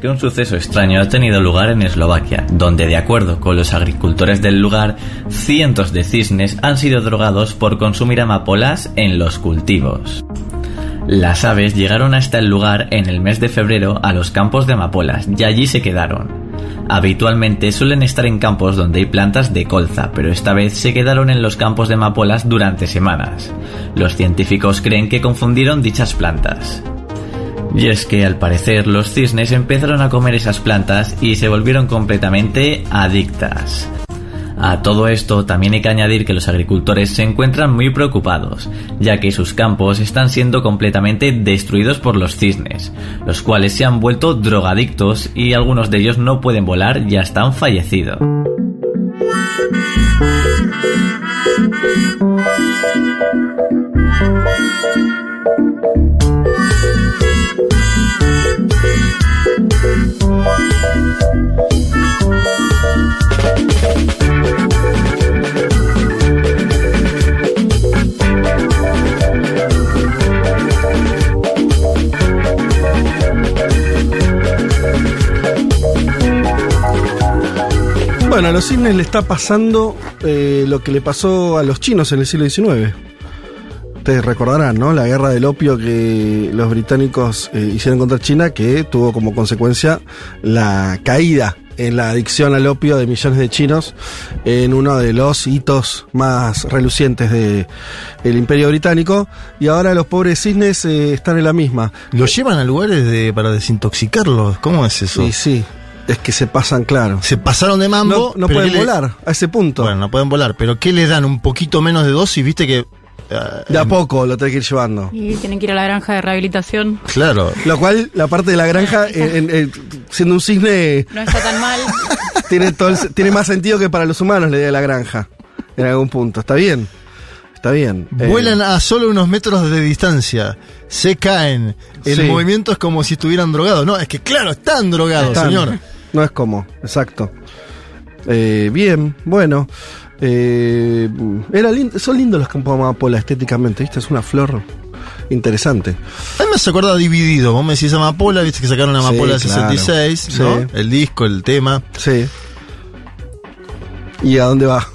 que un suceso extraño ha tenido lugar en Eslovaquia, donde de acuerdo con los agricultores del lugar, cientos de cisnes han sido drogados por consumir amapolas en los cultivos. Las aves llegaron hasta el lugar en el mes de febrero a los campos de amapolas y allí se quedaron. Habitualmente suelen estar en campos donde hay plantas de colza, pero esta vez se quedaron en los campos de amapolas durante semanas. Los científicos creen que confundieron dichas plantas. Y es que al parecer los cisnes empezaron a comer esas plantas y se volvieron completamente adictas. A todo esto también hay que añadir que los agricultores se encuentran muy preocupados, ya que sus campos están siendo completamente destruidos por los cisnes, los cuales se han vuelto drogadictos y algunos de ellos no pueden volar y hasta han fallecido. Bueno, a los cisnes le está pasando eh, lo que le pasó a los chinos en el siglo XIX. Ustedes recordarán, ¿no? La guerra del opio que los británicos eh, hicieron contra China, que tuvo como consecuencia la caída en la adicción al opio de millones de chinos en uno de los hitos más relucientes del imperio británico y ahora los pobres cisnes eh, están en la misma. ¿Los llevan a lugares de, para desintoxicarlos? ¿Cómo es eso? Sí, sí. Es que se pasan, claro. Se pasaron de mambo. No, pueden ¿qué le- volar a ese punto. Bueno, no pueden volar, pero ¿qué les dan? ¿Un poquito menos de dosis? ¿Viste que...? eh, de a poco lo tenés que ir llevando. Y tienen que ir a la granja de rehabilitación. Claro. Lo cual, la parte de la granja, en- en- en- siendo un cisne, No está tan mal. tiene, todo el- tiene más sentido que para los humanos la idea de la granja. En algún punto. Está bien. Está bien. Eh, Vuelan a solo unos metros de distancia, se caen, el Sí. movimiento es como si estuvieran drogados. No, es que claro, están drogados, están. señor. No es como, exacto. Eh, bien, bueno. Eh, era lindo, son lindos los campos de amapola estéticamente, ¿viste? Es una flor interesante. A mí me se acuerda dividido. Vos me decís Amapola, viste que sacaron Amapola Sí, claro. 66, ¿no? Sí. El disco, el tema. Sí. ¿Y a dónde va?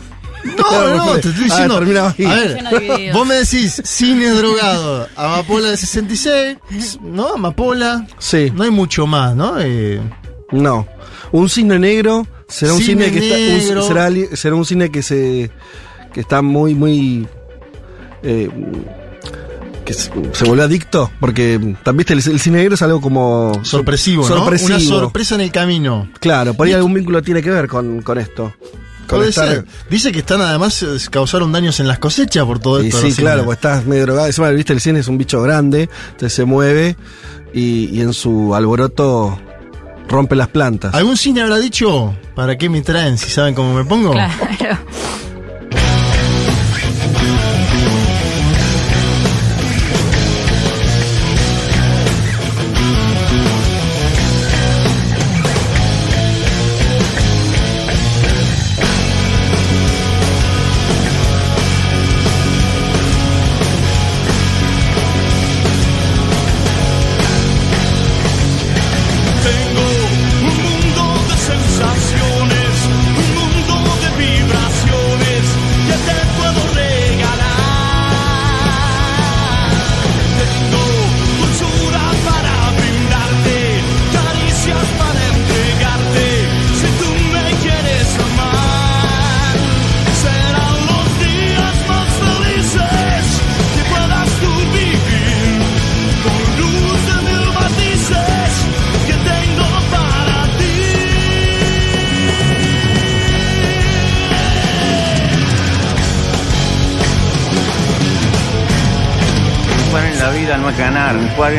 No, no, te estoy Ah, diciendo. a ver, de divididos. vos me decís cine drogado, Amapola de 66, ¿no? Amapola. Sí. No hay mucho más, ¿no? Eh, No. Un cine negro será un Cine que está. un- será, será un cine que se. que está muy, muy. eh, que se, se volvió adicto. Porque también el, el cine negro es algo como. sorpresivo, ¿no? sorpresivo. Una sorpresa en el camino. Claro, por ahí algún vínculo tiene que ver con, con esto. Estar- ser. Dice que están además eh, causaron daños en las cosechas por todo Y esto. sí, claro, pues estás medio drogado. Encima, viste, el cine es un bicho grande, entonces se mueve y, y en su alboroto rompe las plantas. ¿Algún cine habrá dicho para qué me traen si saben cómo me pongo? Claro.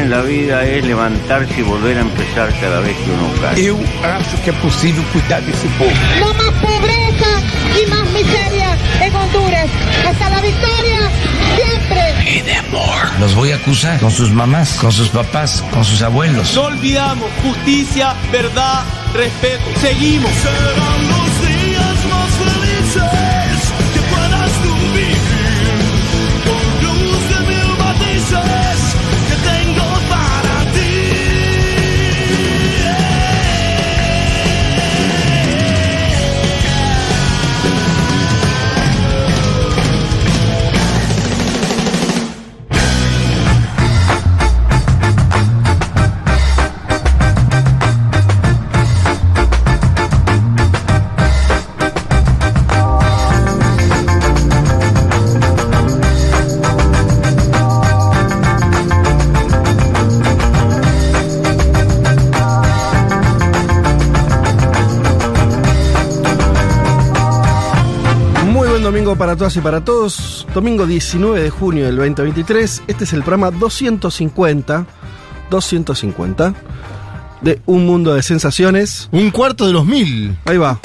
En la vida es levantarse y volver a empezar cada vez que uno cae. Eu acho que é possível cuidar desse povo. No más pobreza y más miseria en Honduras. Hasta la victoria, siempre. Los voy a acusar con sus mamás, con sus papás, con sus abuelos. No olvidamos justicia, verdad, respeto. Seguimos. Domingo para todas y para todos. Domingo 19 de junio del 2023. Este es el programa 250. 250 de Un Mundo de Sensaciones. Un cuarto de los mil. Ahí va.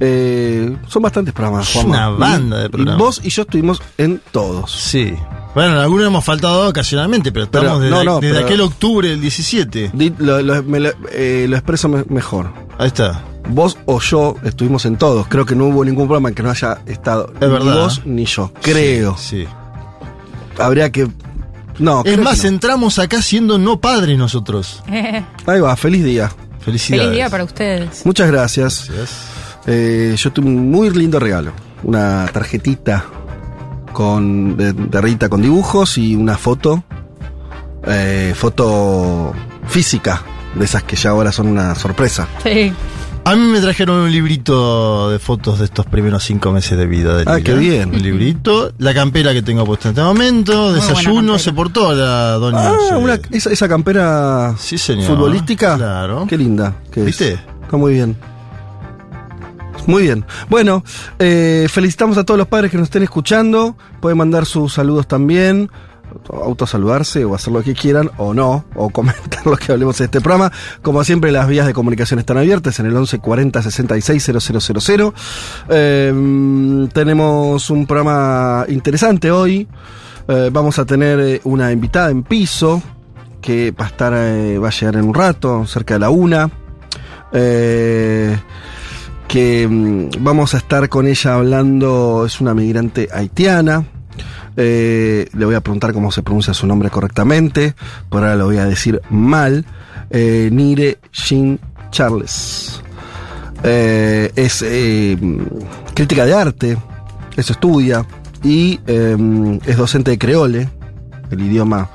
Eh, son bastantes programas. Es Juanma. una banda de programas. vos y yo estuvimos en todos. Sí. Bueno, en algunos hemos faltado ocasionalmente, pero Pero, estamos desde, no, no, desde pero- aquel octubre del 17. Di- Lo, lo- me lo- eh, lo expreso me- mejor. Ahí está. Vos o yo estuvimos en todos. Creo que no hubo ningún programa en que no haya estado Es ni verdad. vos ni yo. Creo. Sí. sí. Habría que. No, Es creo más, que no. entramos acá siendo no padres nosotros. Ahí va, feliz día. Felicidades. Feliz día para ustedes. Muchas gracias. Gracias. Eh, yo tuve un muy lindo regalo. Una tarjetita con, de, de Rita con dibujos y una foto. eh, foto física. De esas que ya ahora son una sorpresa. Sí. A mí me trajeron un librito de fotos de estos primeros cinco meses de vida de Ah, Lila. qué bien. Un librito. La campera que tengo puesta en este momento. Desayuno. Se portó la doña. Ah, sí. una- esa, esa campera Sí, señor. futbolística. Claro. Qué linda. que es. ¿Viste? Está muy bien. Muy bien. Bueno, eh, felicitamos a todos los padres que nos estén escuchando. Pueden mandar sus saludos también. Autosaludarse o hacer lo que quieran o no, o comentar lo que hablemos en este programa. Como siempre, las vías de comunicación están abiertas en el 11 40 66 000. Eh, tenemos un programa interesante hoy. Eh, vamos a tener eh, una invitada en piso que va a estar, eh, va a llegar en un rato, cerca de la una. Que mm, vamos a estar con ella hablando, es una migrante haitiana. Eh, le voy a preguntar cómo se pronuncia su nombre correctamente, por ahora lo voy a decir mal. Eh, Nire Jean Charles. Eh, es crítica de arte, eso estudia, y es docente de creole, el idioma,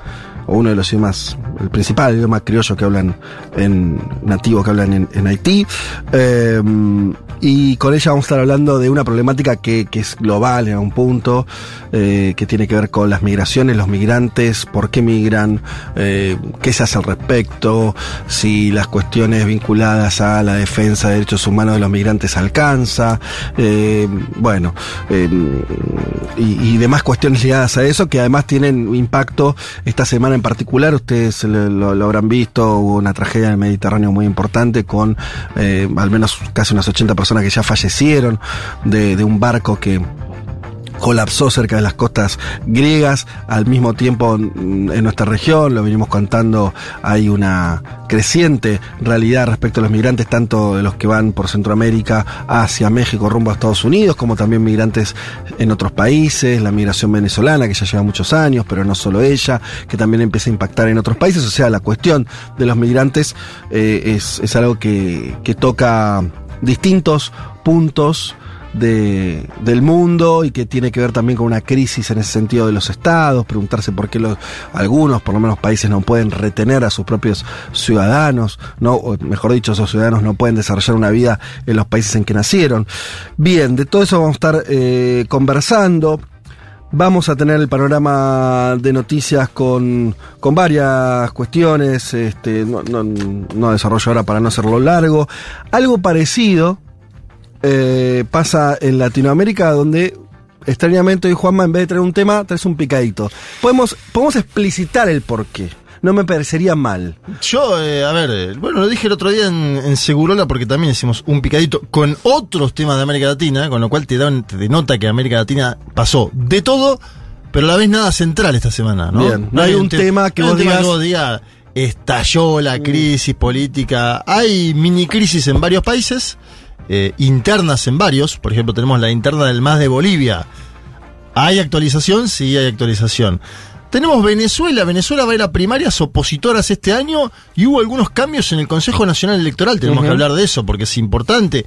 o uno de los idiomas, el principal idioma criollo que hablan en, nativo que hablan en, Haití. Eh, y con ella vamos a estar hablando de una problemática que, que es global en un punto, eh, que tiene que ver con las migraciones, los migrantes, por qué migran, eh, qué se hace al respecto, si las cuestiones vinculadas a la defensa de derechos humanos de los migrantes alcanza, eh, bueno, eh, y, y demás cuestiones ligadas a eso que además tienen impacto esta semana en particular, ustedes lo, habrán visto, hubo una tragedia en el Mediterráneo muy importante con eh, al menos casi unas 80 personas que ya fallecieron de un barco que colapsó cerca de las costas griegas. Al mismo tiempo, mm, en nuestra región, lo venimos contando, hay una creciente realidad respecto a los migrantes, tanto de los que van por Centroamérica hacia México rumbo a Estados Unidos, como también migrantes en otros países, la migración venezolana, que ya lleva muchos años, pero no solo ella, que también empieza a impactar en otros países. O sea, la cuestión de los migrantes eh, es, algo que toca distintos puntos de, del mundo y que tiene que ver también con una crisis en ese sentido de los estados, preguntarse por qué los, algunos, por lo menos países, no pueden retener a sus propios ciudadanos, no, o mejor dicho, esos ciudadanos no pueden desarrollar una vida en los países en que nacieron. Bien, de todo eso vamos a estar eh, conversando. Vamos a tener el panorama de noticias con, con varias cuestiones, este, no, no, no desarrollo ahora para no hacerlo largo. Algo parecido eh, pasa en Latinoamérica donde extrañamente hoy Juanma en vez de traer un tema, traes un picadito. Podemos, podemos explicitar el porqué. No me parecería mal. Yo, eh, a ver, eh, bueno, lo dije el otro día en, en Segurola porque también hicimos un picadito con otros temas de América Latina, con lo cual te, dan, te denota que América Latina pasó de todo, pero a la vez nada central esta semana, ¿no? Bien, no hay un te- tema que no vos tema digas- que vos digas, estalló la crisis política. Hay mini crisis en varios países, eh, internas en varios, por ejemplo tenemos la interna del MAS de Bolivia. ¿Hay actualización? Sí, hay actualización. Tenemos Venezuela. Venezuela va a ir a primarias opositoras este año y hubo algunos cambios en el Consejo Nacional Electoral. Tenemos que hablar de eso porque es importante.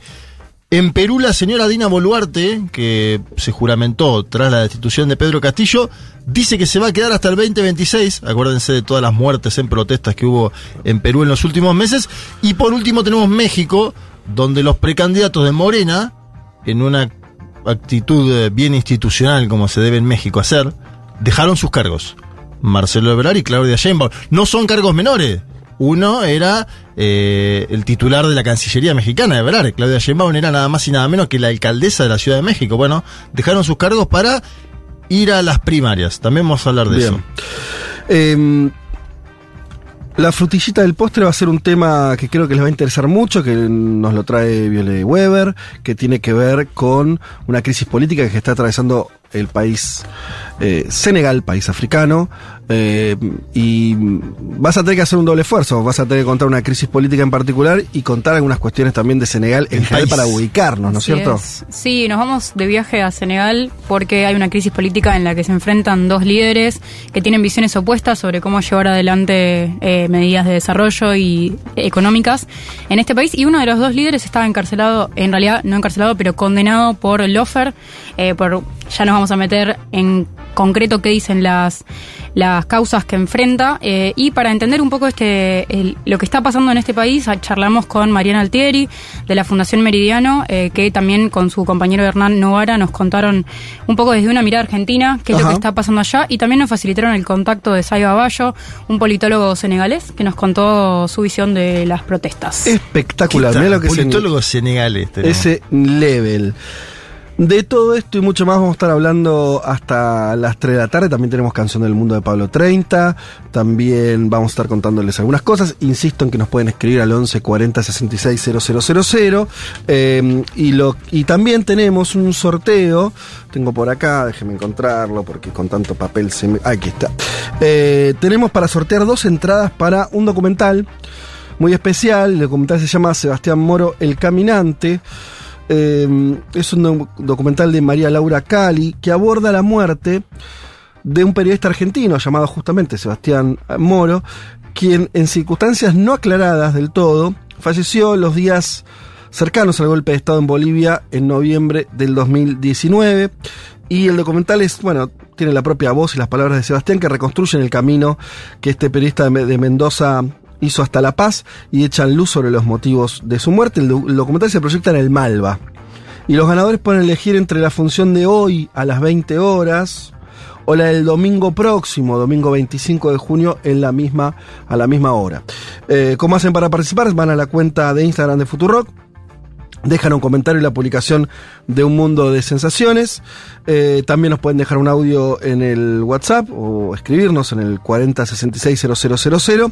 En Perú, la señora Dina Boluarte, que se juramentó tras la destitución de Pedro Castillo, dice que se va a quedar hasta el 2026. Acuérdense de todas las muertes en protestas que hubo en Perú en los últimos meses. Y por último tenemos México, donde los precandidatos de Morena, en una actitud eh, bien institucional como se debe en México hacer, dejaron sus cargos. Marcelo Ebrard y Claudia Sheinbaum. No son cargos menores. Uno era eh, el titular de la Cancillería Mexicana de Verare, Claudia Sheinbaum era nada más y nada menos que la alcaldesa de la Ciudad de México. Bueno, dejaron sus cargos para ir a las primarias. También vamos a hablar de Bien. eso. Eh, la frutillita del postre va a ser un tema que creo que les va a interesar mucho, que nos lo trae Viole Weber, que tiene que ver con una crisis política que está atravesando el país eh, Senegal, país africano, eh, y vas a tener que hacer un doble esfuerzo, vas a tener que contar una crisis política en particular y contar algunas cuestiones también de Senegal en general país. para ubicarnos, ¿no es Así cierto? es. Sí, nos vamos de viaje a Senegal porque hay una crisis política en la que se enfrentan dos líderes que tienen visiones opuestas sobre cómo llevar adelante eh, medidas de desarrollo y económicas en este país. Y uno de los dos líderes estaba encarcelado, en realidad no encarcelado, pero condenado por lofer, eh, por ya nos vamos a meter en concreto qué dicen las las causas que enfrenta eh, y para entender un poco este el- lo que está pasando en este país ah, charlamos con Mariana Altieri de la Fundación Meridiano eh, que también con su compañero Hernán Novara nos contaron un poco desde una mirada argentina qué es lo que está pasando allá y también nos facilitaron el contacto de Saiba Bayo un politólogo senegalés que nos contó su visión de las protestas. Espectacular, ¿Qué mira lo que es Politólogo senegalés. tenemos. ese level. De todo esto y mucho más vamos a estar hablando hasta las 3 de la tarde. También tenemos Canción del Mundo de Pablo 30. También vamos a estar contándoles algunas cosas. Insisto en que nos pueden escribir al 11 40 66 000. Eh, y, lo, y también tenemos un sorteo. Tengo por acá, déjenme encontrarlo porque con tanto papel se me... Aquí está. Eh, tenemos para sortear dos entradas para un documental muy especial. El documental se llama Sebastián Moro, El Caminante. Eh, es un doc- documental de María Laura Cali que aborda la muerte de un periodista argentino llamado justamente Sebastián Moro, quien en circunstancias no aclaradas del todo falleció los días cercanos al golpe de Estado en Bolivia en noviembre del 2019. Y el documental es, bueno, tiene la propia voz y las palabras de Sebastián que reconstruyen el camino que este periodista de Mendoza hizo hasta La Paz y echan luz sobre los motivos de su muerte. El, do- el documental se proyecta en el Malva. Y los ganadores pueden elegir entre la función de hoy a las 20 horas o la del domingo próximo, domingo 25 de junio, en la misma, a la misma hora. Eh, ¿Cómo hacen para participar? Van a la cuenta de Instagram de Futurock. Dejan un comentario en la publicación de Un Mundo de Sensaciones. Eh, también nos pueden dejar un audio en el WhatsApp o escribirnos en el 40660000.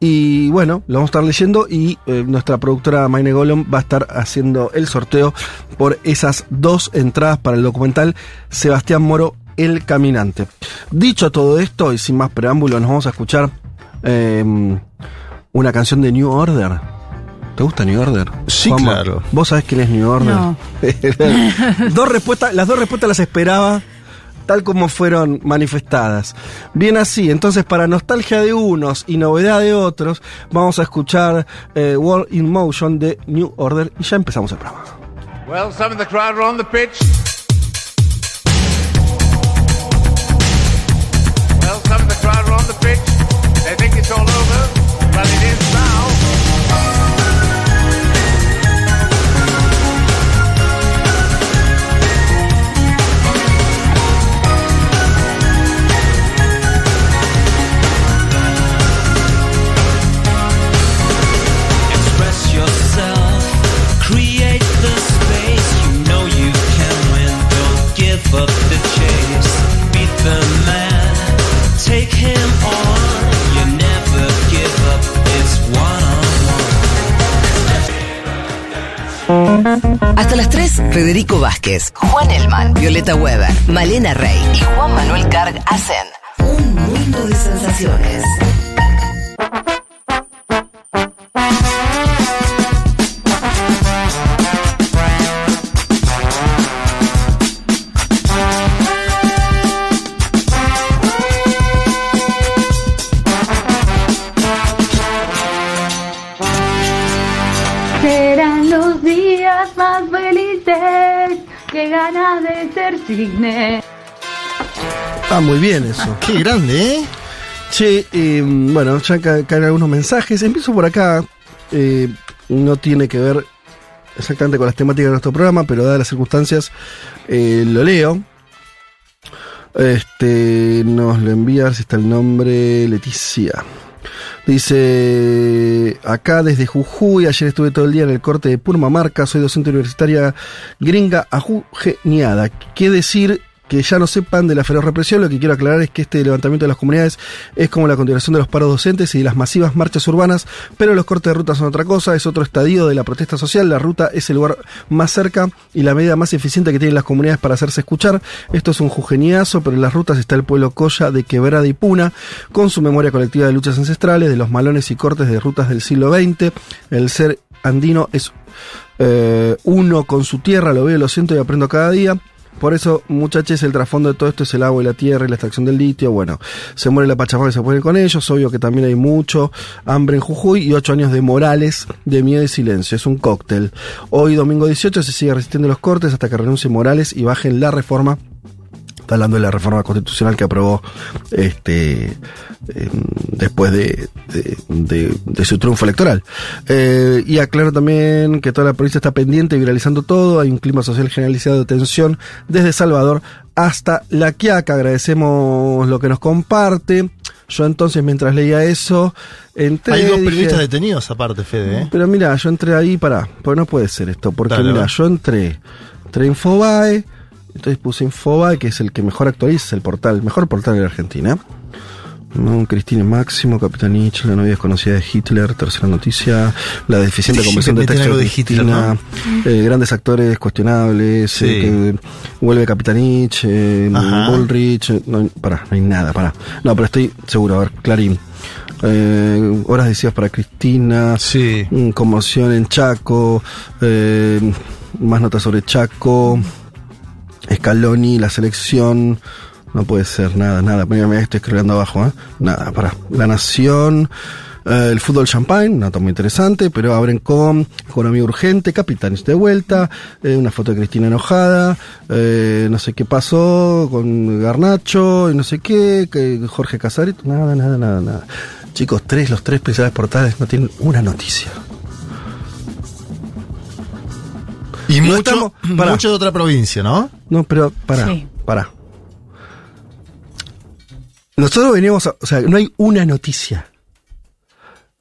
Y bueno, lo vamos a estar leyendo y eh, nuestra productora Maine Golem va a estar haciendo el sorteo por esas dos entradas para el documental Sebastián Moro, El Caminante. Dicho todo esto y sin más preámbulo, nos vamos a escuchar eh, una canción de New Order. ¿Te gusta New Order? Sí, Juanma, claro. ¿Vos sabés quién es New Order? No. dos respuestas, las dos respuestas las esperaba tal como fueron manifestadas. Bien así, entonces para nostalgia de unos y novedad de otros, vamos a escuchar eh, World in Motion de New Order y ya empezamos el programa. Well, some of the crowd are on the pitch. Well, some of the crowd are on the pitch. They think it's all over, but it is Las 3, Federico Vázquez, Juan Elman, Violeta Weber, Malena Rey y Juan Manuel Carg hacen Un Mundo de Sensaciones. Ah, muy bien eso. Qué grande, ¿eh? Che, eh, bueno, ya ca- caen algunos mensajes. Empiezo por acá. Eh, no tiene que ver exactamente con las temáticas de nuestro programa, pero dadas las circunstancias, eh, lo leo. Este, nos lo envía, a ver si está el nombre, Leticia. Dice, acá desde Jujuy, ayer estuve todo el día en el corte de Purmamarca, soy docente universitaria gringa ajujeñada. ¿Qué decir? Que ya no sepan de la feroz represión, lo que quiero aclarar es que este levantamiento de las comunidades es como la continuación de los paros docentes y de las masivas marchas urbanas, pero los cortes de ruta son otra cosa, es otro estadio de la protesta social, la ruta es el lugar más cerca y la medida más eficiente que tienen las comunidades para hacerse escuchar. Esto es un jujeñazo, pero en las rutas está el pueblo Coya de Quebrada y Puna, con su memoria colectiva de luchas ancestrales, de los malones y cortes de rutas del siglo XX. El ser andino es eh, uno con su tierra, lo veo, lo siento y aprendo cada día. Por eso, muchachos, el trasfondo de todo esto es el agua y la tierra y la extracción del litio. Bueno, se muere la Pachamama y se pone con ellos. Obvio que también hay mucho hambre en Jujuy y ocho años de Morales, de miedo y silencio. Es un cóctel. Hoy, domingo 18, se sigue resistiendo los cortes hasta que renuncie Morales y bajen la reforma está hablando de la reforma constitucional que aprobó este eh, después de, de, de- de su triunfo electoral. Eh, y aclaro también que toda la provincia está pendiente y viralizando todo. Hay un clima social generalizado de tensión desde Salvador hasta La Quiaca. Agradecemos lo que nos comparte. Yo entonces, mientras leía eso, entré. Hay dos periodistas detenidos aparte, Fede, ¿eh? pero mira, yo entré ahí para, porque no puede ser esto, porque mira, yo entré, entré Infobae, entonces puse Infobae, que es el que mejor actualiza, el portal, el mejor portal de la Argentina. No, Cristina Máximo, Capitán Nietzsche, la novia desconocida de Hitler, tercera noticia, la deficiente Sí, conversión de texto de Hitler, Cristina, eh, grandes actores cuestionables, Sí. eh, que vuelve Capitán Nietzsche, eh. Bullrich, eh, no, pará, no hay nada, pará. No, pero estoy seguro, a ver, Clarín. Eh, horas decisivas para Cristina, Sí. Mm, conmoción en Chaco, más notas sobre Chaco, Scaloni, la selección, no puede ser nada, nada, mira, estoy escribiendo abajo, ¿eh? nada, para La Nación, eh, el fútbol champagne, nota muy interesante, pero abren con economía urgente, capitanes de vuelta, eh, una foto de Cristina enojada, eh, no sé qué pasó con Garnacho, y no sé qué, que Jorge Casares, nada, nada, nada, nada. Chicos, tres, los tres principales portales no tienen una noticia. Y No mucho, estamos- mucho de otra provincia, ¿no? No, pero para, Sí. para. Nosotros veníamos, a- o sea, no hay una noticia.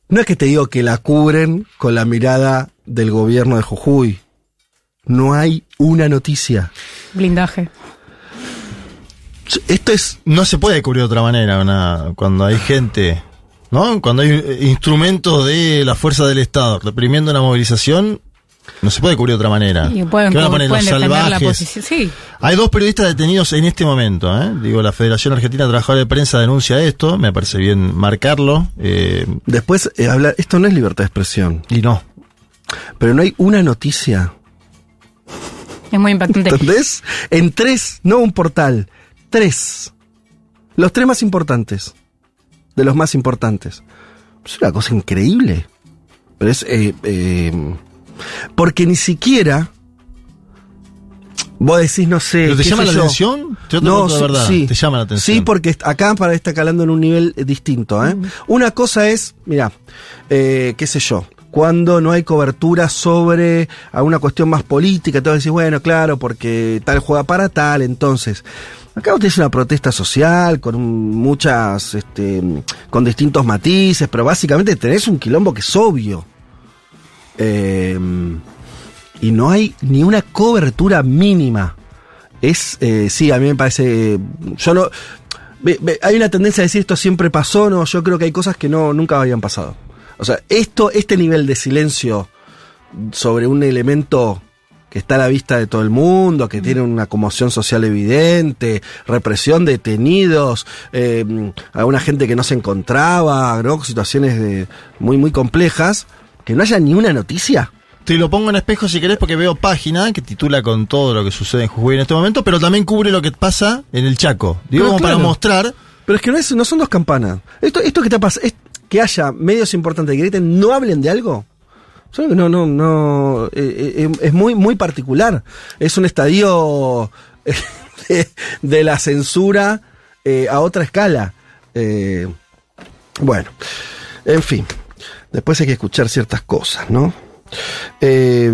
No es que te digo que la cubren con la mirada del gobierno de Jujuy. No hay una noticia. Blindaje. Esto es No se puede cubrir de otra manera una- cuando hay gente, ¿no? Cuando hay eh, instrumentos de la fuerza del Estado reprimiendo una movilización, no se puede cubrir de otra manera. Y pueden, ¿Qué van a poner pueden los salvajes? Sí, Hay dos periodistas detenidos en este momento, ¿eh? Digo, la Federación Argentina de Trabajadores de Prensa denuncia esto, me parece bien marcarlo, eh, después eh, hablar, esto no es libertad de expresión, y no. pero no hay una noticia. es muy impactante. ¿Entendés? En tres, no un portal, tres. Los tres más importantes. De los más importantes. Es una cosa increíble. Pero es. eh, eh, porque ni siquiera. Vos decís, no sé. ¿Pero te llama la yo. atención? Te de sí, verdad, sí. ¿te llama la atención? Sí, porque acá para está calando en un nivel eh, distinto. ¿eh? Una cosa es, mira, eh, qué sé yo, cuando no hay cobertura sobre alguna cuestión más política, entonces decís, bueno, claro, porque tal juega para tal, entonces. Acá usted es una protesta social con muchas, este, con distintos matices, pero básicamente tenés un quilombo que es obvio. Eh, y no hay ni una cobertura mínima. Es, eh, sí, a mí me parece. Yo no. hay una tendencia a decir esto siempre pasó, no, yo creo que hay cosas que no, nunca habían pasado. O sea, esto, este nivel de silencio sobre un elemento que está a la vista de todo el mundo, que tiene una conmoción social evidente, represión de detenidos, eh, a una gente que no se encontraba, situaciones de, muy, muy complejas, que no haya ni una noticia. Te lo pongo en espejo si querés porque veo página que titula con todo lo que sucede en Jujuy en este momento, pero también cubre lo que pasa en el Chaco. Digo, como para mostrar Pero es que no, es, no son dos campanas. Esto, esto que está pasando, es que haya medios importantes que griten, no hablen de algo. No, no, no. eh, eh, es muy, muy particular. Es un estadio de, de la censura eh, a otra escala. Eh, bueno, en fin. Después hay que escuchar ciertas cosas, ¿no? Eh,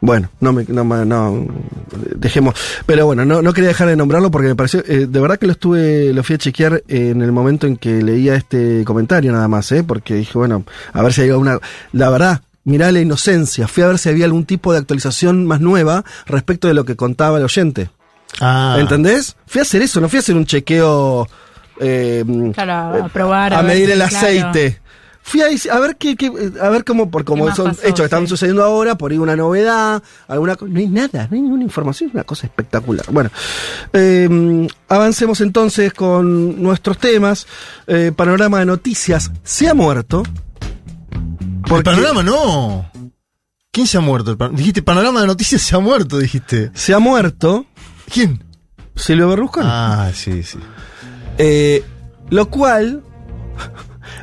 Bueno, no me, no, me- no, dejemos. Pero bueno, no, no quería dejar de nombrarlo porque me pareció, eh, de verdad que lo estuve, lo fui a chequear en el momento en que leía este comentario nada más, ¿eh? Porque dije, bueno, a ver si hay alguna, la verdad, mirá la inocencia, fui a ver si había algún tipo de actualización más nueva respecto de lo que contaba el oyente. Ah. ¿Entendés? Fui a hacer eso, no fui a hacer un chequeo, eh, Claro, a probar. a, medir el claro. Fui a, a ver qué, qué- a ver cómo, por cómo son pasó? hechos que están Sí. sucediendo ahora, por ahí una novedad, alguna no hay nada, no hay ninguna información, es una cosa espectacular. Bueno, eh, avancemos entonces con nuestros temas. Eh, panorama de noticias, se ha muerto. El panorama no. ¿Quién se ha muerto? El pan- dijiste, panorama de noticias se ha muerto, dijiste. Se ha muerto. ¿Quién? Silvio Berlusconi. Ah, sí, sí. Eh, lo cual,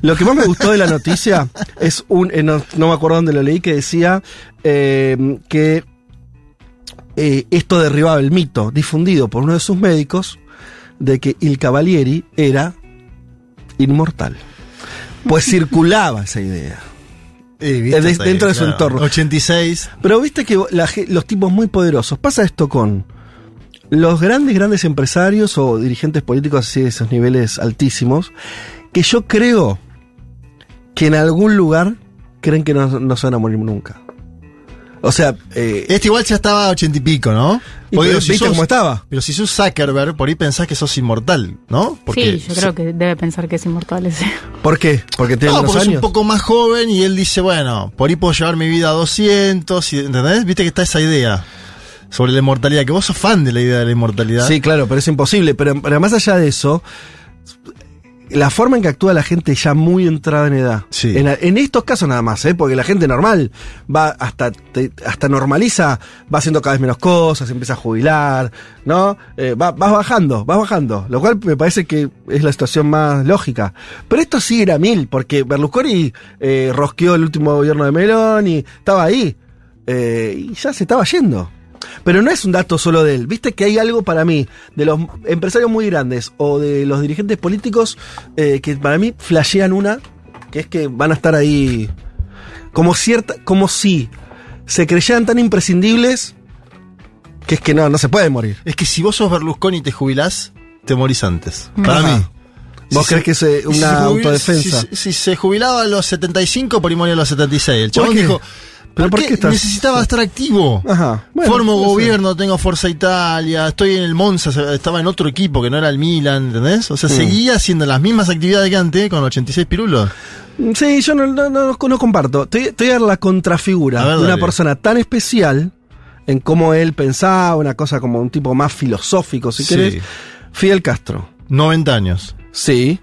lo que más me gustó de la noticia es un, eh, no, no me acuerdo dónde lo leí, que decía eh, que eh, esto derribaba el mito difundido por uno de sus médicos de que Il Cavalieri era inmortal. Pues circulaba esa idea. Viste, de- hasta ahí, dentro de su entorno. 86. Pero viste que la los tipos muy poderosos, pasa esto con los grandes, grandes empresarios o dirigentes políticos así de esos niveles altísimos, que yo creo que en algún lugar creen que no, no se van a morir nunca. O sea, eh, Este igual ya estaba a 80 y pico, ¿no? Y pero si ¿viste sos- cómo estaba? Pero si sos Zuckerberg, por ahí pensás que sos inmortal, ¿no? Sí, yo creo que debe pensar que es inmortal ese. ¿por qué? Porque tiene No, unos porque es años. un poco más joven y él dice, bueno, por ahí puedo llevar mi vida a 200, y, ¿entendés? Viste que está esa idea sobre la inmortalidad, que vos sos fan de la idea de la inmortalidad. Sí, claro, pero es imposible. Pero, pero más allá de eso, la forma en que actúa la gente ya muy entrada en edad. Sí. En, en estos casos nada más, ¿eh? porque la gente normal va hasta, te- hasta normaliza, va haciendo cada vez menos cosas, empieza a jubilar, ¿no? Eh, va, vas bajando, vas bajando. Lo cual me parece que es la situación más lógica. Pero esto sí era mil, porque Berlusconi eh, rosqueó el último gobierno de Melón y estaba ahí. eh, y ya se estaba yendo. Pero no es un dato solo de él. Viste que hay algo para mí de los empresarios muy grandes o de los dirigentes políticos eh, que para mí flashean una, que es que van a estar ahí como cierta, como si se creyeran tan imprescindibles que es que no, no se puede morir. Es que si vos sos Berlusconi y te jubilás, te morís antes. Para Ajá. mí. ¿Vos Si crees que es eh, si una se jubila- autodefensa? Si, si se jubilaba a los 75, por ahí moría a los 76. El chabón qué? dijo, ¿Pero ¿por, qué, estás- necesitaba estar activo? Ajá. Bueno, Formo gobierno, tengo Forza Italia, estoy en el Monza, estaba en otro equipo que no era el Milan, ¿entendés? O sea, Mm. seguía haciendo las mismas actividades que antes con 86 pirulos. Sí, yo no, no, no- no comparto. Te, te voy a dar la contrafigura A ver, de una persona tan especial en cómo él pensaba, una cosa como un tipo más filosófico, si Sí. querés. Fidel Castro. 90 años. Sí,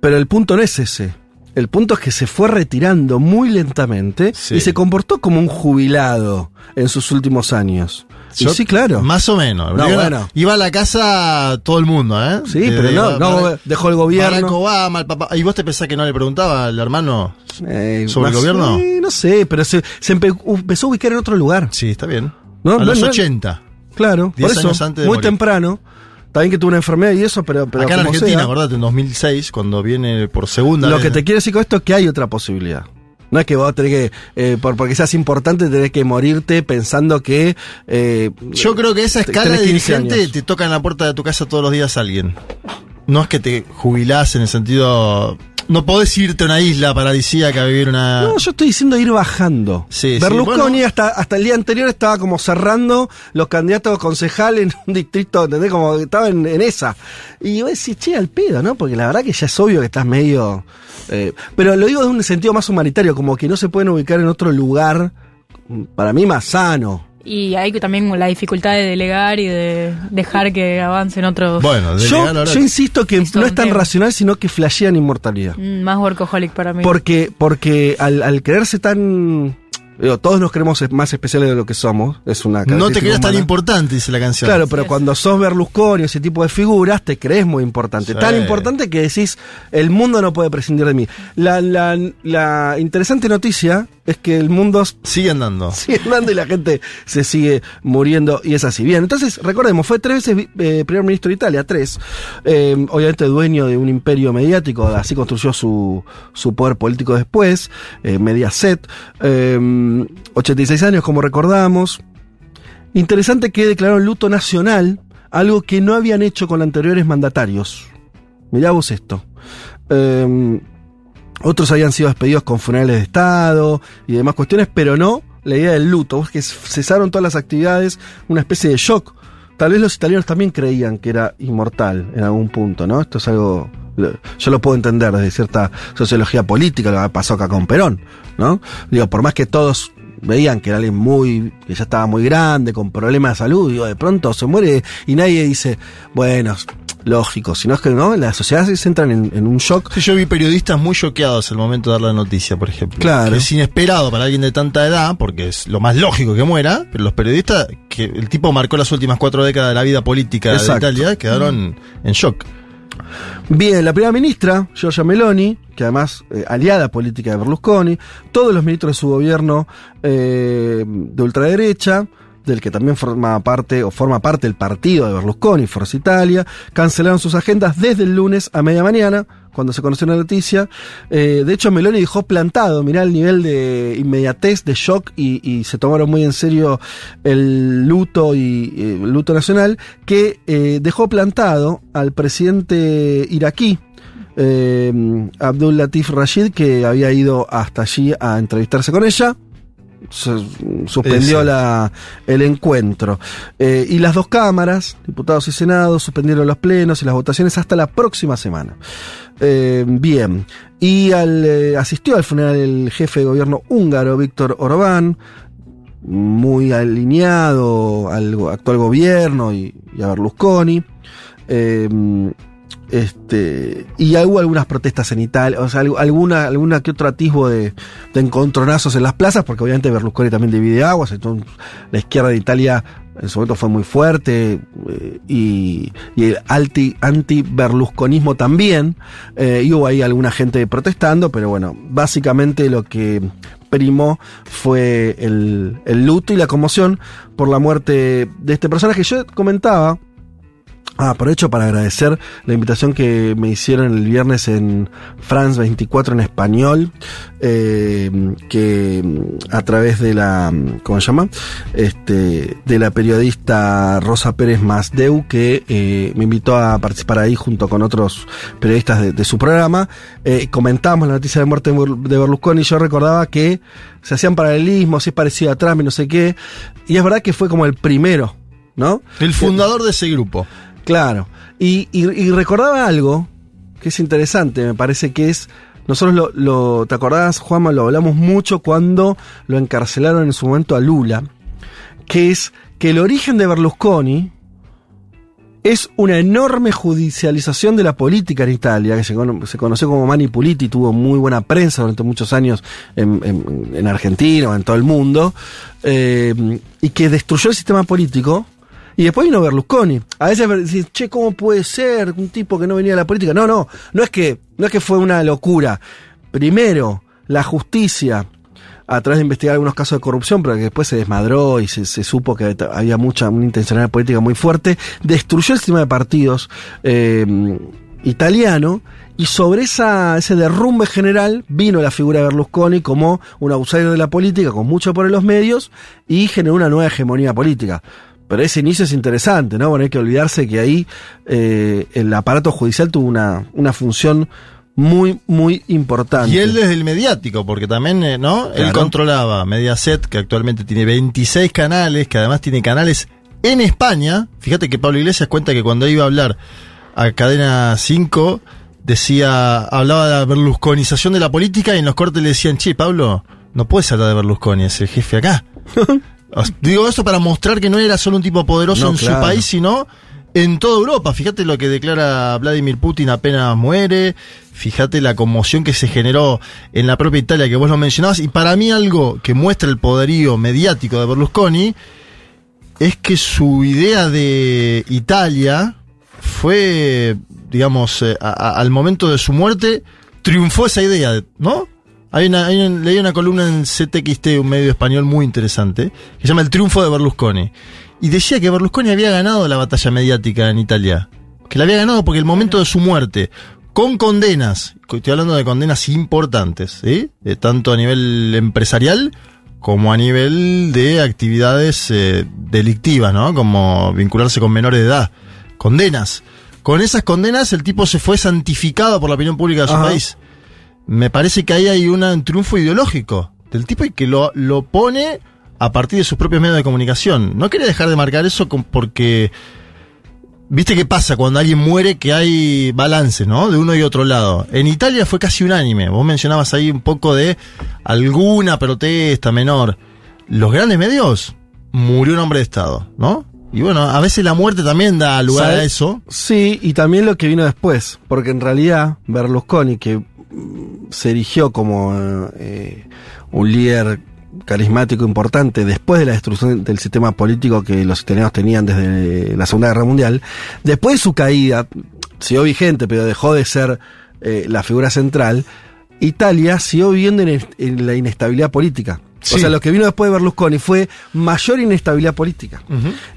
pero el punto no es ese. El punto es que se fue retirando muy lentamente Sí. y se comportó como un jubilado en sus últimos años. Y sí, claro. Más o menos. No, iba, bueno. iba a la casa todo el mundo, ¿eh? Sí, De- pero de- no, no Barack- dejó el gobierno. Barack Obama, el papá. ¿Y vos te pensás que no le preguntaba al hermano Eh, sobre el gobierno? eh, no sé, pero se, se empe- empezó a ubicar en otro lugar. Sí, está bien. No, a los no- 80. Claro, 10 por eso, años antes de muy morir. temprano. También que tuvo una enfermedad y eso, pero, pero Acá en Argentina, sea, acordate, en 2006, cuando viene por segunda Lo vez. que te quiero decir con esto es que hay otra posibilidad. No es que vos tenés que, eh, por, porque seas importante, tenés que morirte pensando que... eh, Yo creo que esa escala de 15 dirigente años. te toca en la puerta de tu casa todos los días alguien. No es que te jubilás en el sentido. No podés irte a una isla paradisíaca a vivir una. No, yo estoy diciendo ir bajando. Sí, sí, Berlusconi bueno. hasta, hasta el día anterior estaba como cerrando los candidatos a concejal en un distrito, ¿entendés? Como que estaba en, en esa. Y vos decís, che, al pedo, ¿no? Porque la verdad que ya es obvio que estás medio... eh, pero lo digo de un sentido más humanitario, como que no se pueden ubicar en otro lugar, para mí más sano. Y hay también la dificultad de delegar y de dejar que avancen otros. Bueno, Yo, legal ahora- yo insisto que no es tan racional, sino que flashean inmortalidad. Mm, Más workaholic para mí. Porque, porque al, al creerse tan... digo, todos nos creemos más especiales de lo que somos. Es una No te creas tan importante, dice la canción. Claro, pero cuando sos Berlusconi o ese tipo de figuras, te crees muy importante. Sí. Tan importante que decís, el mundo no puede prescindir de mí. La, la, la interesante noticia es que el mundo Sigue andando. sigue andando y la gente se sigue muriendo y es así. Bien, entonces recordemos, fue tres veces eh, primer ministro de Italia, tres. Eh, obviamente dueño de un imperio mediático, así construyó su, su poder político después, eh, Mediaset. Eh, 86 años, como recordamos. Interesante que declararon luto nacional, algo que no habían hecho con anteriores mandatarios. Mirá vos esto. Eh, otros habían sido despedidos con funerales de Estado y demás cuestiones, pero no la idea del luto. Que cesaron todas las actividades, una especie de shock. Tal vez los italianos también creían que era inmortal en algún punto, ¿no? Esto es algo. Yo lo puedo entender desde cierta sociología política, lo que pasó acá con Perón, ¿no? Digo, por más que todos veían que era alguien muy, que ya estaba muy grande, con problemas de salud, digo, de pronto se muere y nadie dice, bueno, lógico, sino es que no, las sociedades se entran en, en un shock. Sí, yo vi periodistas muy choqueados al momento de dar la noticia, por ejemplo. Claro. Que es inesperado para alguien de tanta edad, porque es lo más lógico que muera, pero los periodistas, que el tipo marcó las últimas cuatro décadas de la vida política Exacto. de Italia, quedaron en shock. Bien, la primera ministra, Giorgia Meloni, que además eh, aliada política de Berlusconi, todos los ministros de su gobierno eh, de ultraderecha, del que también forma parte o forma parte el partido de Berlusconi, Forza Italia, cancelaron sus agendas desde el lunes a media mañana, cuando se conoció la noticia. Eh, de hecho, Meloni dejó plantado, mirá el nivel de inmediatez, de shock, y, se tomaron muy en serio el luto y eh, el luto nacional, que eh, dejó plantado al presidente iraquí, Abdul Latif Rashid, que había ido hasta allí a entrevistarse con ella. Se- suspendió la, el encuentro. Eh, y las dos cámaras, diputados y senado, suspendieron los plenos y las votaciones hasta la próxima semana. Eh, bien. Y al, eh, asistió al funeral el jefe de gobierno húngaro, Víctor Orbán, muy alineado al actual gobierno y, y a Berlusconi. Este, y hubo algunas protestas en Italia, o sea, algu- alguna, alguna que otro atisbo de, encontronazos en las plazas, porque obviamente Berlusconi también divide aguas, entonces la izquierda de Italia en su momento fue muy fuerte eh, y, el anti, anti-berlusconismo también, eh, y hubo ahí alguna gente protestando, pero bueno, básicamente lo que primó fue el, el luto y la conmoción por la muerte de este personaje. Yo comentaba, Ah, aprovecho para agradecer la invitación que me hicieron el viernes en France 24 en español, eh, que mm, a través de la, mm, ¿cómo se llama? Este, de la periodista Rosa Pérez Masdeu, que eh, me invitó a participar ahí junto con otros periodistas de, de su programa. Eh, comentábamos la noticia de muerte de Ber- de Berlusconi y yo recordaba que se hacían paralelismos, es parecido a Trump y no sé qué. Y es verdad que fue como el primero, ¿no? El fundador de ese grupo. Claro. Y, recordaba algo que es interesante, me parece que es. Nosotros lo, lo- ¿te acordás, Juanma? Lo hablamos mucho cuando lo encarcelaron en su momento a Lula. Que es que el origen de Berlusconi es una enorme judicialización de la política en Italia, que se, cono- se conoció como Mani Puliti, tuvo muy buena prensa durante muchos años en, en- en Argentina o en todo el mundo, eh, y que destruyó el sistema político. Y después vino Berlusconi. A veces decís, che, ¿cómo puede ser un tipo que no venía de la política? No, no, no es que, no es que fue una locura. Primero, la justicia, a través de investigar algunos casos de corrupción, pero que después se desmadró y se, se supo que había mucha, una intencionalidad política muy fuerte, destruyó el sistema de partidos eh, italiano y sobre esa, ese derrumbe general vino la figura de Berlusconi como un outsider de la política, con mucho por en los medios, y generó una nueva hegemonía política. Pero ese inicio es interesante, ¿no? Bueno, hay que olvidarse que ahí eh, el aparato judicial tuvo una, una función muy, muy importante. Y él desde el mediático, porque también, eh, ¿no? Él controlaba Mediaset, que actualmente tiene 26 canales, que además tiene canales en España. Fíjate que Pablo Iglesias cuenta que cuando iba a hablar a Cadena 5, decía, hablaba de la berlusconización de la política y en los cortes le decían, che, Pablo, no puedes hablar de Berlusconi, es el jefe acá. Digo esto para mostrar que no era solo un tipo poderoso No, en claro. su país, sino en toda Europa. Fíjate lo que declara Vladimir Putin apenas muere. Fíjate la conmoción que se generó en la propia Italia, que vos lo mencionabas. Y para mí algo que muestra el poderío mediático de Berlusconi es que su idea de Italia fue, digamos, eh, a- a- al momento de su muerte, triunfó esa idea, ¿no? Hay una, hay un- leí una columna en CTXT, un medio español muy interesante, que se llama El triunfo de Berlusconi. Y decía que Berlusconi había ganado la batalla mediática en Italia. Que la había ganado porque el momento de su muerte, con condenas, estoy hablando de condenas importantes, ¿sí? Eh, tanto a nivel empresarial como a nivel de actividades eh, delictivas, ¿no? Como vincularse con menores de edad. Condenas. Con esas condenas el tipo se fue santificado por la opinión pública de su Ajá. país. Me parece que ahí hay una- un triunfo ideológico del tipo y que lo, lo pone a partir de sus propios medios de comunicación. No quería dejar de marcar eso con- porque ¿Viste qué pasa cuando alguien muere que hay balance, ¿no? De uno y otro lado. En Italia fue casi unánime. Vos mencionabas ahí un poco de alguna protesta menor. Los grandes medios murió un hombre de Estado, ¿no? Y bueno, a veces la muerte también da lugar a eso. Sí, y también lo que vino después, porque en realidad Berlusconi, que se erigió como eh, un líder carismático importante después de la destrucción del sistema político que los italianos tenían desde la Segunda Guerra Mundial, después de su caída, siguió vigente, pero dejó de ser eh, la figura central, Italia siguió viviendo en, en la inestabilidad política. Sí. O sea, lo que vino después de Berlusconi fue mayor inestabilidad política.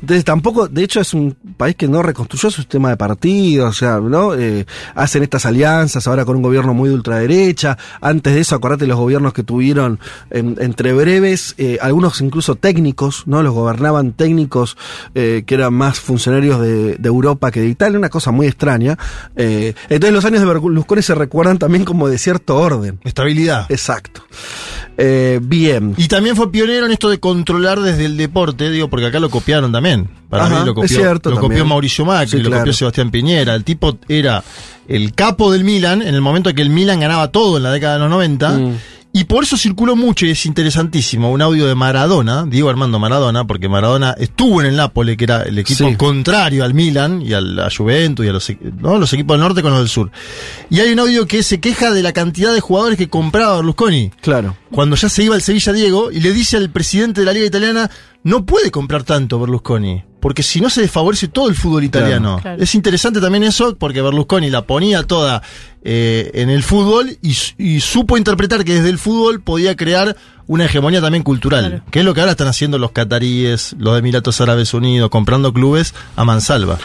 Entonces tampoco, de hecho es un país que no reconstruyó su sistema de partidos, o sea, ¿no? Eh, hacen estas alianzas ahora con un gobierno muy de ultraderecha. Antes de eso, acordate los gobiernos que tuvieron en- entre breves, eh, algunos incluso técnicos, ¿no? Los gobernaban técnicos eh, que eran más funcionarios de, de Europa que de Italia, una cosa muy extraña. Entonces los años de Berlusconi se recuerdan también como de cierto orden. Estabilidad. Exacto. Eh, bien. Y también fue pionero en esto de controlar desde el deporte, digo, porque acá lo copiaron también. Para Ajá, mí lo copió, es cierto lo copió Mauricio Macri, Sí, lo claro. copió Sebastián Piñera. El tipo era el capo del Milan en el momento en que el Milan ganaba todo en la década de los 90. Mm. Y por eso circuló mucho y es interesantísimo un audio de Maradona, Diego Armando Maradona, porque Maradona estuvo en el Nápoles, que era el equipo Sí. contrario al Milan y al, a Juventus y a los, ¿no? los equipos del norte con los del sur. Y hay un audio que se queja de la cantidad de jugadores que compraba Berlusconi Claro. cuando ya se iba el Sevilla Diego y le dice al presidente de la liga italiana, no puede comprar tanto Berlusconi, porque si no se desfavorece todo el fútbol italiano. Claro. Es interesante también eso, porque Berlusconi la ponía toda eh, en el fútbol y, su- y supo interpretar que desde el fútbol podía crear una hegemonía también cultural, Claro. que es lo que ahora están haciendo los cataríes, los Emiratos Árabes Unidos, comprando clubes a mansalva.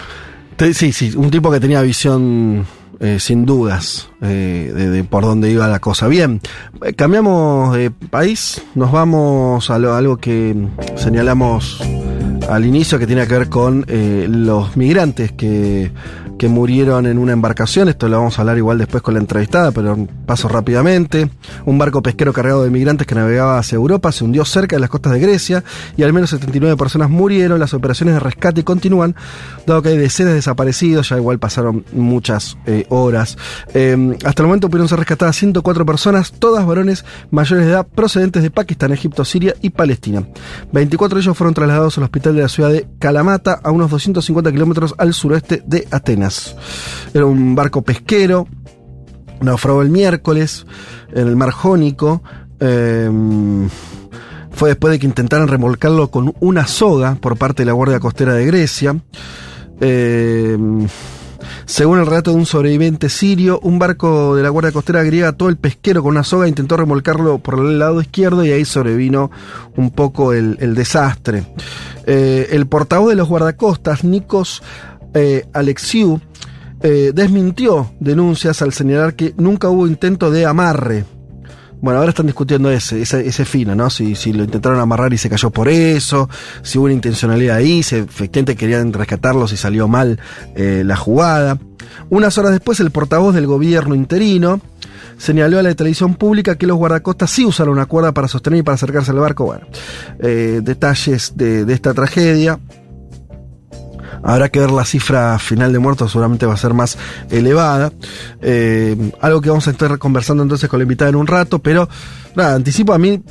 Te- Sí, sí, un tipo que tenía visión eh, sin dudas eh, de, por dónde iba la cosa. Bien, eh, cambiamos de país, nos vamos a lo- algo que señalamos al inicio que tiene que ver con eh, los migrantes que, que murieron en una embarcación. Esto lo vamos a hablar igual después con la entrevistada, pero paso rápidamente. Un barco pesquero cargado de migrantes que navegaba hacia Europa se hundió cerca de las costas de Grecia y al menos 79 personas murieron. Las operaciones de rescate continúan, dado que hay decenas de desaparecidos, ya igual pasaron muchas eh, horas. Eh, hasta el momento pudieron ser rescatadas 104 personas, todas varones mayores de edad procedentes de Pakistán, Egipto, Siria y Palestina. 24 de ellos fueron trasladados al hospital de la ciudad de Kalamata, a unos 250 kilómetros al suroeste de Atenas. Era un barco pesquero, naufragó el miércoles en el mar Jónico. eh, fue después de que intentaran remolcarlo con una soga por parte de la Guardia Costera de Grecia. Eh, según el relato de un sobreviviente sirio, un barco de la Guardia Costera griega ató el pesquero con una soga e intentó remolcarlo por el lado izquierdo y ahí sobrevino un poco el, el desastre. Eh, el portavoz de los guardacostas, Nikos eh, eh, desmintió denuncias al señalar que nunca hubo intento de amarre. Bueno, ahora están discutiendo ese, ese, ese fino, ¿no? Si, si lo intentaron amarrar y se cayó por eso, si hubo una intencionalidad ahí, si efectivamente querían rescatarlos y salió mal eh, la jugada. Unas horas después, el portavoz del gobierno interino señaló a la televisión pública que los guardacostas sí usaron una cuerda para sostener y para acercarse al barco. Bueno, eh, detalles de, de esta tragedia. Habrá que ver la cifra final de muertos, seguramente va a ser más elevada. Eh, algo que vamos a estar conversando entonces con la invitada en un rato, pero nada, anticipo a mí,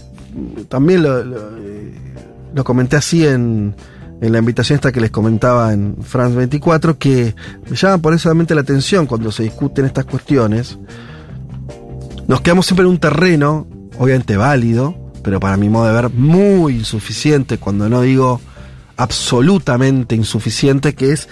también lo, eh, comenté así en, en la invitación esta que les comentaba en France 24, que me llama por eso la atención cuando se discuten estas cuestiones. Nos quedamos siempre en un terreno, obviamente válido, pero para mi modo de ver muy insuficiente, cuando no digo absolutamente insuficiente, que es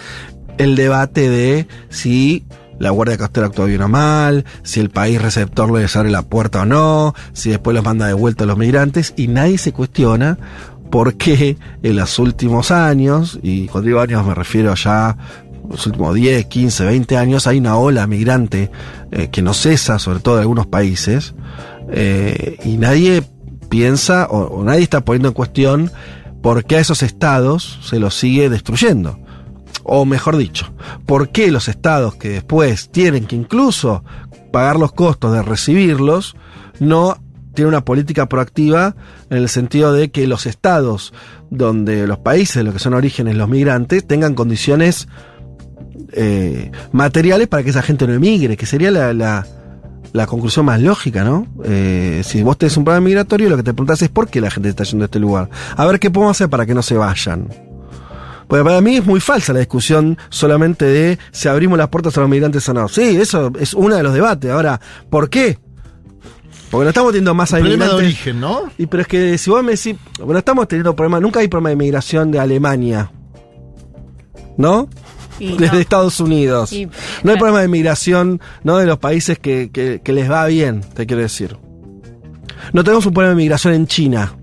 el debate de si la Guardia Costera actúa bien o mal, si el país receptor les abre la puerta o no, si después los manda de vuelta a los migrantes, y nadie se cuestiona por qué en los últimos años, y cuando digo años me refiero ya los últimos 10, 15, 20 años, hay una ola migrante eh, que no cesa, sobre todo en algunos países, eh, y nadie piensa o nadie está poniendo en cuestión por qué a esos estados se los sigue destruyendo. O mejor dicho, por qué los estados que después tienen que incluso pagar los costos de recibirlos no tienen una política proactiva en el sentido de que los estados donde los países, los que son orígenes los migrantes, tengan condiciones eh, materiales para que esa gente no emigre, que sería la, la conclusión más lógica, ¿no? Eh, si vos tenés un problema migratorio, lo que te preguntás es por qué la gente está yendo a este lugar. A ver qué podemos hacer para que no se vayan. Porque para mí es muy falsa la discusión solamente de si abrimos las puertas a los migrantes o no. Sí, eso es uno de los debates. Ahora, ¿por qué? Porque no estamos teniendo más El problema de origen, ¿no? Y pero es que si vos me decís, bueno, estamos teniendo problemas, nunca hay problema de migración de Alemania. ¿No? Desde no. Estados Unidos. Y- no hay problema de migración, ¿no? De los países que, que- que les va bien, te quiero decir. No tenemos un problema de migración en China.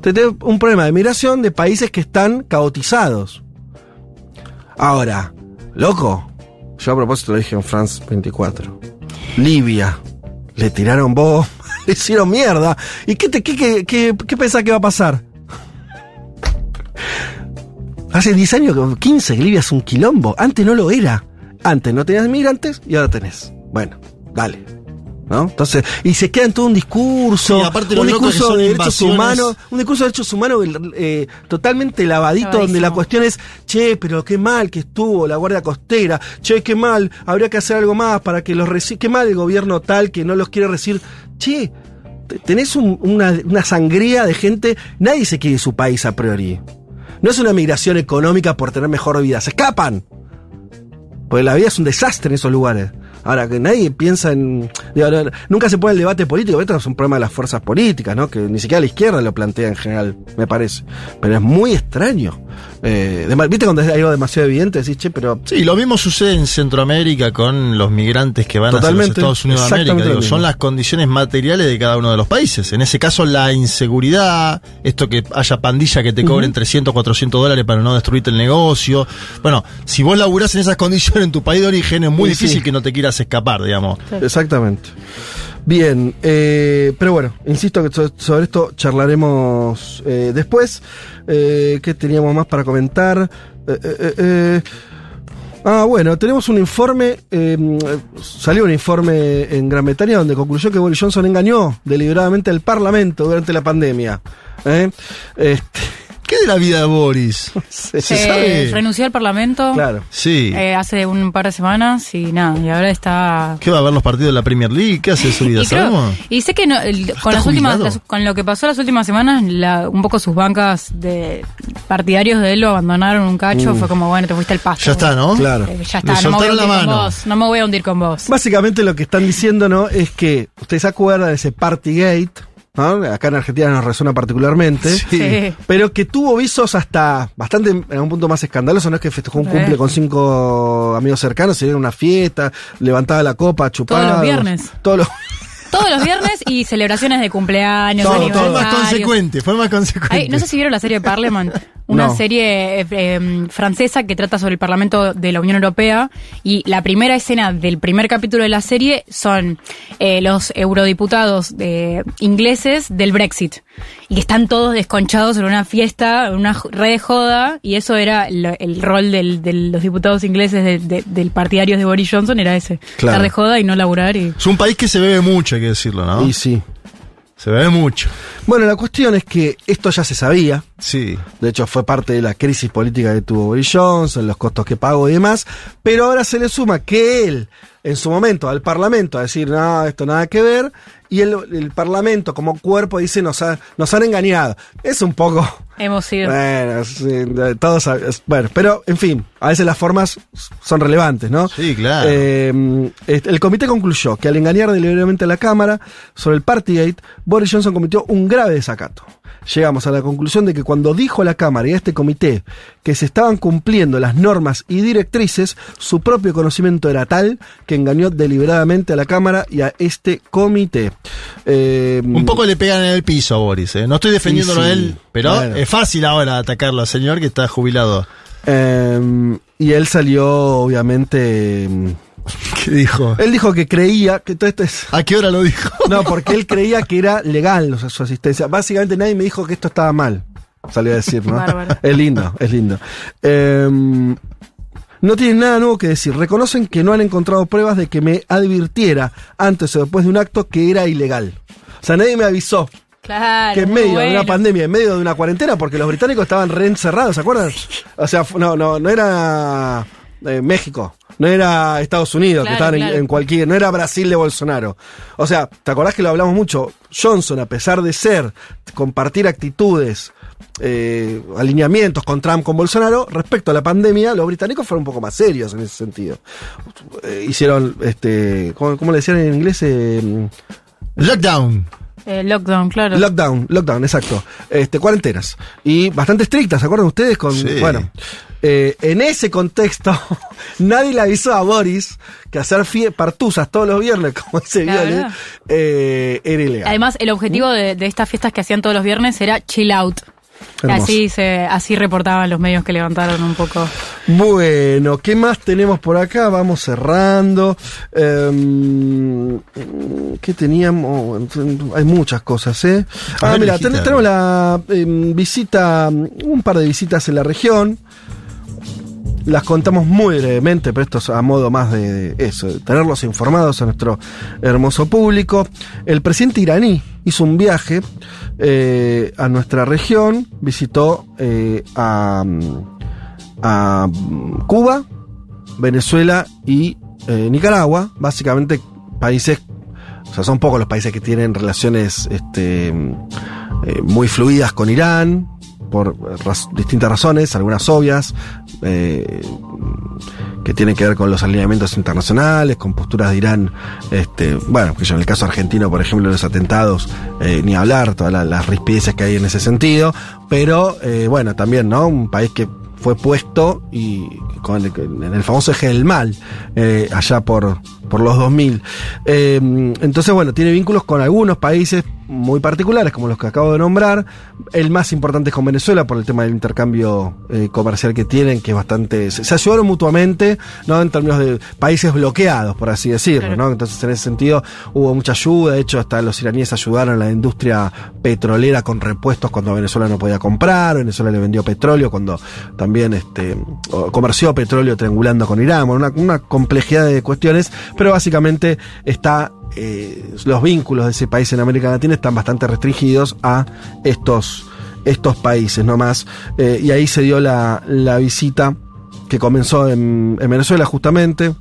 Tenemos un problema de migración de países que están caotizados. Ahora, loco, yo a propósito lo dije en France 24. Libia. Le tiraron bombas, le hicieron mierda. ¿Y qué, te, qué, qué, qué, qué pensás que va a pasar? Hace 10 años, 15, que Libia es un quilombo. Antes no lo era. Antes no tenías migrantes y ahora tenés. Bueno, dale. ¿No? Entonces, y se queda en todo un discurso, Sí, aparte lo un discurso de derechos humanos, un discurso de derechos humanos eh, totalmente lavadito, Lavadísimo. donde la cuestión es, che, pero qué mal que estuvo la Guardia Costera, che, qué mal, habría que hacer algo más para que los reci qué mal el gobierno tal que no los quiere recibir. Che, te- tenés un- una, una sangría de gente, nadie se quiere su país a priori. No es una migración económica por tener mejor vida, se escapan. Porque la vida es un desastre en esos lugares. Ahora, que nadie piensa en. digo, no, nunca se pone el debate político, esto es un problema de las fuerzas políticas, ¿no? Que ni siquiera la izquierda lo plantea en general, me parece. Pero es muy extraño. Eh, de- ¿Viste cuando es algo demasiado evidente? Decís, che, pero. Sí, lo mismo sucede en Centroamérica con los migrantes que van a los Estados Unidos de América. Digo, son las condiciones materiales de cada uno de los países. En ese caso, la inseguridad, esto que haya pandilla que te cobren 300, 400 dólares para no destruirte el negocio. Bueno, si vos laburás en esas condiciones en tu país de origen, es muy Sí, sí. difícil que no te quieras escapar, digamos. Exactamente. Bien, eh, pero bueno, insisto que so- sobre esto charlaremos eh, después. Eh, ¿Qué teníamos más para comentar? Eh, eh, eh, eh. Ah, bueno, tenemos un informe, eh, salió un informe en Gran Bretaña donde concluyó que Boris Johnson engañó deliberadamente al Parlamento durante la pandemia. ¿eh? Este, ¿Qué de la vida de Boris? se- ¿Se Eh, sabe? renunció al Parlamento claro. Sí. eh, hace un par de semanas y nada, y ahora está ¿Qué va a ver los partidos de la Premier League? ¿Qué hace de su vida? Y, creo- ¿Sabemos? y sé que no- el- con las últimas, las- con lo que pasó las últimas semanas, la- un poco sus bancas de partidarios de él lo abandonaron un cacho, fue como bueno, te fuiste al pasto. Ya está, ¿no? Claro. Eh, ya Le está, no me voy a hundir con vos, no me voy a hundir con vos. Básicamente lo que están diciendo, ¿no? Es que, ¿ustedes se acuerdan de ese Partygate? ¿No? Acá en Argentina nos resuena particularmente. Sí. Pero que tuvo visos hasta bastante, en algún punto más escandaloso, no es que festejó un cumple con cinco amigos cercanos, sino una fiesta, levantaba la copa, chupaba. los viernes. Todos los Todos los viernes y celebraciones de cumpleaños, Todo, todo más consecuente, fue más consecuente. Ay, no sé si vieron la serie Parliament, una No. serie eh, eh, francesa que trata sobre el Parlamento de la Unión Europea y la primera escena del primer capítulo de la serie son eh, los eurodiputados de, ingleses del Brexit y que están todos desconchados en una fiesta, en una red de joda y eso era lo- el rol del- de los diputados ingleses de- de- del partidarios de Boris Johnson era ese, Claro. estar de joda y no laburar y Es un país que se bebe mucho, que decirlo, ¿no? Y sí. Se bebe mucho. Bueno, la cuestión es que esto ya se sabía. Sí. De hecho, fue parte de la crisis política que tuvo Boris Johnson, los costos que pagó y demás. Pero ahora se le suma que él, en su momento, al Parlamento, a decir, no, esto nada que ver. Y el, el Parlamento, como cuerpo, dice, nos, ha- nos han engañado. Es un poco. hemos sido... Bueno, sí, todos. Bueno, pero, en fin, a veces las formas son relevantes, ¿no? Sí, claro. Eh, este, el comité concluyó que al engañar deliberadamente a la Cámara sobre el Partygate, Boris Johnson cometió un grave desacato. Llegamos a la conclusión de que cuando dijo a la Cámara y a este comité que se estaban cumpliendo las normas y directrices, su propio conocimiento era tal que engañó deliberadamente a la Cámara y a este comité. Eh, Un poco le pegan en el piso a Boris, ¿eh? No estoy defendiéndolo Sí, a él, pero Bueno. es fácil ahora atacarlo al señor que está jubilado. Eh, y él salió, obviamente, mm, ¿Qué dijo? Él dijo que creía que todo esto es. ¿A qué hora lo dijo? No, porque él creía que era legal o sea, su asistencia. Básicamente nadie me dijo que esto estaba mal. Salió a decir, ¿no? Bárbaro. es lindo, es lindo. Em, no tienen nada nuevo que decir. Reconocen que no han encontrado pruebas de que me advirtiera antes o después de un acto que era ilegal. O sea, nadie me avisó Claro. que en medio de una pandemia, en medio de una cuarentena, porque los británicos estaban reencerrados, ¿se acuerdan? O sea, no, no, no era eh, México, no era Estados Unidos, que Claro, estaban en- en, cualquier, no era Brasil de Bolsonaro. O sea, ¿te acordás que lo hablamos mucho? Johnson, a pesar de ser, compartir actitudes, eh, alineamientos con Trump, con Bolsonaro, respecto a la pandemia, los británicos fueron un poco más serios en ese sentido. Eh, hicieron, este, ¿cómo, cómo le decían en inglés? Eh, Lockdown. Eh, lockdown, claro. Lockdown, lockdown, exacto. Este, cuarentenas. Y bastante estrictas, ¿se acuerdan ustedes? Con, Sí. Bueno, eh, en ese contexto, nadie le avisó a Boris que hacer fie partusas todos los viernes, como dice Claro. Viole, eh, era ilegal. Además, el objetivo de, de estas fiestas que hacían todos los viernes era chill out. Hermoso. Así se, así reportaban los medios que levantaron un poco. Bueno, ¿qué más tenemos por acá? Vamos cerrando. Em, ¿Qué teníamos? Hay muchas cosas, ¿eh? A Ah, mira, ten- tenemos la em, visita, un par de visitas en la región. Las contamos muy brevemente, pero esto es a modo más de eso, de tenerlos informados a nuestro hermoso público. El presidente iraní hizo un viaje eh, a nuestra región, visitó eh, a, a Cuba, Venezuela y eh, Nicaragua, básicamente países, o sea, son pocos los países que tienen relaciones este, eh, muy fluidas con Irán, por distintas razones, algunas obvias, eh, que tienen que ver con los alineamientos internacionales, con posturas de Irán, este, bueno, que yo en el caso argentino, por ejemplo, los atentados, eh, ni hablar, todas la- las rispideces que hay en ese sentido, pero eh, bueno, también, ¿no? Un país que fue puesto y con el- en el famoso eje del mal, allá por, por los 2000. Eh, entonces, bueno, tiene vínculos con algunos países muy particulares, como los que acabo de nombrar. El más importante es con Venezuela por el tema del intercambio eh, comercial que tienen, que es bastante. Se, ayudaron mutuamente, ¿no? En términos de países bloqueados, por así decirlo, Claro. ¿no? Entonces, en ese sentido, hubo mucha ayuda. De hecho, hasta los iraníes ayudaron a la industria petrolera con repuestos cuando Venezuela no podía comprar. Venezuela le vendió petróleo cuando también este, comerció petróleo triangulando con Irán. Bueno, una, una complejidad de cuestiones, pero básicamente está. eh, los vínculos de ese país en América Latina están bastante restringidos a estos, estos países nomás. Eh, y ahí se dio la, la visita que comenzó en, en Venezuela justamente.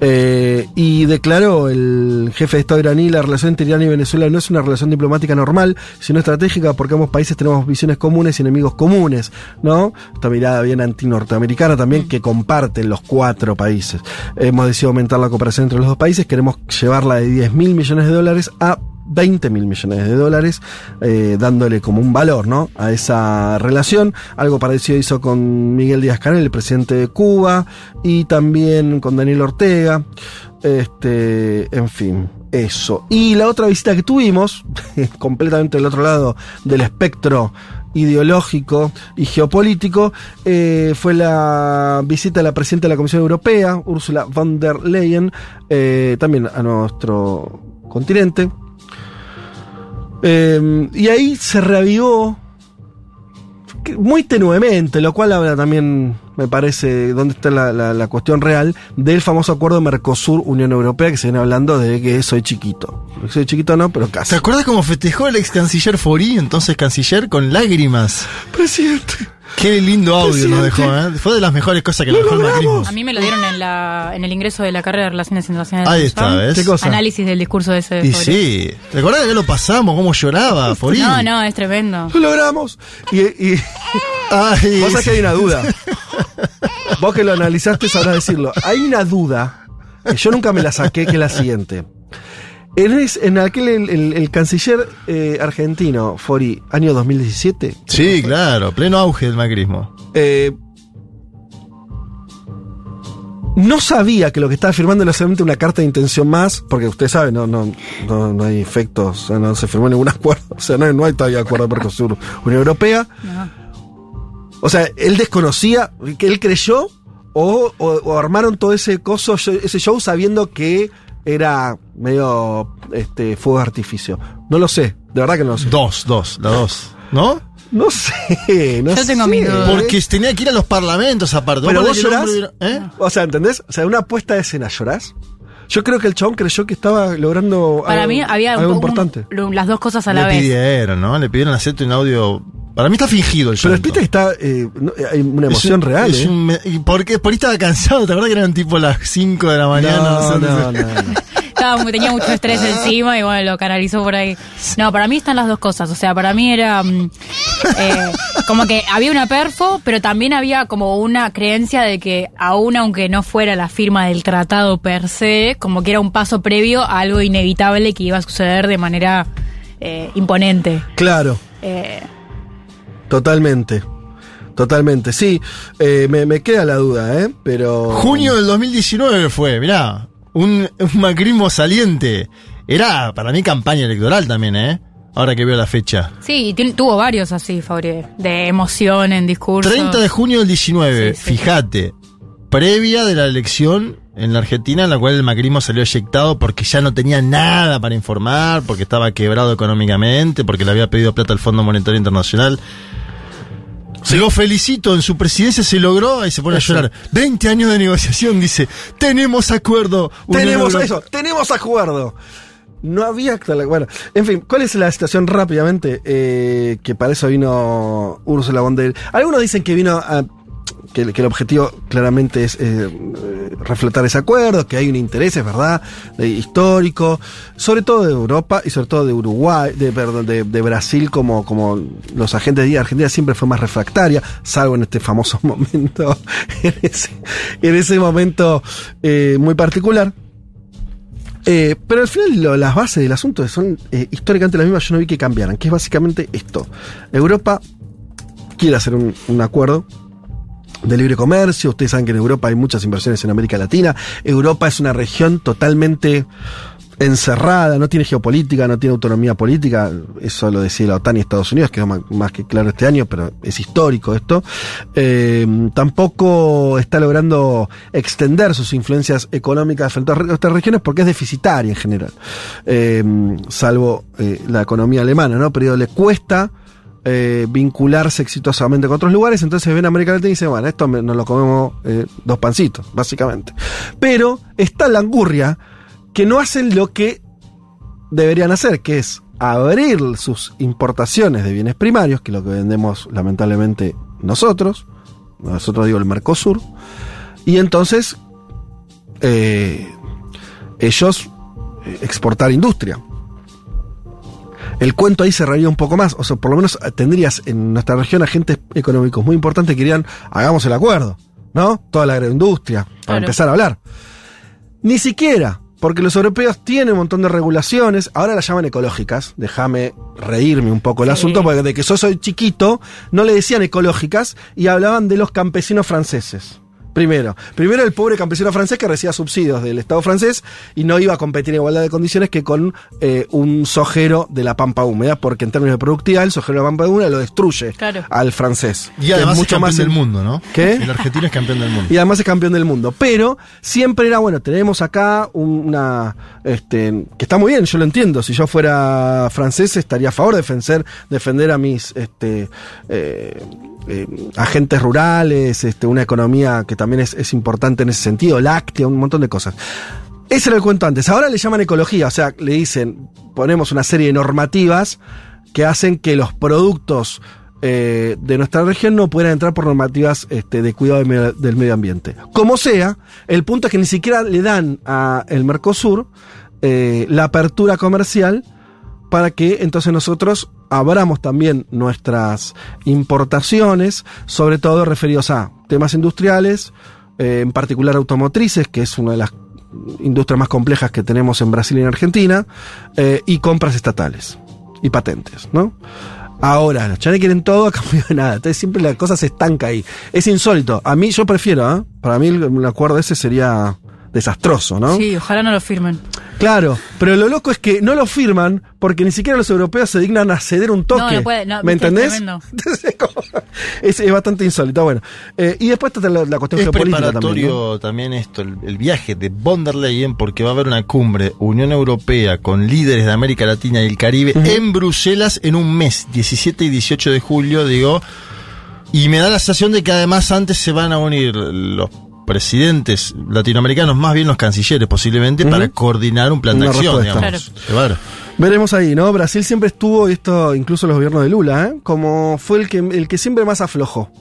Eh, y declaró el jefe de Estado iraní, la relación entre Irán y Venezuela no es una relación diplomática normal, sino estratégica porque ambos países tenemos visiones comunes y enemigos comunes, ¿no? Esta mirada bien anti-norteamericana también que comparten los cuatro países. Hemos decidido aumentar la cooperación entre los dos países, queremos llevarla de 10 mil millones de dólares a 20 mil millones de dólares, eh, dándole como un valor ¿no? a esa relación. Algo parecido hizo con Miguel Díaz Canel, el presidente de Cuba, y también con Daniel Ortega. Este, en fin, eso. Y la otra visita que tuvimos, completamente del otro lado del espectro ideológico y geopolítico, eh, fue la visita de la presidenta de la Comisión Europea, Ursula von der Leyen, eh, también a nuestro continente. Eh, y ahí se reavivó muy tenuemente, lo cual habla también, me parece, dónde está la, la- la cuestión real del famoso acuerdo Mercosur-Unión Europea, que se viene hablando de que soy chiquito. Soy chiquito no, pero casi. ¿Te acuerdas cómo festejó el ex canciller Fori, entonces canciller, con lágrimas? Presidente. Qué lindo audio nos dejó, ¿eh? Fue de las mejores cosas que Lo nos dejó el macrismo. A mí me lo dieron en, la, en el ingreso de la carrera de Relaciones Internacionales. Ahí de está. ¿ves? ¿Qué cosa? Análisis del discurso de ese. Y sí. ¿Te acordás que ya lo pasamos? ¿Cómo lloraba Fori? No, no, es tremendo. Lo logramos. Y, y Ay, vos sabés que hay una duda. Vos que lo analizaste sabrás decirlo. Hay una duda que yo nunca me la saqué, que es la siguiente. En, es- en aquel, el, el- el canciller eh, argentino, Fori, año 2017, Sí, claro, pleno auge del macrismo. eh, no sabía que lo que estaba firmando era solamente una carta de intención más, porque usted sabe, no, no, no, no hay efectos, o sea, no se firmó ningún acuerdo, o sea, no, hay- no hay todavía acuerdo de Mercosur, Unión Europea. No. O sea, él desconocía, que él creyó, O, o- o armaron todo ese coso, ese show sabiendo que era medio este, fuego de artificio. No lo sé, de verdad que no lo sé. Dos, dos, la dos. ¿No? No sé, no Yo tengo sé. mis dudas. Porque tenía que ir a los parlamentos aparte. Pero Vos llorás. ¿Eh? O sea, ¿entendés? O sea, una puesta de escena, ¿llorás? Yo creo que el chabón creyó que estaba logrando Para algo, mí había algo un- importante. las dos cosas a la Le vez. pidieron, ¿no? Le pidieron hacerte un audio. Para mí está fingido el Pero llanto. que está, eh, no, hay una Es emoción un- real, es ¿eh? un me- y porque por ahí estaba cansado, ¿te acuerdas que eran tipo las 5 de la mañana? no, no, no. Estaba, muy- tenía mucho estrés encima y bueno, lo canalizó por ahí. No, para mí están las dos cosas. O sea, para mí era mm, eh, como que había una perfo, pero también había como una creencia de que aún aunque no fuera la firma del tratado per se, como que era un paso previo a algo inevitable que iba a suceder de manera eh, imponente. Claro, Eh, totalmente. Totalmente, sí. Eh, me, me queda la duda, ¿eh? Pero. Junio del 2019 fue, mirá. Un, un macrismo saliente. Era para mí campaña electoral también, ¿eh? Ahora que veo la fecha. sí, tuvo varios así, Fabri, de emoción en discurso. 30 de junio del 19, Sí, sí. fíjate. Previa de la elección en la Argentina, en la cual el macrismo salió eyectado porque ya no tenía nada para informar, porque estaba quebrado económicamente, porque le había pedido plata al Fondo Monetario Internacional. Se lo felicito, en su presidencia se logró y se pone Eso. a llorar. 20 años de negociación, dice, tenemos acuerdo. Tenemos Europea". eso, tenemos acuerdo. No había. actual- Bueno, en fin, ¿cuál es la situación rápidamente? Eh, que para eso vino Ursula von der. Algunos dicen que vino a. Que, que el objetivo claramente es eh, refletar ese acuerdo, que hay un interés, es verdad, histórico, sobre todo de Europa y sobre todo de Uruguay, de, perdón, de, de Brasil como, como los agentes de Argentina siempre fue más refractaria, salvo en este famoso momento, en ese, en ese momento eh, muy particular. Eh, pero al final las bases del asunto son eh, históricamente las mismas, yo no vi que cambiaran, que es básicamente esto. Europa quiere hacer un acuerdo de libre comercio, ustedes saben que en Europa hay muchas inversiones en América Latina, Europa es una región totalmente encerrada, no tiene geopolítica, no tiene autonomía política, eso lo decía la OTAN y Estados Unidos, quedó más, más que claro este año, pero es histórico esto. Eh, tampoco está logrando extender sus influencias económicas frente a otras regiones porque es deficitaria en general, Eh, salvo eh, la economía alemana, ¿no? Pero le cuesta eh, vincularse exitosamente con otros lugares, entonces ven a América Latina y dicen, bueno, esto nos lo comemos eh, dos pancitos, básicamente. Pero está la angurria que no hacen lo que deberían hacer, que es abrir sus importaciones de bienes primarios, que es lo que vendemos lamentablemente nosotros, nosotros digo el Mercosur, y entonces eh, ellos exportar industria. El cuento ahí cerraría un poco más, o sea, por lo menos eh, tendrías en nuestra región agentes económicos muy importantes que dirían, hagamos el acuerdo, ¿no? Toda la agroindustria, para Claro. empezar a hablar. Ni siquiera, porque los europeos tienen un montón de regulaciones, ahora las llaman ecológicas, déjame reírme un poco el Sí. asunto, porque de que yo soy chiquito, no le decían ecológicas y hablaban de los campesinos franceses. Primero, primero el pobre campesino francés que recibía subsidios del Estado francés y no iba a competir en igualdad de condiciones que con eh, un sojero de la pampa húmeda, porque en términos de productividad el sojero de la pampa húmeda lo destruye Claro. al francés. Y además es mucho campeón más del en- mundo, ¿no? ¿Qué? El argentino es campeón del mundo. y además es campeón del mundo. Pero siempre era, bueno, tenemos acá una. Este, que está muy bien, yo lo entiendo. Si yo fuera francés, estaría a favor de defender, defender a mis este, eh, eh, agentes rurales, este, una economía que también es, importante en ese sentido, láctea, un montón de cosas. Ese era el cuento antes. Ahora le llaman ecología, o sea, le dicen, ponemos una serie de normativas que hacen que los productos eh, de nuestra región no puedan entrar por normativas este, de cuidado del medio, ambiente. Como sea, el punto es que ni siquiera le dan a el Mercosur eh, la apertura comercial para que entonces nosotros abramos también nuestras importaciones, sobre todo referidos a temas industriales, eh, en particular automotrices, que es una de las industrias más complejas que tenemos en Brasil y en Argentina, eh, y compras estatales y patentes, ¿no? Ahora, los chanes quieren todo a cambio de nada. Entonces siempre la cosa se estanca ahí. Es insólito. A mí yo prefiero, ¿eh? Para mí el, el acuerdo ese sería desastroso, ¿no? Sí, ojalá no lo firmen. Claro, pero lo loco es que no lo firman porque ni siquiera los europeos se dignan a ceder un toque. No, no puede, no, ¿Me entendés? tremendo. Entonces, es, es- es bastante insólito. Bueno, Eh, y después está la, la cuestión Es geopolítica preparatorio también. también, esto, el, el viaje de von der Leyen, porque va a haber una cumbre Unión Europea con líderes de América Latina y el Caribe en Bruselas en un mes, 17 y 18 de julio, digo. Y me da la sensación de que además antes se van a unir los presidentes latinoamericanos, más bien los cancilleres posiblemente, para coordinar un plan Una de acción, digamos. Claro. Veremos ahí, ¿no? Brasil siempre estuvo, y esto incluso los gobiernos de Lula, ¿eh? como fue el que, el que siempre más aflojó.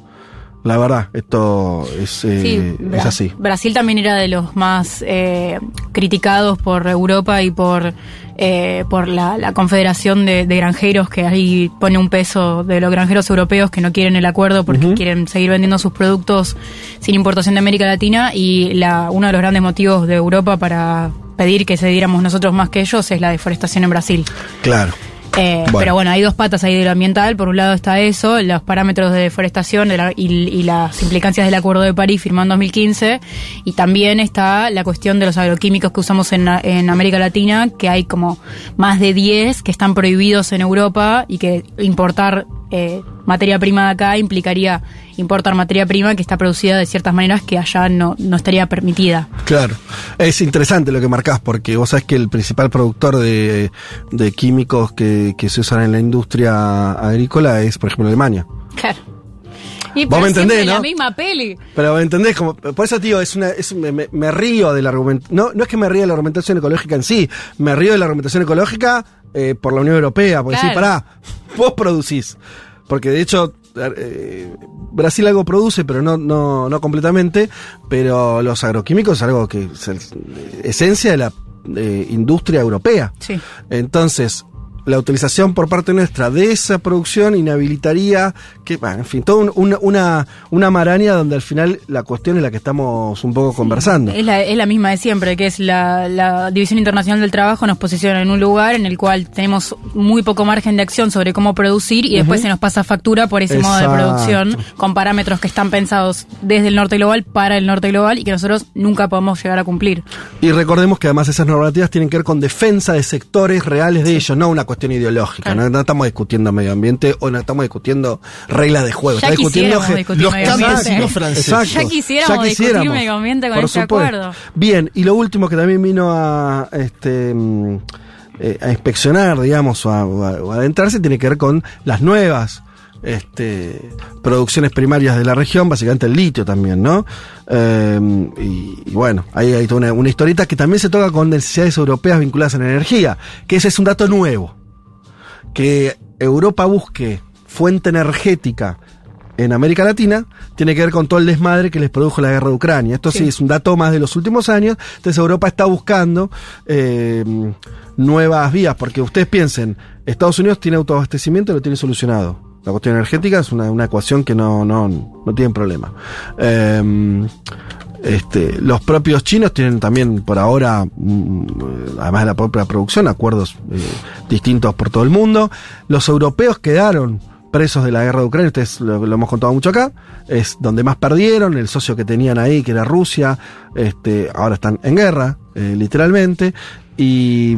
La verdad, esto es, eh, Sí, es así. Brasil también era de los más eh, criticados por Europa y por, eh, por la, la Confederación de, de Granjeros, que ahí pone un peso de los granjeros europeos que no quieren el acuerdo porque quieren seguir vendiendo sus productos sin importación de América Latina. Y la, uno de los grandes motivos de Europa para pedir que se diéramos nosotros más que ellos es la deforestación en Brasil. Claro. Eh, Bueno. Pero bueno, hay dos patas ahí de lo ambiental. Por un lado está eso, los parámetros de deforestación de la- y, y las implicancias del Acuerdo de París firmado en 2015. Y también está la cuestión de los agroquímicos que usamos en, en América Latina, que hay como más de 10 que están prohibidos en Europa y que importar eh, materia prima de acá implicaría importar materia prima que está producida de ciertas maneras que allá no, no estaría permitida. Claro. Es interesante lo que marcás, porque vos sabés que el principal productor de, de químicos que, que se usan en la industria agrícola es, por ejemplo, Alemania. Claro. Y Vos me entendés, ¿no? la misma peli. Pero ¿entendés? Como, por eso, tío, es una, es, me, me- me río del argumento. No, no es que me río de la argumentación ecológica en sí, me río de la argumentación ecológica eh, por la Unión Europea. Porque sí, Claro. pará, vos producís. Porque de hecho, eh, Brasil algo produce, pero no, no, no completamente. Pero los agroquímicos es algo que es el- esencia de la eh, industria europea. Sí. Entonces, la utilización por parte nuestra de esa producción inhabilitaría que, bueno, en fin, toda un- una, una, una maraña donde al final la cuestión es la que estamos un poco conversando. Es la, es la misma de siempre, que es la, la División Internacional del Trabajo nos posiciona en un lugar en el cual tenemos muy poco margen de acción sobre cómo producir y después se nos pasa factura por ese modo de producción con parámetros que están pensados desde el norte global para el norte global y que nosotros nunca podemos llegar a cumplir. Y recordemos que además esas normativas tienen que ver con defensa de sectores reales de ellos, no una cuestión ideológica. Claro. No, no estamos discutiendo medio ambiente o no estamos discutiendo reglas de juego. Ya Está discutiendo discutir los medio cambios ambiente. y los franceses. Ya quisiéramos discutir quisiéramos, medio ambiente con por este supuesto. acuerdo. Bien, y lo último que también vino a este mm, eh, a inspeccionar, digamos, o a, o a- o a adentrarse, tiene que ver con las nuevas este, producciones primarias de la región, básicamente el litio también, ¿no? Eh, y, y bueno, ahí hay toda una, una historieta que también se toca con necesidades europeas vinculadas a la energía, que ese es un dato nuevo, que Europa busque fuente energética en América Latina tiene que ver con todo el desmadre que les produjo la guerra de Ucrania. Esto sí, Sí. es un dato más de los últimos años. Entonces Europa está buscando eh, nuevas vías, porque ustedes piensen, Estados Unidos tiene autoabastecimiento y lo tiene solucionado. La cuestión energética es una, una ecuación que no, no, no tiene problema. Eh, este, los propios chinos tienen también por ahora, mm, además de la propia producción, acuerdos eh, distintos por todo el mundo. Los europeos quedaron presos de la guerra de Ucrania, ustedes lo, lo hemos contado mucho acá, es donde más perdieron, el socio que tenían ahí, que era Rusia, este, ahora están en guerra, eh, literalmente. Y,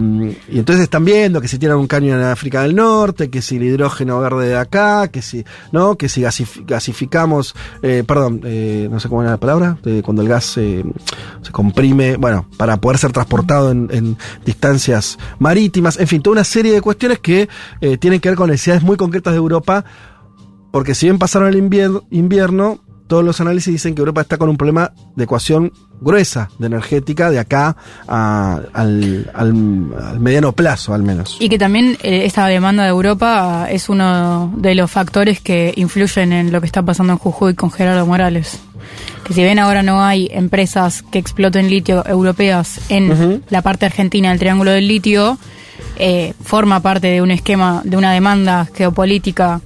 y entonces están viendo que si tiran un caño en África del Norte, que si el hidrógeno verde de acá, que si, ¿no? Que si gasif- gasificamos, eh, perdón, eh, no sé cómo era la palabra, cuando el gas se comprime, bueno, para poder ser transportado en, en distancias marítimas, en fin, toda una serie de cuestiones que eh, tienen que ver con necesidades muy concretas de Europa, porque si bien pasaron el invier- invierno, todos los análisis dicen que Europa está con un problema de ecuación gruesa de energética de acá a- al, al- al mediano plazo, al menos. Y que también eh, esta demanda de Europa es uno de los factores que influyen en lo que está pasando en Jujuy con Gerardo Morales. Que si bien ahora no hay empresas que exploten litio europeas en la parte argentina del Triángulo del Litio, eh, forma parte de un esquema, de una demanda geopolítica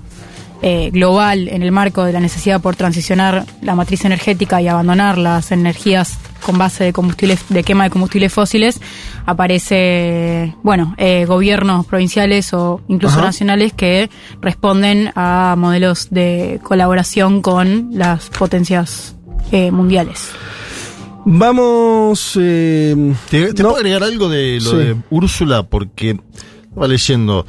eh, global en el marco de la necesidad por transicionar la matriz energética y abandonar las energías con base de combustibles de quema de combustibles fósiles aparece bueno eh, gobiernos provinciales o incluso Ajá. nacionales que responden a modelos de colaboración con las potencias eh, mundiales Vamos. eh, ¿Te, te no, puedo agregar algo de lo Sí. de Úrsula? Porque estaba leyendo.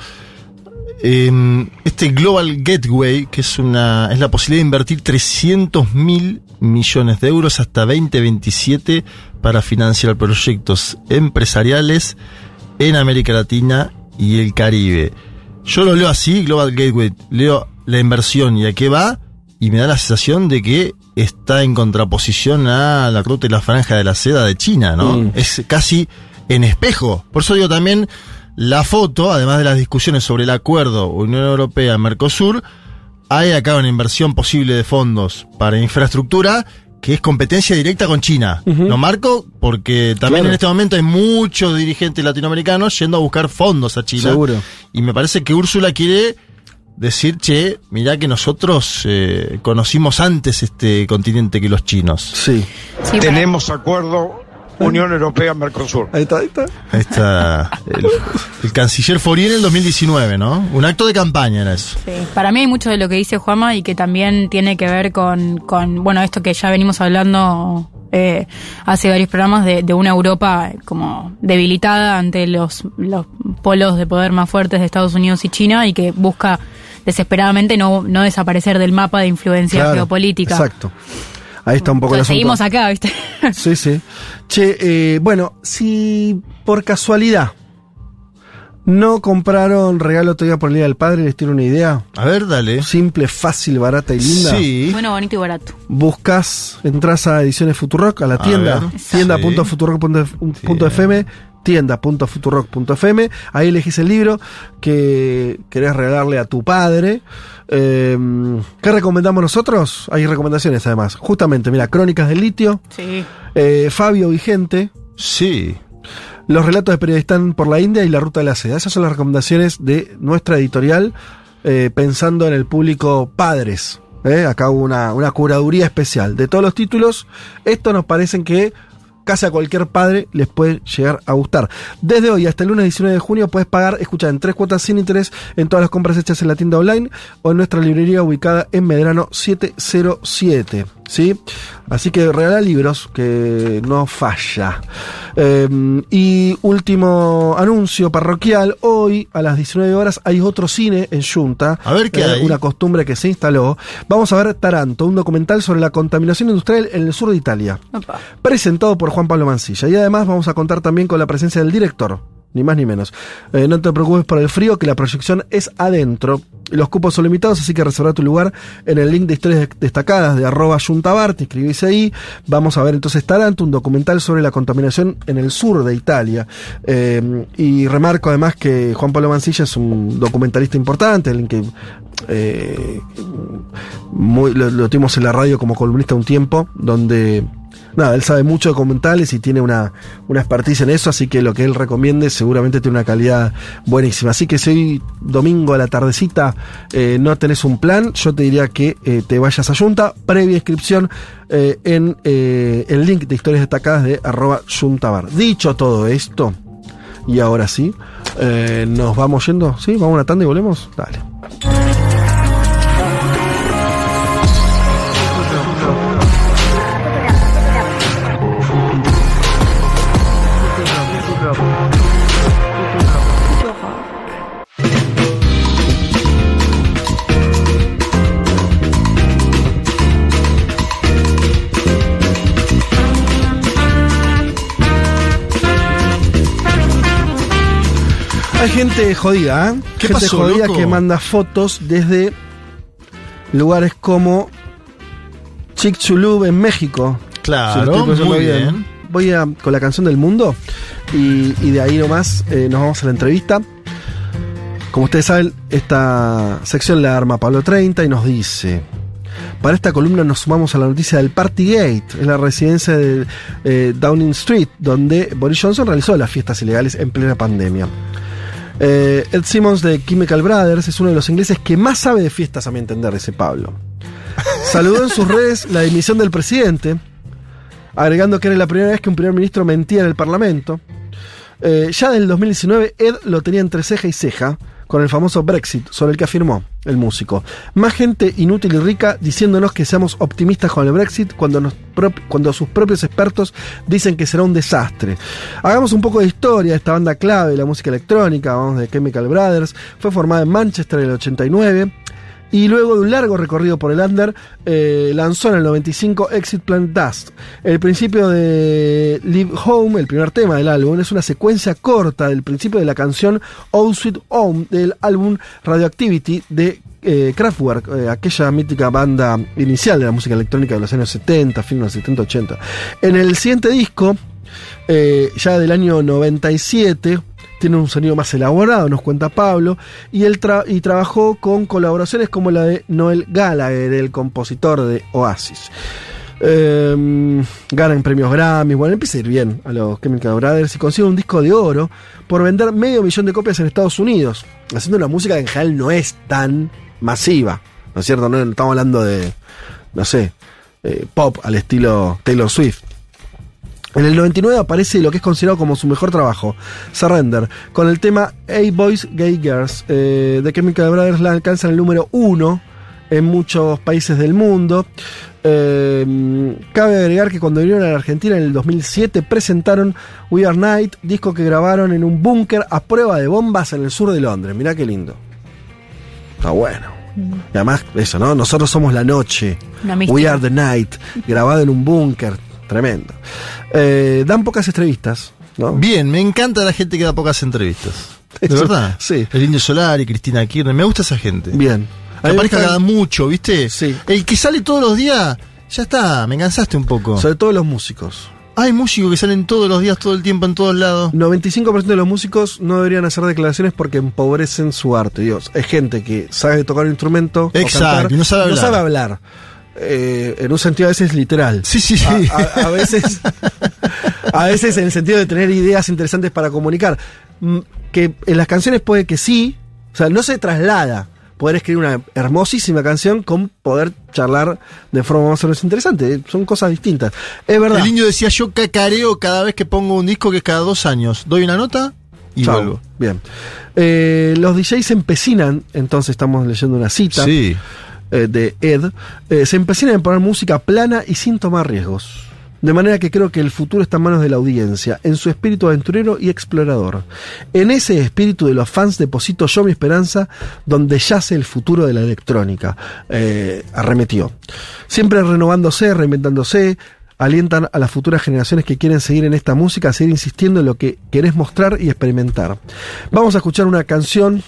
Eh, este Global Gateway, que es una es la posibilidad de invertir 300 mil millones de euros hasta 2027 para financiar proyectos empresariales en América Latina y el Caribe. Yo lo leo así, Global Gateway, leo la inversión y a qué va, y me da la sensación de que está en contraposición a la ruta y la franja de la seda de China, ¿no? Mm. Es casi en espejo. Por eso digo también, la foto, además de las discusiones sobre el acuerdo Unión Europea-Mercosur, hay acá una inversión posible de fondos para infraestructura que es competencia directa con China. Ujú. Lo marco porque también Claro. en este momento hay muchos dirigentes latinoamericanos yendo a buscar fondos a China. Seguro. Y me parece que Úrsula quiere decir, che, mirá que nosotros eh, conocimos antes este continente que los chinos. Sí. Sí, Tenemos acuerdo Unión Europea-Mercosur. Ahí está, ahí está. Ahí está el, el canciller Fourier en el 2019, ¿no? Un acto de campaña era eso. Sí, para mí hay mucho de lo que dice Juama y que también tiene que ver con, con bueno, esto que ya venimos hablando eh, hace varios programas de, de una Europa como debilitada ante los, los polos de poder más fuertes de Estados Unidos y China y que busca desesperadamente no, no desaparecer del mapa de influencia Claro, geopolítica. Exacto. Ahí está un poco asunto. seguimos acá, ¿viste? Sí, sí. Che, eh, bueno, si por casualidad no compraron regalo todavía por el Día del Padre, les tiro una idea. A ver, dale. Simple, fácil, barata y linda. Sí. bueno, bonito y barato. Buscas, entras a Ediciones Futurock, a la A tienda, tienda.futurock.fm, tienda.futurock.fm, ahí elegís el libro que querés regalarle a tu padre. Eh, ¿Qué recomendamos nosotros? Hay recomendaciones además. Justamente, mira, Crónicas del Litio, Sí. eh, Fabio Vigente, Sí. los relatos de periodistas por la India y la ruta de la seda. Esas son las recomendaciones de nuestra editorial, eh, pensando en el público padres. ¿eh? Acá hubo una, una curaduría especial. De todos los títulos, estos nos parecen que casi a cualquier padre les puede llegar a gustar. Desde hoy hasta el lunes 19 de junio puedes pagar, escucha, en tres cuotas sin interés en todas las compras hechas en la tienda online o en nuestra librería ubicada en Medrano 707. ¿Sí? Así que regala libros que no falla. Eh, y último anuncio parroquial, hoy a las 19 horas hay otro cine en Junta. A ver qué Eh, hay. Una costumbre que se instaló. Vamos a ver Taranto, un documental sobre la contaminación industrial en el sur de Italia Opa. presentado por Juan Pablo Mancilla. Y además vamos a contar también con la presencia del director, ni más ni menos. Eh, no te preocupes por el frío, que la proyección es adentro. Los cupos son limitados, así que reserva tu lugar en el link de historias destacadas de arroba Yuntabar, te escribís ahí. Vamos a ver entonces Taranto, un documental sobre la contaminación en el sur de Italia. Eh, y remarco además que Juan Pablo Mancilla es un documentalista importante, alguien que eh, muy- lo, lo tuvimos en la radio como columnista un tiempo, donde nada, él sabe mucho de documentales y tiene una, una expertise en eso, así que lo que él recomiende seguramente tiene una calidad buenísima. Así que si hoy domingo a la tardecita eh, no tenés un plan, yo te diría que eh, te vayas a Junta, previa inscripción eh, en el link de historias destacadas de arroba Juntabar. Dicho todo esto, y ahora sí, nos vamos yendo, ¿sí? Vamos a una tanda y volvemos. Dale. Hay gente jodida, ¿eh? ¿Qué gente pasó, jodida loco? que manda fotos desde lugares como Chicxulub en México. Claro, Si muy bien. Voy a, con la canción del mundo y, y de ahí nomás eh, nos vamos a la entrevista. Como ustedes saben, esta sección la arma Pablo 30 y nos dice... Para esta columna nos sumamos a la noticia del Partygate, en la residencia de eh, Downing Street, donde Boris Johnson realizó las fiestas ilegales en plena pandemia. Eh, Ed Simmons de Chemical Brothers es uno de los ingleses que más sabe de fiestas, a mi entender, ese Pablo. Saludó en sus redes la dimisión del presidente, agregando que era la primera vez que un primer ministro mentía en el Parlamento. Eh, ya del 2019, Ed lo tenía entre ceja y ceja, con el famoso Brexit, sobre el que afirmó el músico. Más gente inútil y rica diciéndonos que seamos optimistas con el Brexit cuando, nos cuando sus propios expertos dicen que será un desastre. Hagamos un poco de historia de esta banda clave de la música electrónica, vamos de Chemical Brothers. Fue formada en Manchester en el 89. Y luego de un largo recorrido por el under, eh, lanzó en el 95 Exit Planet Dust. El principio de Live Home, el primer tema del álbum, es una secuencia corta del principio de la canción All Sweet Home del álbum Radioactivity de eh, Kraftwerk, eh, aquella mítica banda inicial de la música electrónica de los años 70, fin de los 70, 80. En el siguiente disco, ya del año 97, tiene un sonido más elaborado, nos cuenta Pablo, y él y trabajó con colaboraciones como la de Noel Gallagher, el compositor de Oasis. Eh, ganan premios Grammy, bueno, empieza a ir bien a los Chemical Brothers y consigue un disco de oro por vender medio millón de copias en Estados Unidos, haciendo una música que en general no es tan masiva, ¿no es cierto? No estamos hablando de, no sé, eh, pop al estilo Taylor Swift. En el 99 aparece lo que es considerado como su mejor trabajo, Surrender, con el tema Hey Boys Gay Girls. Eh, The Chemical Brothers la alcanzan el número uno en muchos países del mundo. Eh, cabe agregar que cuando vinieron a la Argentina en el 2007 presentaron We Are Night, disco que grabaron en un búnker a prueba de bombas en el sur de Londres. Mirá qué lindo. Está bueno. Y además, eso, ¿no? Nosotros somos la noche. We Are the Night, grabado en un búnker. Tremendo. Eh, dan pocas entrevistas, ¿no? Bien, me encanta la gente que da pocas entrevistas. De Eso, verdad. sí. El Indio Solar y Cristina Kirchner. Me gusta esa gente. Bien. Que A mí me aparezca gustan- cada mucho, ¿viste? Sí. El que sale todos los días, ya está, me cansaste un poco. Sobre todo los músicos. Hay músicos que salen todos los días, todo el tiempo, en todos lados. 95% de los músicos no deberían hacer declaraciones porque empobrecen su arte. Dios, es gente que sabe tocar un instrumento. o Exacto, cantar, y no sabe hablar. hablar. Eh, en un sentido a veces literal. Sí, sí, sí. A, a- a veces. a veces en el sentido de tener ideas interesantes para comunicar. Mm, Que en las canciones puede que sí. O sea, no se traslada poder escribir una hermosísima canción con poder charlar de forma más o menos interesante. Son cosas distintas. Es verdad. El indio decía, yo cacareo cada vez que pongo un disco que es cada dos años. Doy una nota y Chau. vuelvo. Bien. Eh, los DJs se empecinan, entonces estamos leyendo una cita Sí. Eh, de Ed, eh, se empecinan en poner música plana y sin tomar riesgos. De manera que creo que el futuro está en manos de la audiencia, en su espíritu aventurero y explorador. En ese espíritu de los fans deposito yo mi esperanza, donde yace el futuro de la electrónica. Eh, arremetió. Siempre renovándose, reinventándose, alientan a las futuras generaciones que quieren seguir en esta música a seguir insistiendo en lo que querés mostrar y experimentar. Vamos a escuchar una canción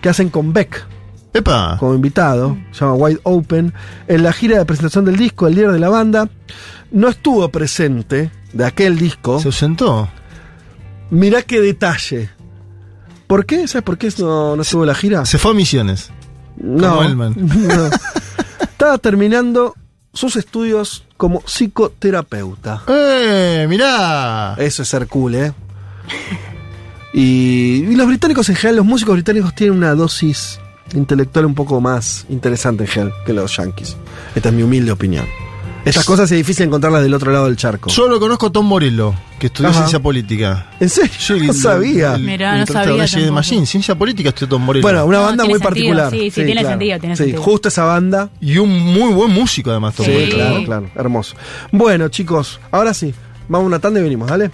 que hacen con Beck, Epa. como invitado, se llama Wide Open. En la gira de presentación del disco, el líder de la banda no estuvo presente de aquel disco. Se ausentó. Mirá qué detalle. ¿Por qué? ¿Sabes por qué no, no estuvo la gira? Se fue a Misiones. No, como no. Estaba terminando sus estudios como psicoterapeuta. ¡Eh! Mirá. Eso es ser cool, ¿eh? Y, y los británicos en general, los músicos británicos tienen una dosis intelectual un poco más interesante en general que los yankees. Esta es mi humilde opinión. Estas cosas es difícil encontrarlas del otro lado del charco. Solo conozco a Tom Morello, que estudió Ajá. ciencia política. ¿En serio? Sí, no sabía. el- Mirá, no de sabía. Machine, ciencia política estudió Tom Morello. Bueno, una No, banda muy sentido, particular. sí, sí, tiene sentido, tiene Sí, sentido. justo esa banda. y un muy buen músico además, Tom Sí, Morello. claro, claro. Hermoso. Bueno, chicos, ahora sí. Vamos a una tanda y venimos, ¿dale?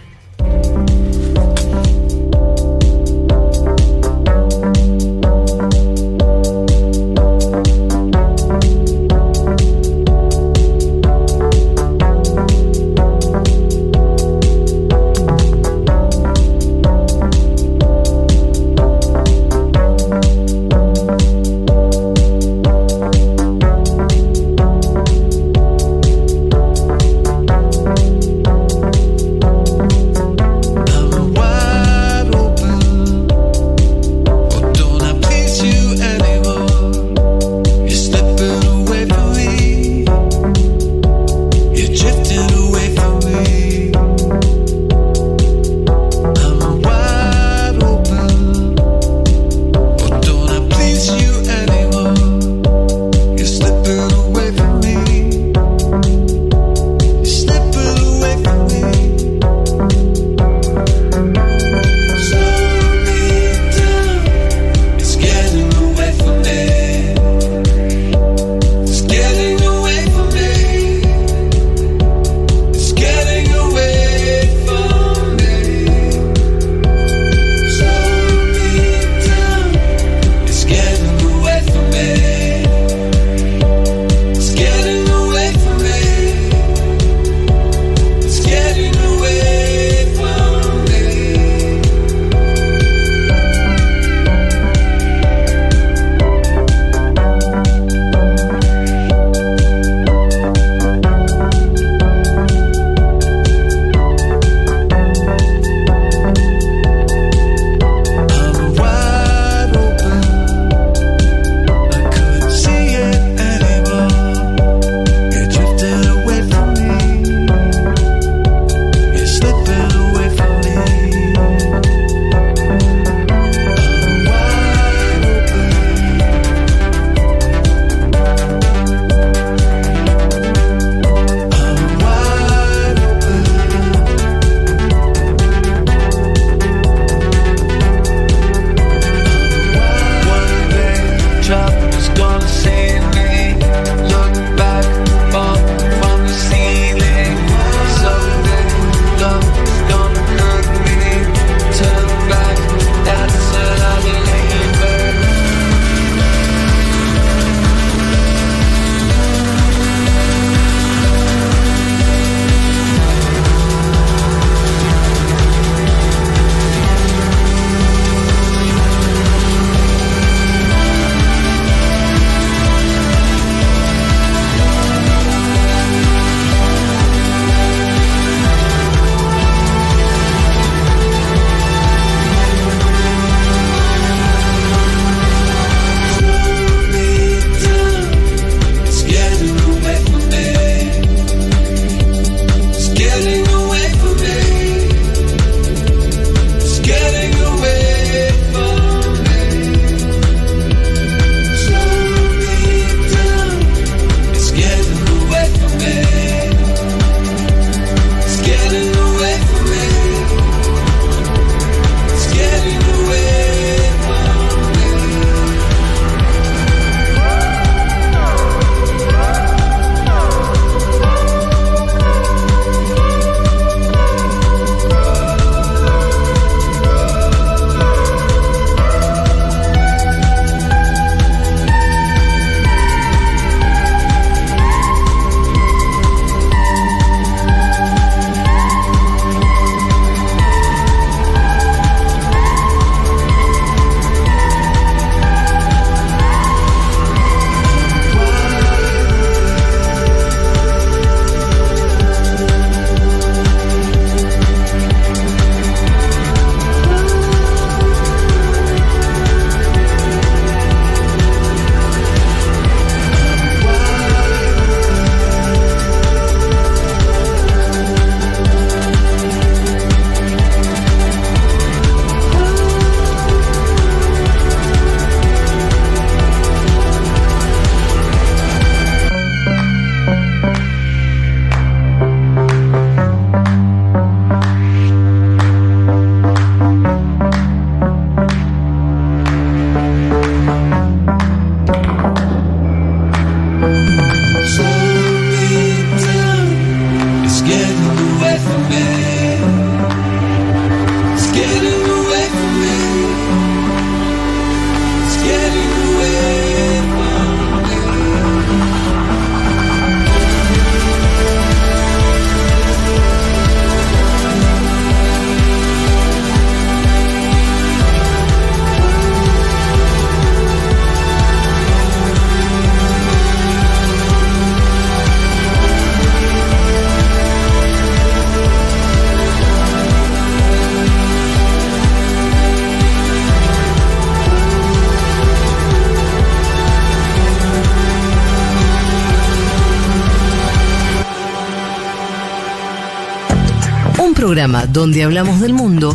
Programa donde hablamos del mundo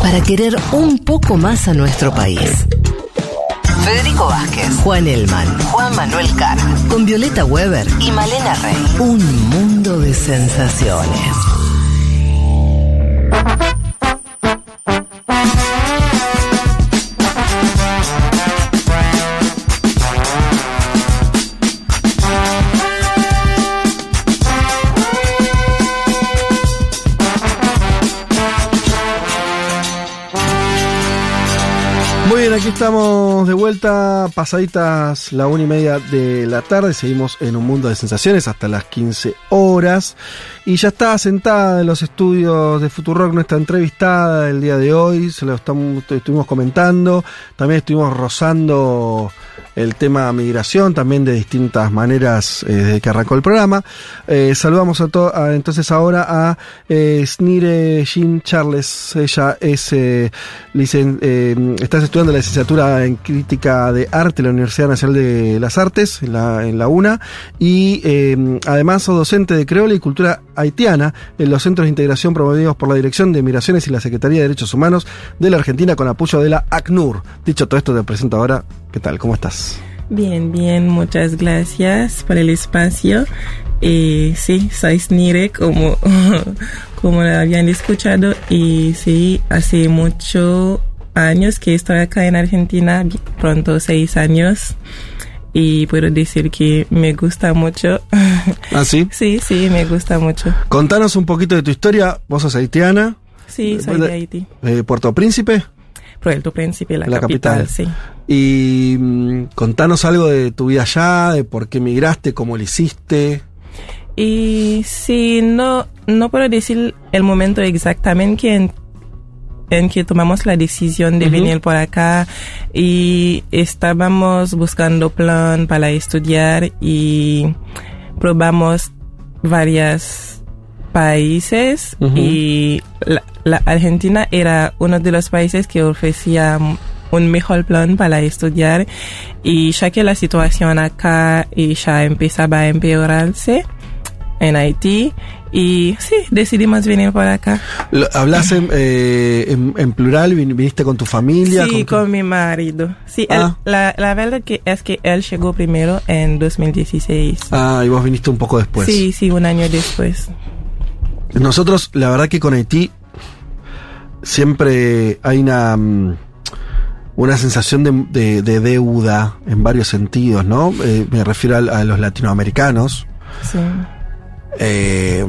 para querer un poco más a nuestro país. Federico Vázquez, Juan Elman, Juan Manuel Carr, con Violeta Weber y Malena Rey. Un mundo de sensaciones. Aquí estamos de vuelta, pasaditas la una y media de la tarde. Seguimos en un mundo de sensaciones hasta las 15 horas. Y ya está sentada en los estudios de Futurock nuestra entrevistada el día de hoy. Se lo estamos, estuvimos comentando. También estuvimos rozando el tema migración, también de distintas maneras eh, desde que arrancó el programa. Eh, saludamos a, a- entonces ahora a eh, Snire Jean Charles. Ella es licen- estás estudiando la licenciatura en crítica de arte en la Universidad Nacional de las Artes, en la, en la UNA, y además sos docente de creola y cultura haitiana en los centros de integración promovidos por la Dirección de Migraciones y la Secretaría de Derechos Humanos de la Argentina con apoyo de la ACNUR. Dicho todo esto, te presento ahora. ¿Qué tal? ¿Cómo estás? Bien, bien, muchas gracias por el espacio. Y sí, soy Snire, como, como habían escuchado. Y sí, hace muchos años que estoy acá en Argentina, pronto seis años. Y puedo decir que me gusta mucho. ¿Ah, sí? Sí, sí, me gusta mucho. Contanos un poquito de tu historia. Vos sos haitiana. Sí, soy de Haití. Eh, Puerto Príncipe. Puerto Príncipe, la, La capital, capital. sí. Y mm, contanos algo de tu vida allá, de por qué migraste, cómo lo hiciste. Y sí, no, no puedo decir el momento exactamente en, en que tomamos la decisión de venir por acá y estábamos buscando plan para estudiar y probamos varios países y la, la Argentina era uno de los países que ofrecía un mejor plan para estudiar y ya que la situación acá y ya empezaba a empeorarse en Haití y sí, decidimos venir por acá. ¿Hablas en, eh, en- en plural? ¿Vin- ¿Viniste con tu familia? Sí, tu- con mi marido. Sí, él- Ah. la, la verdad que es que él llegó primero en 2016. Ah, y vos viniste un poco después. Sí, sí, un año después. Nosotros, la verdad que con Haití siempre hay una, mm, una sensación de, de- de deuda en varios sentidos, ¿no? Eh, me refiero al- a, los latinoamericanos. Sí. Eh,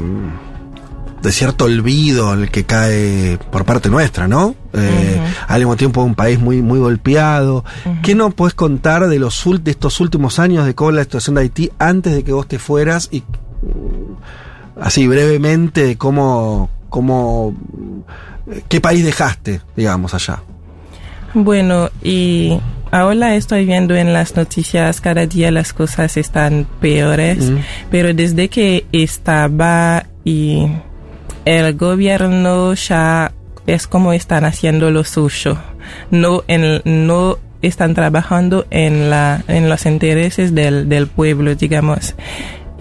de cierto olvido el que cae por parte nuestra, ¿no? Eh, Al mismo tiempo un país muy, muy golpeado. ¿Qué nos puedes contar de los de estos últimos años de cómo la situación de Haití antes de que vos te fueras y mm, así brevemente de cómo, cómo qué país dejaste, digamos, allá? Bueno, y ahora estoy viendo en las noticias cada día las cosas están peores, Mm. pero desde que estaba y el gobierno ya es como están haciendo lo suyo, no en, no están trabajando en la en los intereses del, del pueblo, digamos.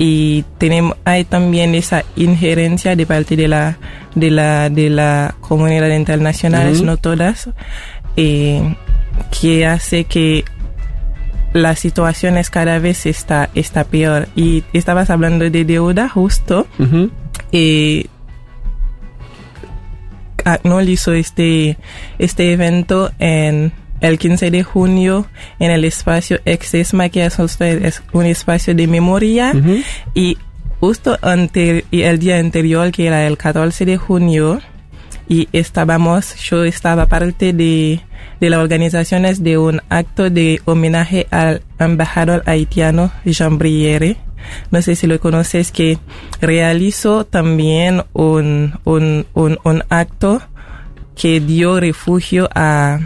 Y tenemos hay también esa injerencia de parte de la de la de la comunidad internacional, Ujú. no todas, eh, que hace que la situación es cada vez está, está peor. Y estabas hablando de deuda justo. Eh, ACNUR hizo este, este evento en el 15 de junio en el espacio Exesma, que es un espacio de memoria. Y justo ante, y el día anterior, que era el 14 de junio, y estábamos, yo estaba parte de, de las organizaciones de un acto de homenaje al embajador haitiano Jean Briere. No sé si lo conoces, que realizó también un, un, un, un acto que dio refugio a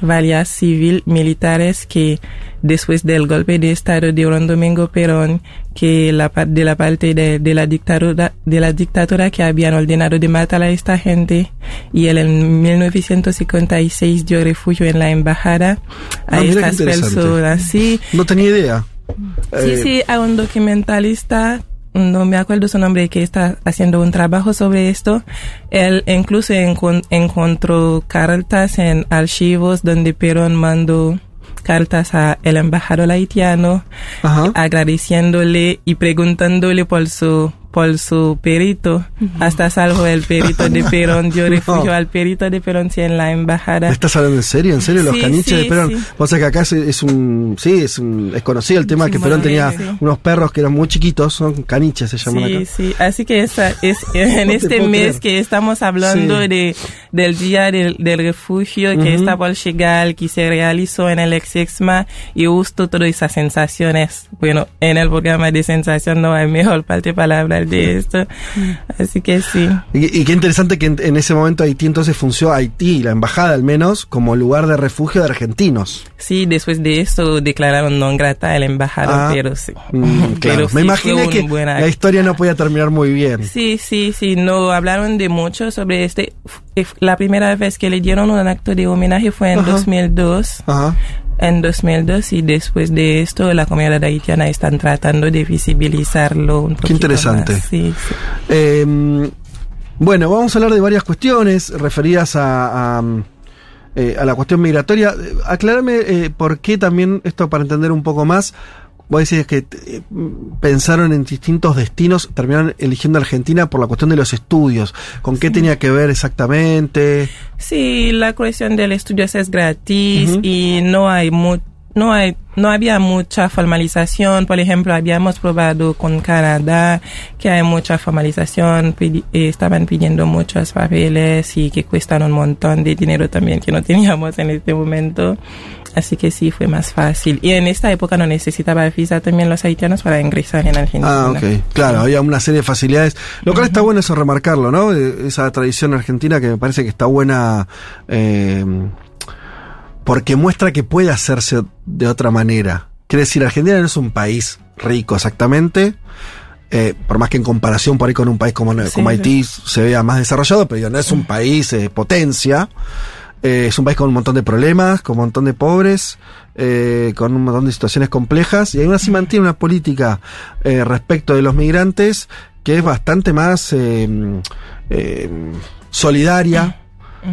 varias civil militares que después del golpe de estado de Juan Domingo Perón que la de la parte de, de la dictadura de la dictadura que habían ordenado de matar a esta gente y él en 1956 dio refugio en la embajada a Ah, estas personas sí No tenía idea. Sí, Eh, sí, hay un documentalista no me acuerdo su nombre, que está haciendo un trabajo sobre esto. Él incluso encon- encontró cartas en archivos donde Perón mandó cartas a el embajador haitiano agradeciéndole y preguntándole por su por su perito hasta salvo el perito de Perón dio refugio al perito de Perón sí, en la embajada ¿Me estás hablando en serio? ¿En serio? Los Sí, caniches de sí, Perón. sí. O sea que acá es, un. Sí, es un. Es conocido el tema que Perón tenía sí. unos perros que eran muy chiquitos, son caniches se llaman Sí, acá. sí, así que esa es en No este mes creer. que estamos hablando Sí. de del día del, del refugio que Ujú. está por llegar, que se realizó en el Exexma y justo todas esas sensaciones. Bueno, en el programa de sensación no hay mejor parte para hablar de esto, así que sí. Y, y qué interesante que en, en ese momento Haití entonces funcionó, Haití, la embajada al menos, como lugar de refugio de argentinos. Sí, después de eso declararon non grata al embajador, Ah, pero sí. Mm, claro, Pero sí, me fue imaginé que buen la historia no podía terminar muy bien. Sí, sí, sí, no hablaron de mucho sobre este. F- La primera vez que le dieron un acto de homenaje fue en Ajá. 2002. Ajá. En 2002 y después de esto la comunidad haitiana están tratando de visibilizarlo un poquito Qué interesante. más. Sí, sí. Eh, bueno, vamos a hablar de varias cuestiones referidas a, a, eh, a la cuestión migratoria. Eh, Aclárame eh, por qué también, esto para entender un poco más, vos decís que eh, pensaron en distintos destinos, terminaron eligiendo Argentina por la cuestión de los estudios. ¿Con qué tenía que ver exactamente? Sí, la cuestión del estudio es gratis y no hay mu- no hay no había mucha formalización. Por ejemplo, habíamos probado con Canadá que hay mucha formalización, pidi- eh, estaban pidiendo muchos papeles y que cuestan un montón de dinero también que no teníamos en este momento. Así que sí, fue más fácil. Y en esta época no necesitaba visa también los haitianos para ingresar en Argentina. Ah, ok. Claro, había una serie de facilidades. Lo cual está bueno eso remarcarlo, ¿no? Eh, Esa tradición argentina que me parece que está buena eh, porque muestra que puede hacerse de otra manera. Quiere decir, Argentina no es un país rico exactamente. eh, por más que en comparación por ahí con un país como, como Haití se vea más desarrollado, pero no es un país eh, potencia. Eh, es un país con un montón de problemas, con un montón de pobres, eh, con un montón de situaciones complejas, y aún así mantiene una política eh, respecto de los migrantes que es bastante más eh,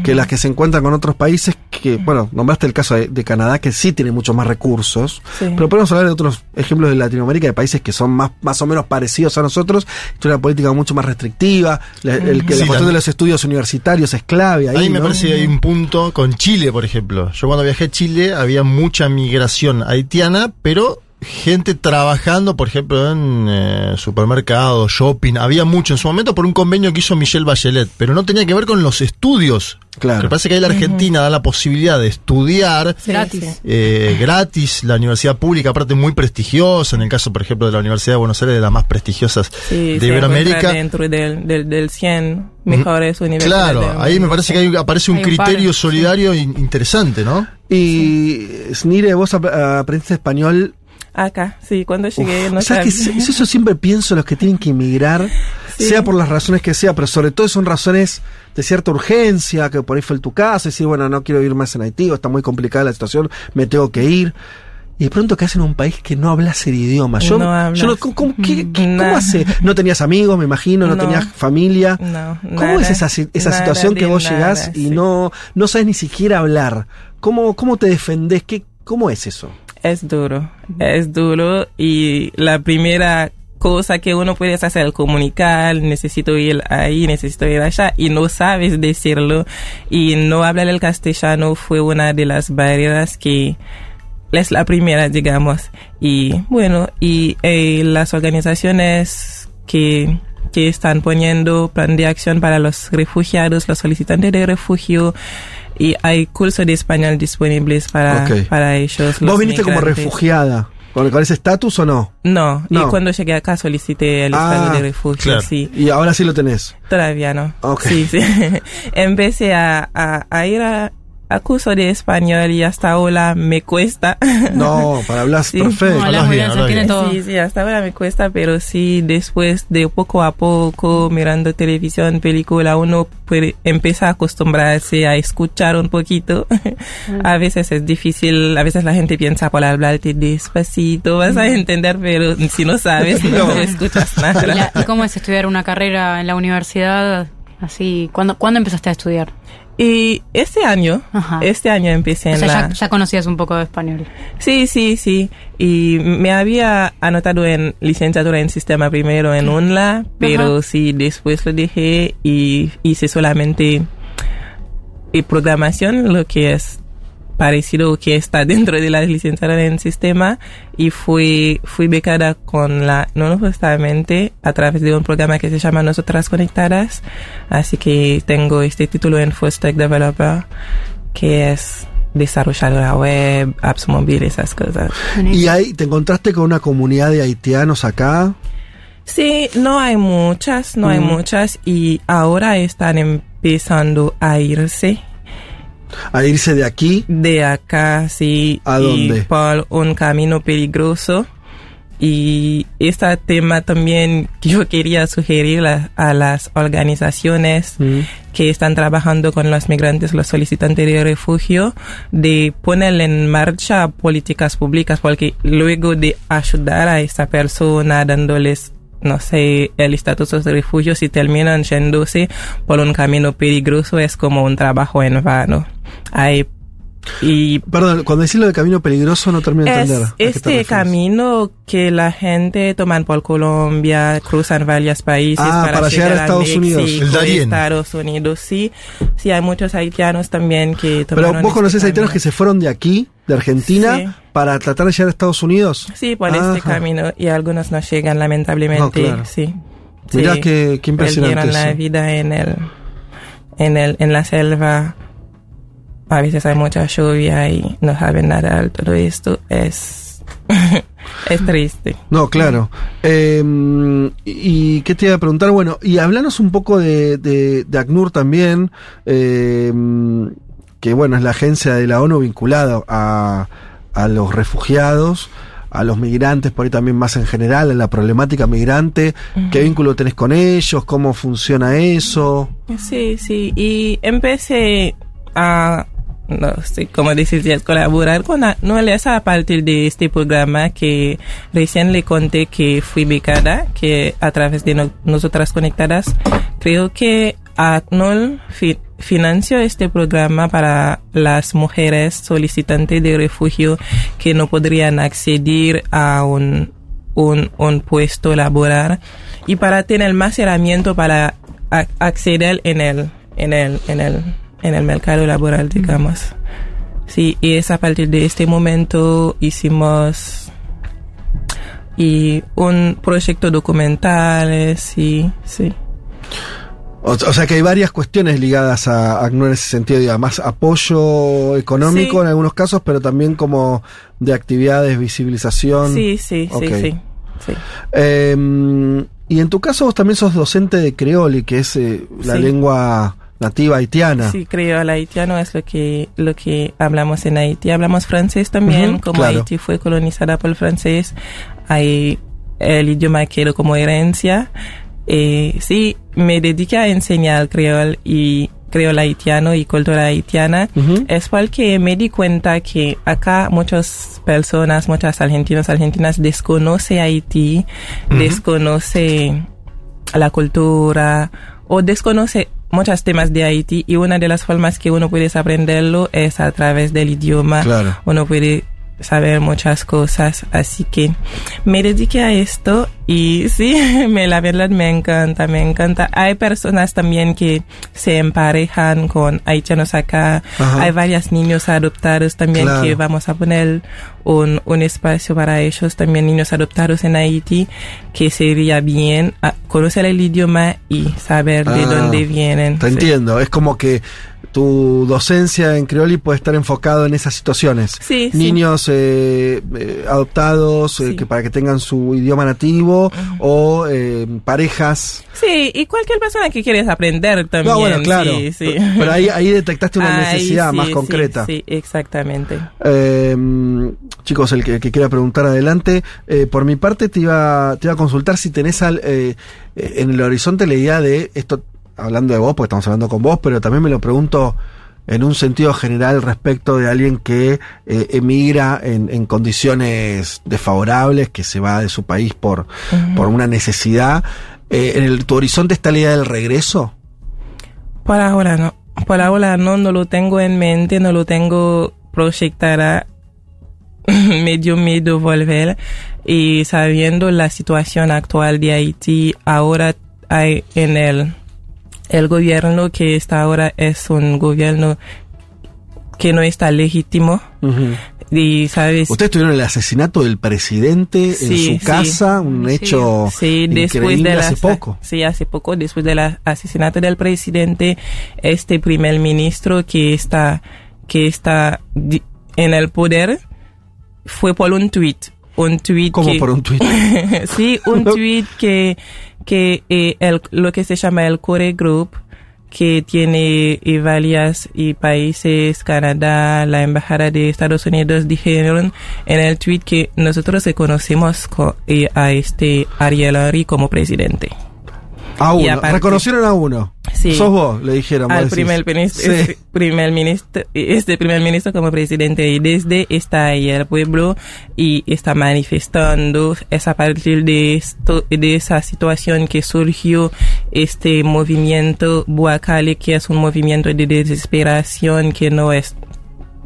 que las que se encuentran con otros países que, bueno, nombraste el caso de, de Canadá que sí tiene muchos más recursos, Sí. pero podemos hablar de otros ejemplos de Latinoamérica, de países que son más, más o menos parecidos a nosotros, tiene una política mucho más restrictiva, la, el, que Sí, la cuestión la- de los estudios universitarios es clave ahí, Ahí me ¿no? parece que hay un punto con Chile, por ejemplo. Yo cuando viajé a Chile había mucha migración haitiana, pero gente trabajando, por ejemplo, en eh, supermercados, shopping. Había mucho en su momento por un convenio que hizo Michelle Bachelet, pero no tenía que ver con los estudios. Claro. Me parece que ahí la Argentina da la posibilidad de estudiar Gratis. eh, gratis, la universidad pública, aparte muy prestigiosa, en el caso, por ejemplo, de la Universidad de Buenos Aires, de las más prestigiosas Sí, de Iberoamérica. dentro del, del, del 100 mejores universidades. Claro, ahí me parece que hay- aparece un Hay criterio solidario in- interesante, ¿no? Y Snire, vos ap- aprendiste español. Acá, sí, cuando llegué no ¿Sabes sabía. que eso, siempre pienso los que tienen que emigrar, Sí. sea por las razones que sea, pero sobre todo son razones de cierta urgencia, que por ahí fue tu caso, y decir, bueno, no quiero ir más en Haití, o está muy complicada la situación, me tengo que ir. Y de pronto que en un país que no hablas el idioma. Yo, No hablas. yo no- ¿cómo, cómo- qué- qué- cómo Nada. hace? No tenías amigos, me imagino, no, No. tenías familia. No, ¿Cómo nada, es esa, si- esa nada situación que vos nada, llegás y sí. no, no sabes ni siquiera hablar? ¿Cómo, cómo te defendés? ¿Qué, ¿Cómo es eso? Es duro, es duro y la primera cosa que uno puede hacer es comunicar, necesito ir ahí, necesito ir allá y no sabes decirlo y no hablar el castellano fue una de las barreras que es la primera, digamos. Y bueno, y eh, las organizaciones que, que están poniendo plan de acción para los refugiados, los solicitantes de refugio, y hay cursos de español disponibles para, para ellos. ¿Vos viniste como refugiada? ¿Con, con ese estatus o no? No, No. y cuando llegué acá solicité el Ah, estado de refugio, claro. sí. Y ahora sí lo tenés. Todavía no. Ok. Sí, sí. Empecé a, a, a ir a, a curso de español y hasta ahora me cuesta. No, para hablar Sí. perfecto. No, hablas bien, todo. Sí, sí, hasta ahora me cuesta, pero sí, después de poco a poco, mirando televisión, película, uno puede empezar a acostumbrarse a escuchar un poquito. a veces es difícil, a veces la gente piensa por hablarte despacito, vas a entender, pero si no sabes, no, escuchas ¿Y, nada. la- y cómo es estudiar una carrera en la universidad? Así, ¿cuándo, ¿cuándo empezaste a estudiar? Y este año, este año empecé O en la... ya, ya conocías un poco de español. Sí, sí, sí. Y me había anotado en licenciatura en sistema primero en UNLA, pero Ajá. sí, después lo dejé y hice solamente eh, programación, lo que es parecido que está dentro de la licenciatura en sistema y fui, fui becada con la, no justamente a través de un programa que se llama Nosotras Conectadas, así que tengo este título en Full Stack Developer que es desarrolladora web, apps móviles, esas cosas. Y ahí te encontraste con una comunidad de haitianos acá. Sí, no hay muchas, no hay Mm. muchas y ahora están empezando a irse. A irse de aquí. De acá, sí. ¿A y dónde? por un camino peligroso. Y este tema también yo quería sugerir a, a las organizaciones que están trabajando con los migrantes, los solicitantes de refugio, de poner en marcha políticas públicas, porque luego de ayudar a esta persona dándoles no sé, el estatus de refugio, si terminan yéndose por un camino peligroso, es como un trabajo en vano. Hay y Perdón, cuando decís lo de camino peligroso no termino de es entender. ¿A qué te este camino que la gente toman por Colombia, cruzan varios países Ah, para llegar a Estados Unidos. México, El Darién. Estados Unidos, sí. Sí, hay muchos haitianos también que Pero tomaron vos conocés este haitianos que se fueron de aquí, de Argentina, Sí. para tratar de llegar a Estados Unidos. Sí, por este Ajá. camino y algunos no llegan lamentablemente, No, claro. sí. Mirá Sí, qué- qué impresionante perdieron la vida en el, en el, en la selva. A veces hay mucha lluvia y no saben nadar. Todo esto es, es triste. No, claro. Eh, ¿Y qué te iba a preguntar? Bueno, y hablanos un poco de, de, de ACNUR también, eh, que bueno, es la agencia de la ONU vinculada a, a los refugiados, a los migrantes, por ahí también más en general, a la problemática migrante. ¿Qué vínculo tenés con ellos? ¿Cómo funciona eso? Sí, sí. Y empecé a, no sé cómo decir, colaborar con Anuel es a partir de este programa que recién le conté que fui becada, que a través de no- nosotras conectadas, creo que ACNUL fi- financió este programa para las mujeres solicitantes de refugio que no podrían acceder a un, un, un puesto laboral y para tener más herramientas para acceder en el, en el, en el, en el mercado laboral, digamos. Sí, y es a partir de este momento hicimos y un proyecto documental, sí, sí. O, o sea que hay varias cuestiones ligadas a ACNUR en ese sentido, digamos, más apoyo económico Sí. en algunos casos, pero también como de actividades, visibilización. Sí, sí, sí, sí, sí. Eh, y en tu caso vos también sos docente de creoli, que es eh, la Sí. lengua nativa haitiana. Sí, creo, el haitiano es lo que, lo que hablamos en Haití. Hablamos francés también, como claro. Haití fue colonizada por el francés, hay el idioma quedó como herencia. Eh, sí, me dediqué a enseñar creol y creol haitiano y cultura haitiana. Es porque me di cuenta que acá muchas personas, muchas argentinos, argentinas desconocen Haití, Ujú. desconocen la cultura o desconoce muchos temas de Haití y una de las formas que uno puede aprenderlo es a través del idioma. Claro. Uno puede saber muchas cosas, así que me dediqué a esto y sí, me, la verdad me encanta, me encanta. Hay personas también que se emparejan con haitianos acá, Ajá. hay varios niños adoptados también Claro. que vamos a poner un, un espacio para ellos, también niños adoptados en Haití, que sería bien ah, conocer el idioma y saber de Ah, dónde vienen. Te Sí. entiendo, es como que tu docencia en Creoli puede estar enfocado en esas situaciones. Sí, sí. Niños eh, eh, adoptados eh, que para que tengan su idioma nativo o eh, parejas. Sí, y cualquier persona que quieres aprender también. No, bueno, claro. Sí, sí. Pero ahí, ahí detectaste una Ahí necesidad sí, más sí, concreta. Sí, exactamente. Eh, chicos, el que, el que quiera preguntar adelante, eh, por mi parte te iba, te iba a consultar si tenés al, en el horizonte la idea de esto, hablando de vos, porque estamos hablando con vos, pero también me lo pregunto en un sentido general respecto de alguien que eh, emigra en, en condiciones desfavorables, que se va de su país por, por una necesidad. Eh, ¿En el, tu horizonte está la idea del regreso? Por ahora no. Por ahora no, no lo tengo en mente, no lo tengo proyectada. me dio miedo volver y sabiendo la situación actual de Haití, ahora hay en el, el gobierno que está ahora es un gobierno que no está legítimo y sabes Ustedes tuvieron el asesinato del presidente Sí, en su casa, un hecho Sí, después de la, hace poco. Sí, hace poco, después del asesinato del presidente, este primer ministro que está, que está en el poder fue por un tweet. Un tweet ¿Cómo que- por un tuit? sí, un tweet que, que eh, el, lo que se llama el Core Group, que tiene eh, varias y países, Canadá, la Embajada de Estados Unidos, dijeron en el tweet que nosotros reconocemos co- eh, a este Ariel Henry como presidente. A uno. aparte- Reconocieron a uno. Sí. Sos vos, le dijeron. al primer ministro, Sí. este primer ministro, este primer ministro como presidente y desde está ahí el pueblo y está manifestando es a partir de esto, de esa situación que surgió este movimiento Buacale que es un movimiento de desesperación que no es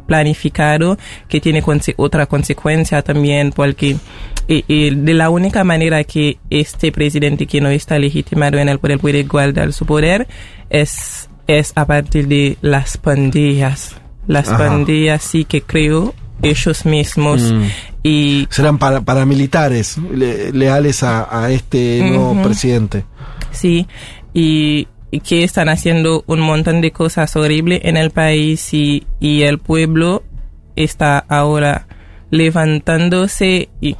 planificado que tiene conse- otra consecuencia también porque y, y de la única manera que este presidente que no está legitimado en el poder puede guardar su poder es, es a partir de las pandillas. Las Ajá. pandillas sí que creo ellos mismos Mm. y Serán para, paramilitares le- leales a, a este nuevo presidente. Sí, y que están haciendo un montón de cosas horribles en el país y, y el pueblo está ahora levantándose y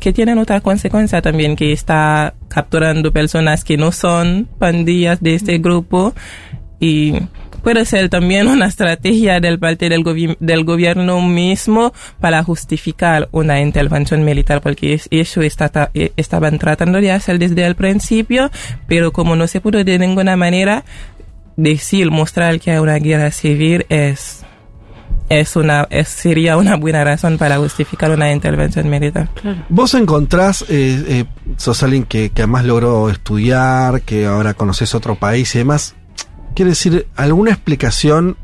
que tienen otra consecuencia también, que está capturando personas que no son pandillas de este grupo y puede ser también una estrategia del parte del, gobi- del gobierno mismo para justificar una intervención militar, porque es- eso está, ta- eh, estaban tratando de hacer desde el principio, pero como no se pudo de ninguna manera decir, mostrar que hay una guerra civil es es una es, sería una buena razón para justificar una intervención militar. Vos encontrás, eh, eh, sos alguien que, que además logró estudiar, que ahora conoces otro país y demás. Quiere decir, ¿alguna explicación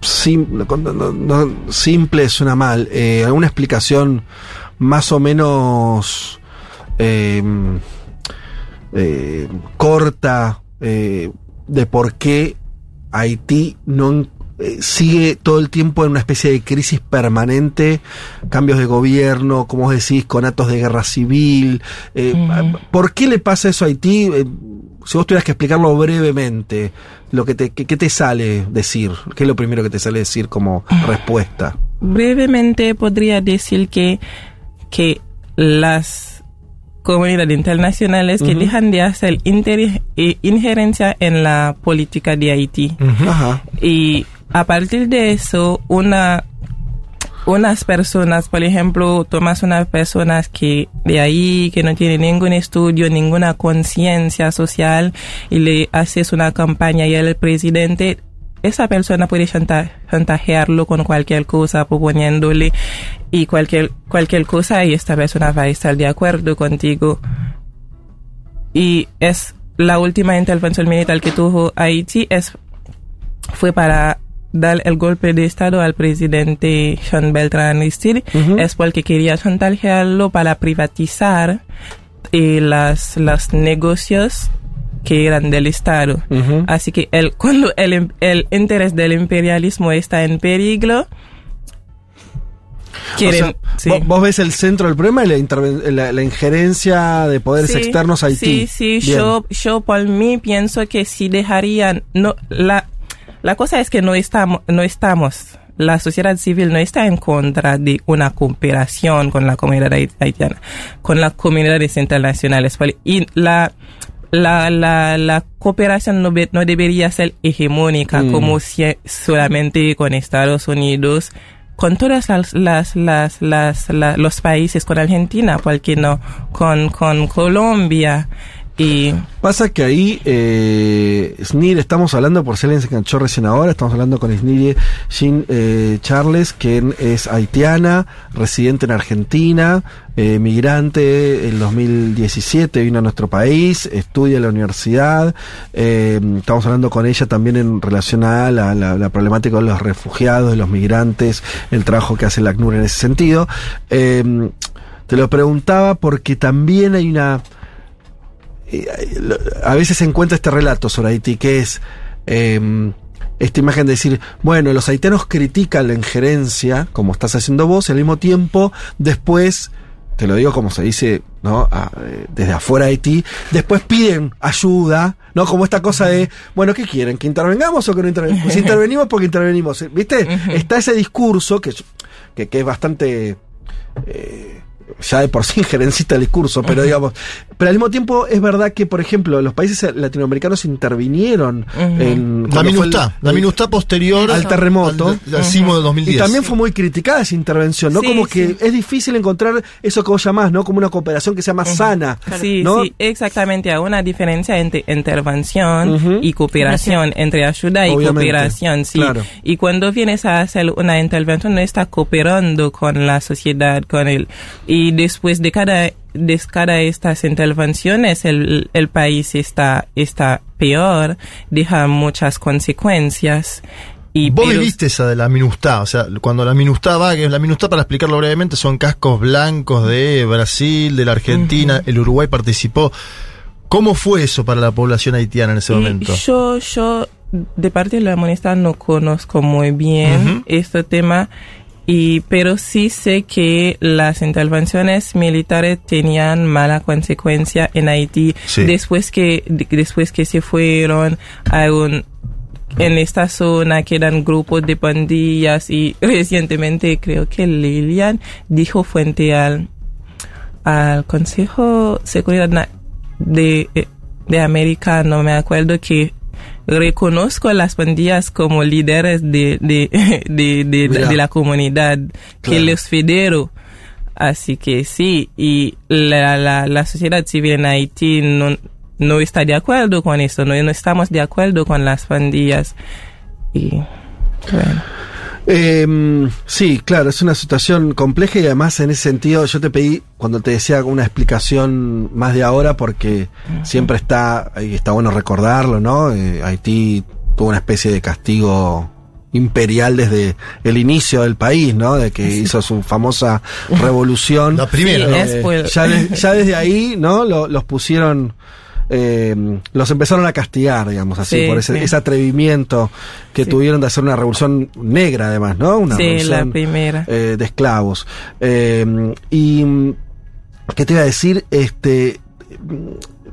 sim- no, no- simple suena mal? eh, ¿Alguna explicación más o menos eh, eh, corta eh, de por qué Haití no eh, sigue todo el tiempo en una especie de crisis permanente, cambios de gobierno, como decís, conatos de guerra civil. eh, ¿Por qué le pasa eso a Haití? Si vos tuvieras que explicarlo brevemente, lo que te, ¿qué, te sale decir? ¿Qué es lo primero que te sale decir como respuesta? Brevemente podría decir que, que las comunidades internacionales que dejan de hacer inter- eh, injerencia en la política de Haití. Y a partir de eso, una unas personas, por ejemplo, tomas unas personas que de ahí, que no tienen ningún estudio, ninguna conciencia social, y le haces una campaña y el presidente, esa persona puede chanta- chantajearlo con cualquier cosa, proponiéndole y cualquier, cualquier cosa, y esta persona va a estar de acuerdo contigo. Y es la última intervención militar que tuvo Haití, es fue para dar el golpe de estado al presidente Sean Beltrán Aristide es porque quería chantajearlo para privatizar eh, las los negocios que eran del estado así que el cuando el, el interés del imperialismo está en peligro quieren... O sea, sí. vos, vos ves el centro del problema y la, la, la injerencia de poderes Sí, externos a Haití. Sí, sí, Bien. yo, yo por mí pienso que si dejarían, no, la, la cosa es que no estamos, no estamos, la sociedad civil no está en contra de una cooperación con la comunidad hait- haitiana, con las comunidades internacionales. Y la, la, la, la cooperación no, be- no debería ser hegemónica Mm. como si solamente con Estados Unidos, con todas las, las, las, las, la- los países, con Argentina, ¿por qué no? Con, con Colombia y Pasa que ahí, eh, Snir, estamos hablando, por si alguien se enganchó recién ahora, estamos hablando con Snir Jean eh, Charles, que es haitiana, residente en Argentina, eh, migrante, en 2017 vino a nuestro país, estudia en la universidad, eh, estamos hablando con ella también en relación a la, la- la problemática de los refugiados, de los migrantes, el trabajo que hace la ACNUR en ese sentido. Eh, te lo preguntaba porque también hay una a veces se encuentra este relato sobre Haití que es eh, esta imagen de decir, bueno, los haitianos critican la injerencia, como estás haciendo vos, y al mismo tiempo, después, te lo digo como se dice, ¿no? A- eh, desde afuera de Haití, después piden ayuda, ¿no? Como esta cosa de, bueno, ¿qué quieren? ¿Que intervengamos o que no intervengamos? Pues intervenimos porque intervenimos, ¿viste? Está ese discurso que, que, que es bastante... eh, ya de por sí injerencista el discurso, pero digamos, pero al mismo tiempo es verdad que, por ejemplo, los países latinoamericanos intervinieron en La fue el- minustá, la minustá posterior al terremoto al, al sismo de 2010. y también fue muy criticada esa intervención, ¿no? Sí, como sí. que es difícil encontrar eso que vos llamás, ¿no? Como una cooperación que sea más sana, Sí, ¿no? sí, exactamente. Hay una diferencia entre intervención y cooperación, entre ayuda y Obviamente, cooperación, sí. claro. Y cuando vienes a hacer una intervención, no está cooperando con la sociedad, con el... Y después de cada, de cada estas intervenciones, el, el país está, está peor, deja muchas consecuencias. Y Vos pero- viviste esa de la minustá, o sea, cuando la minustá va, que la minustá, para explicarlo brevemente, son cascos blancos de Brasil, de la Argentina, el Uruguay participó. ¿Cómo fue eso para la población haitiana en ese Y momento? Yo, yo, de parte de la moneda no conozco muy bien este tema, y, pero sí sé que las intervenciones militares tenían mala consecuencia en Haití Sí. después que, de- después que se fueron a un, en esta zona quedan grupos de pandillas y recientemente creo que Lilian dijo frente al, al Consejo de Seguridad de, de América, no me acuerdo que reconozco a las pandillas como líderes de, de, de, de, la comunidad, que los federo. Así que sí, y la, la, la sociedad civil en Haití no, no está de acuerdo con eso, no, no estamos de acuerdo con las pandillas. Y bueno. Eh, sí, claro, es una situación compleja y además en ese sentido yo te pedí cuando te decía una explicación más de ahora porque siempre está, y está bueno recordarlo, ¿no? Eh, Haití tuvo una especie de castigo imperial desde el inicio del país, ¿no? De que hizo su famosa revolución. La primera, Sí, ¿no? ya, de- ya desde ahí, ¿no? Lo- los pusieron, eh, los empezaron a castigar, digamos así, Sí, por ese, sí. ese atrevimiento que Sí. tuvieron de hacer una revolución negra, además, ¿no? Una Sí, la revolución primera. eh, de esclavos. Eh, y, ¿qué te iba a decir? Este,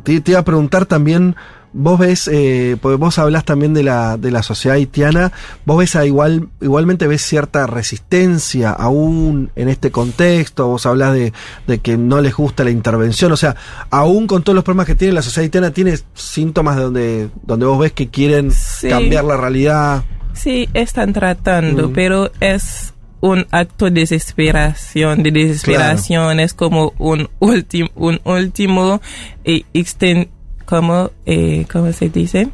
te, te iba a preguntar también. Vos ves, eh, porque vos hablás también de la, de la sociedad haitiana, vos ves a igual, igualmente ves cierta resistencia aún en este contexto, vos hablas de, de que no les gusta la intervención, o sea, aún con todos los problemas que tiene la sociedad haitiana, tiene síntomas de donde, donde vos ves que quieren Sí. cambiar la realidad. Sí, están tratando, Mm. pero es un acto de desesperación, de desesperación, es como un último, un último eh, exten- ¿cómo, eh, ¿cómo se dice?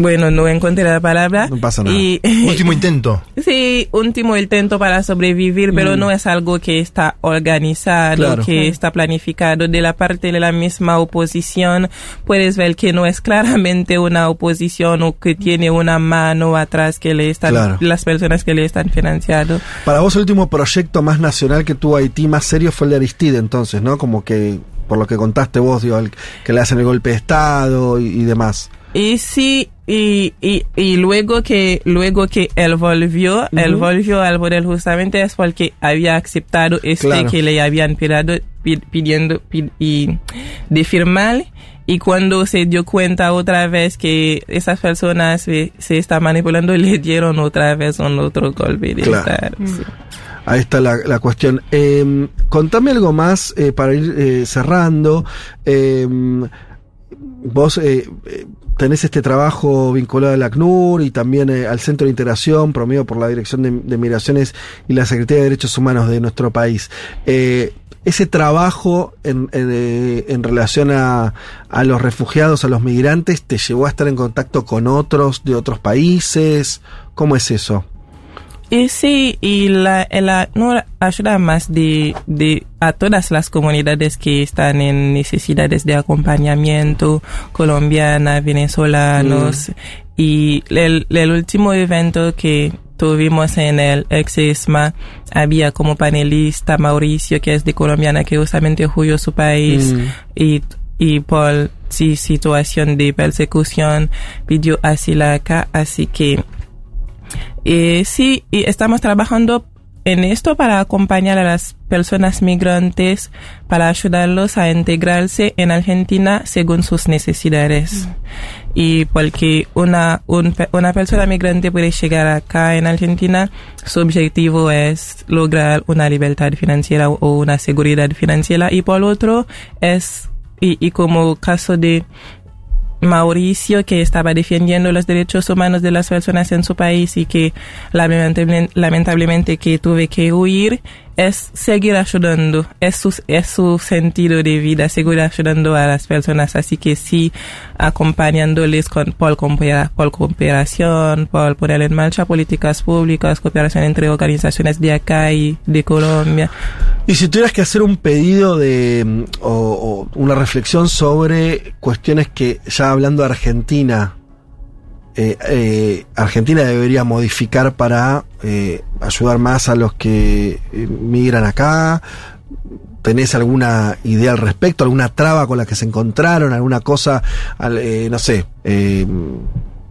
Bueno, no encontré la palabra. No pasa nada. Y, Último intento. Sí, último intento para sobrevivir, pero Mm. no es algo que está organizado, Claro. que está planificado. De la parte de la misma oposición, puedes ver que no es claramente una oposición o que tiene una mano atrás que le están, Claro. las personas que le están financiando. Para vos el último proyecto más nacional que tuvo Haití más serio fue el de Aristide, entonces, ¿no? Como que, por lo que contaste vos, digo, el- que le hacen el golpe de Estado y, y demás. Y sí, y, y, y luego que luego que él volvió, él volvió al poder justamente es porque había aceptado este Claro. que le habían pidiendo, pi- pidiendo pi- y de firmar y cuando se dio cuenta otra vez que esas personas se, se están manipulando le dieron otra vez un otro golpe de Claro. estar, sí. Ahí está la, la cuestión. Eh, contame algo más eh, para ir eh, cerrando. Eh, vos eh, eh, tenés este trabajo vinculado al ACNUR y también al Centro de Integración promovido por la Dirección de, Migraciones y la Secretaría de Derechos Humanos de nuestro país. Ese trabajo en, en, en relación a, a los refugiados, a los migrantes, te llevó a estar en contacto con otros de otros países. ¿Cómo es eso? Y sí, y la, la no ayuda más de, de a todas las comunidades que están en necesidades de acompañamiento, colombiana, venezolanos. Y el, el último evento que tuvimos en el ex-ESMA, había como panelista Mauricio, que es de colombiana, que justamente huyó su país Mm. y, y por sí, situación de persecución pidió asilo acá, así que eh, sí, y estamos trabajando en esto para acompañar a las personas migrantes, para ayudarlos a integrarse en Argentina según sus necesidades. Y porque una, un una persona migrante puede llegar acá en Argentina, su objetivo es lograr una libertad financiera o una seguridad financiera. Y por otro, es, y, y como caso de Mauricio que estaba defendiendo los derechos humanos de las personas en su país y que lamentablemente, lamentablemente que tuve que huir es seguir ayudando es su, es su sentido de vida seguir ayudando a las personas. Así que sí acompañándoles con, por, por cooperación por poner en marcha políticas públicas cooperación entre organizaciones de acá y de Colombia. Y si tuvieras que hacer un pedido de una reflexión sobre cuestiones que ya hablando de Argentina, eh, eh, Argentina debería modificar para eh, ayudar más a los que eh, migran acá. ¿Tenés alguna idea al respecto? ¿Alguna traba con la que se encontraron? ¿Alguna cosa, al- eh, no sé, eh,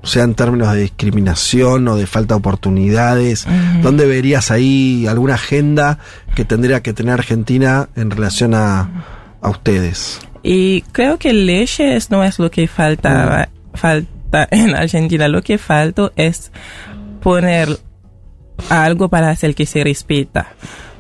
sea en términos de discriminación o de falta de oportunidades? ¿Dónde verías ahí alguna agenda que tendría que tener Argentina en relación a, a ustedes? Y creo que leyes no es lo que falta, falta en Argentina. Lo que falta es poner algo para hacer que se respeta.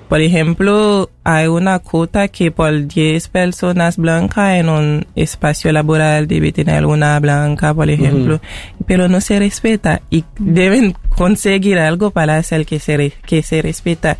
Por ejemplo, hay una cuota que por 10 personas blancas en un espacio laboral debe tener una blanca, por ejemplo, pero no se respeta y deben conseguir algo para hacer que se, que se respeta.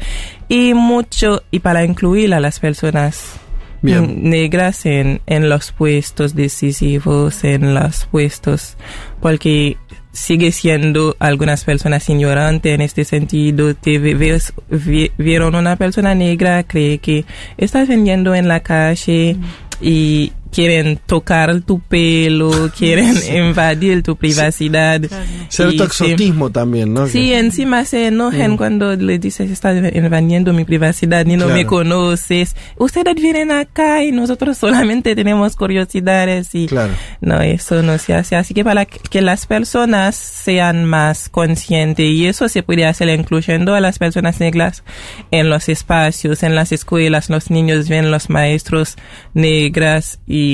Y mucho, y para incluir a las personas Bien. mm, negras en, en los puestos decisivos, en los puestos, porque sigue siendo algunas personas ignorantes en este sentido. Te ve- ves- vi- vieron una persona negra, cree que estás vendiendo en la calle y quieren tocar tu pelo, quieren invadir tu privacidad. Cierto sí. exotismo también, ¿no? Sí, Que- encima se enojan Mm. cuando le dices, estás invadiendo mi privacidad y no Claro. me conoces. Ustedes vienen acá y nosotros solamente tenemos curiosidades y Claro. no, eso no se hace. Así que para que- que las personas sean más conscientes y eso se puede hacer incluyendo a las personas negras en los espacios, en las escuelas, los niños ven los maestros negras y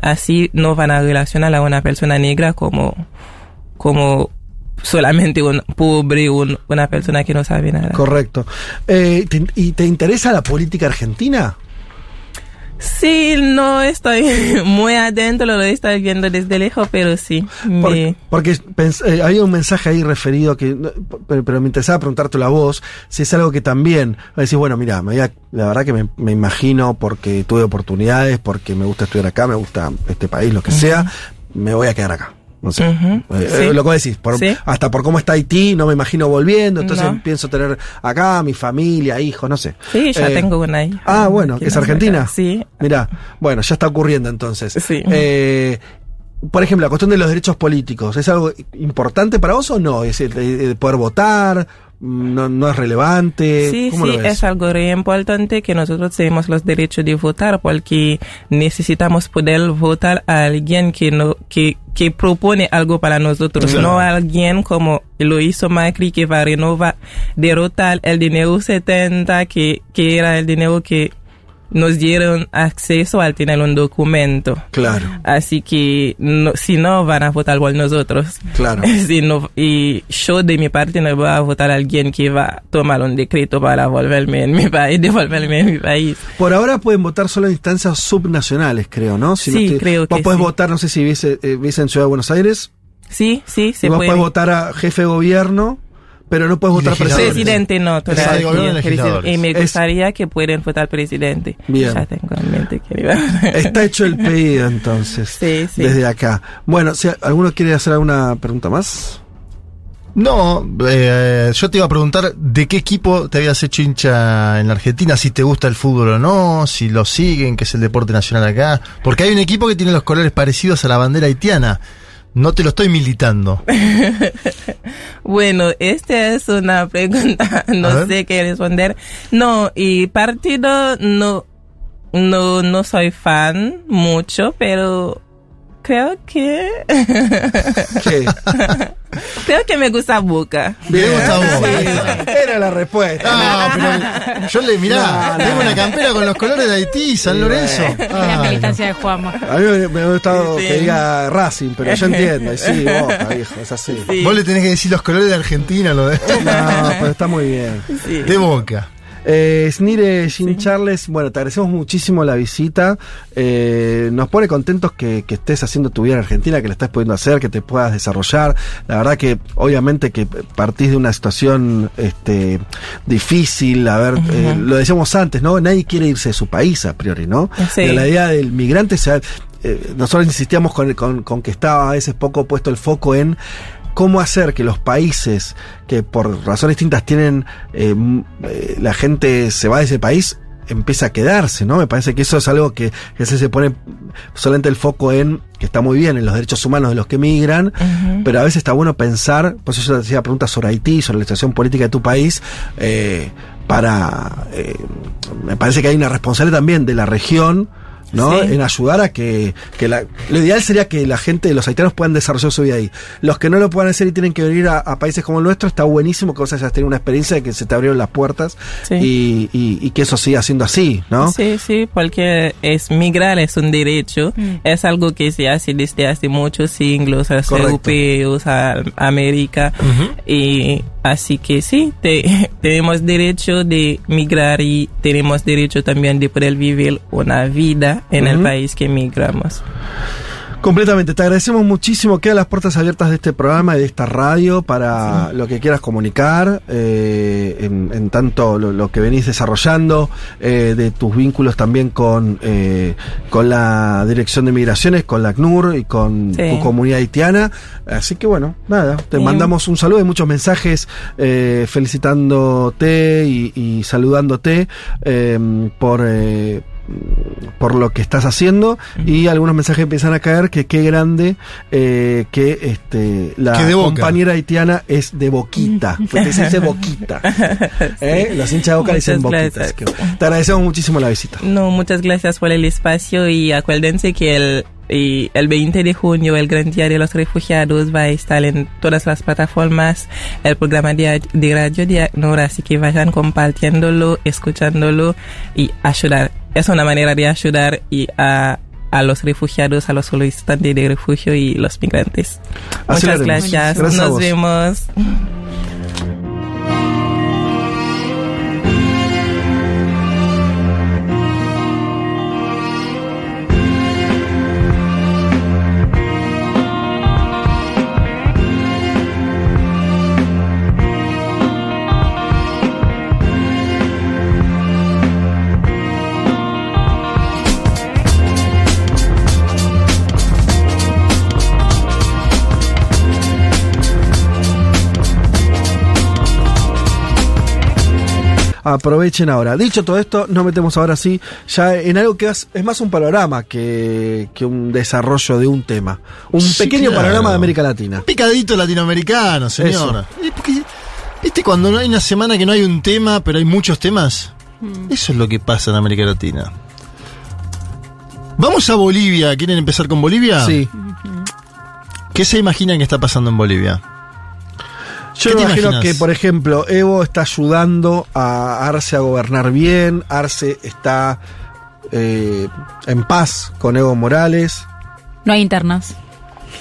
así no van a relacionar a una persona negra como, como solamente un pobre, un- una persona que no sabe nada. Correcto. Eh, ¿te- ¿Y te interesa la política argentina? Sí, no estoy muy adentro, lo estoy viendo desde lejos, pero sí. Por- me- porque eh, había un mensaje ahí referido que, pero, pero me interesaba preguntártelo a vos, si es algo que también, decís, bueno, mira, me voy a- la verdad que me, me imagino porque tuve oportunidades, porque me gusta estudiar acá, me gusta este país, lo que sea, me voy a quedar acá. No sé. Eh, sí. eh, lo que decís, por- Sí. hasta por cómo está Haití, no me imagino volviendo, entonces No. pienso tener acá mi familia, hijos, no sé. Sí, ya Eh, tengo una hija. Ah, bueno, que es acá. argentina. Sí. Mira, bueno, ya está ocurriendo entonces. Sí. Eh, por ejemplo, la cuestión de los derechos políticos, ¿es algo importante para vos o no? ¿Es el, el poder votar? No, no es relevante. Sí, ¿Cómo sí, lo ves? es algo re importante que nosotros tenemos los derechos de votar porque necesitamos poder votar a alguien que no que, que propone algo para nosotros, Claro. no alguien como lo hizo Macri que va a renovar, derrotar el dinero 70 que, que era el dinero que nos dieron acceso al tener un documento. Claro, Así que no, si no van a votar por nosotros. claro. Si no- y yo de mi parte no voy a votar a alguien que va a tomar un decreto para volverme en mi país, devolverme en mi país. Por ahora pueden votar solo en instancias subnacionales, creo, ¿no? Si no Sí, estoy- creo Vos que podés sí. votar, no sé si vives, eh, en Ciudad de Buenos Aires, Sí, sí, se vos puede. podés votar a jefe de gobierno, pero no puedes votar presidente. Presidente no, todavía. gobierno. Y me Es- gustaría que puedan votar presidente. Bien. Ya tengo en mente que iba. Está hecho el pedido entonces, Sí, sí. desde acá. Bueno, si alguno quiere hacer alguna pregunta más. No, eh, yo te iba a preguntar de qué equipo te habías hecho hincha en la Argentina, si te gusta el fútbol o no, si lo siguen, que es el deporte nacional acá. Porque hay un equipo que tiene los colores parecidos a la bandera haitiana. No te lo estoy militando. Bueno, esta es una pregunta, no sé qué responder. No, y partido no, no, no soy fan mucho, pero creo que, ¿Qué? creo que me gusta Boca. Me gusta vos. Era la respuesta. Ah, pero yo le mirá, No, no. tengo una campera con los colores de Haití, San Sí, Lorenzo. Es la militancia de Juanma. A mí me, me ha gustado Sí. que diga Racing, pero yo entiendo. y Sí, Boca, viejo, es así. Sí. Vos le tenés que decir los colores de Argentina, lo de, No, pero está muy bien. Sí. de Boca. Eh, Snire Jean Charles, bueno, te agradecemos muchísimo la visita. Eh, nos pone contentos que, que estés haciendo tu vida en Argentina, que la estés pudiendo hacer, que te puedas desarrollar. La verdad que, obviamente, que partís de una situación este, difícil. A ver, eh, lo decíamos antes, ¿no? Nadie quiere irse de su país a priori, ¿no? Sí. De la idea del migrante, se, eh, nosotros insistíamos con, con, con que estaba a veces poco puesto el foco en cómo hacer que los países que por razones distintas tienen eh, eh, la gente se va de ese país empieza a quedarse, ¿no? Me parece que eso es algo que, que se, se pone solamente el foco en, que está muy bien, en los derechos humanos de los que migran, pero a veces está bueno pensar, por eso yo te hacía preguntas sobre Haití, sobre la situación política de tu país, eh, para, eh, me parece que hay una responsabilidad también de la región, ¿no? Sí. En ayudar a que, que la, lo ideal sería que la gente, los haitianos puedan desarrollar su vida ahí. Los que no lo puedan hacer y tienen que venir a, a países como el nuestro, está buenísimo que vos hayas tenido una experiencia de que se te abrieron las puertas Sí. y, y- y que eso siga siendo así, ¿no? Sí, sí, porque es migrar es un derecho, Mm. es algo que se hace desde hace muchos siglos, a los Correcto. europeos, a América, y así que sí, te- tenemos derecho de migrar y tenemos derecho también de poder vivir una vida en el país que migramos. Completamente, te agradecemos muchísimo. Quedan las puertas abiertas de este programa y de esta radio para lo que quieras comunicar, eh, en, en tanto lo, lo que venís desarrollando, eh, de tus vínculos también con, eh, con la Dirección de Migraciones, con la ACNUR y con Sí. tu comunidad haitiana. Así que bueno, nada, te mandamos un saludo y muchos mensajes eh, felicitándote y, y saludándote eh, por... por lo que estás haciendo y algunos mensajes empiezan a caer que qué grande eh, que este la Que compañera haitiana es de boquita porque se dice boquita ¿Eh? los hinchas de boca dicen boquitas que- te agradecemos muchísimo la visita. No, muchas gracias por el espacio y acuérdense que el, y el 20 de junio el Gran Día de los Refugiados va a estar en todas las plataformas, el programa de, de Radio de ACNUR, así que vayan compartiéndolo, escuchándolo y ayudar. Es una manera de ayudar y a, a los refugiados, a los solicitantes de refugio y los migrantes. Así muchas gracias. Nos vemos. Aprovechen ahora dicho todo esto nos metemos ahora sí ya en algo que es, es más un panorama que, que un desarrollo de un tema un Sí, pequeño claro. panorama de América Latina Picadito latinoamericano, señor. Porque ¿Viste cuando no hay una semana que no hay un tema, pero hay muchos temas? Mm. Eso es lo que pasa en América Latina. Vamos a Bolivia. ¿Quieren empezar con Bolivia? Sí. ¿Qué se imaginan que está pasando en Bolivia? Yo ¿Qué me imagino imaginas? que, por ejemplo, Evo está ayudando a Arce a gobernar bien, Arce está eh, en paz con Evo Morales. No hay internas.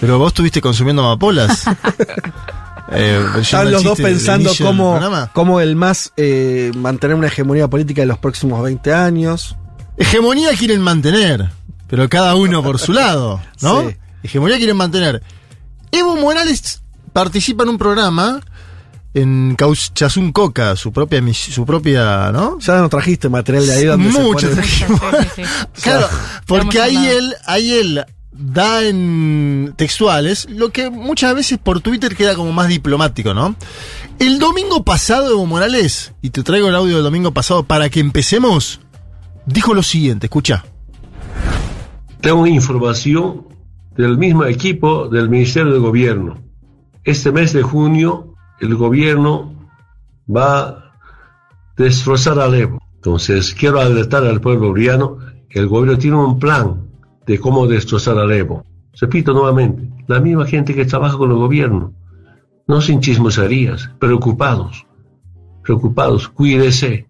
Pero vos estuviste consumiendo amapolas. Eh, Están los dos pensando cómo, cómo el MAS eh, mantener una hegemonía política en los próximos 20 años. Hegemonía quieren mantener, pero cada uno por su lado, ¿no? Sí. Hegemonía quieren mantener. Evo Morales participa en un programa en Chazún Coca, su propia, su propia, ¿no? Ya nos trajiste material de ahí donde se Mucho pone- trajimos. Claro, porque ahí él, ahí él da en textuales lo que muchas veces por Twitter queda como más diplomático, ¿no? El domingo pasado, Evo Morales, y te traigo el audio del domingo pasado para que empecemos, dijo lo siguiente, escucha. Tengo información del mismo equipo del Ministerio de Gobierno. Este mes de junio el gobierno va a destrozar a Evo. Entonces quiero alertar al pueblo boliviano que el gobierno tiene un plan de cómo destrozar a Evo. Repito nuevamente, la misma gente que trabaja con el gobierno, no sin chismoserías, preocupados, preocupados, cuídese.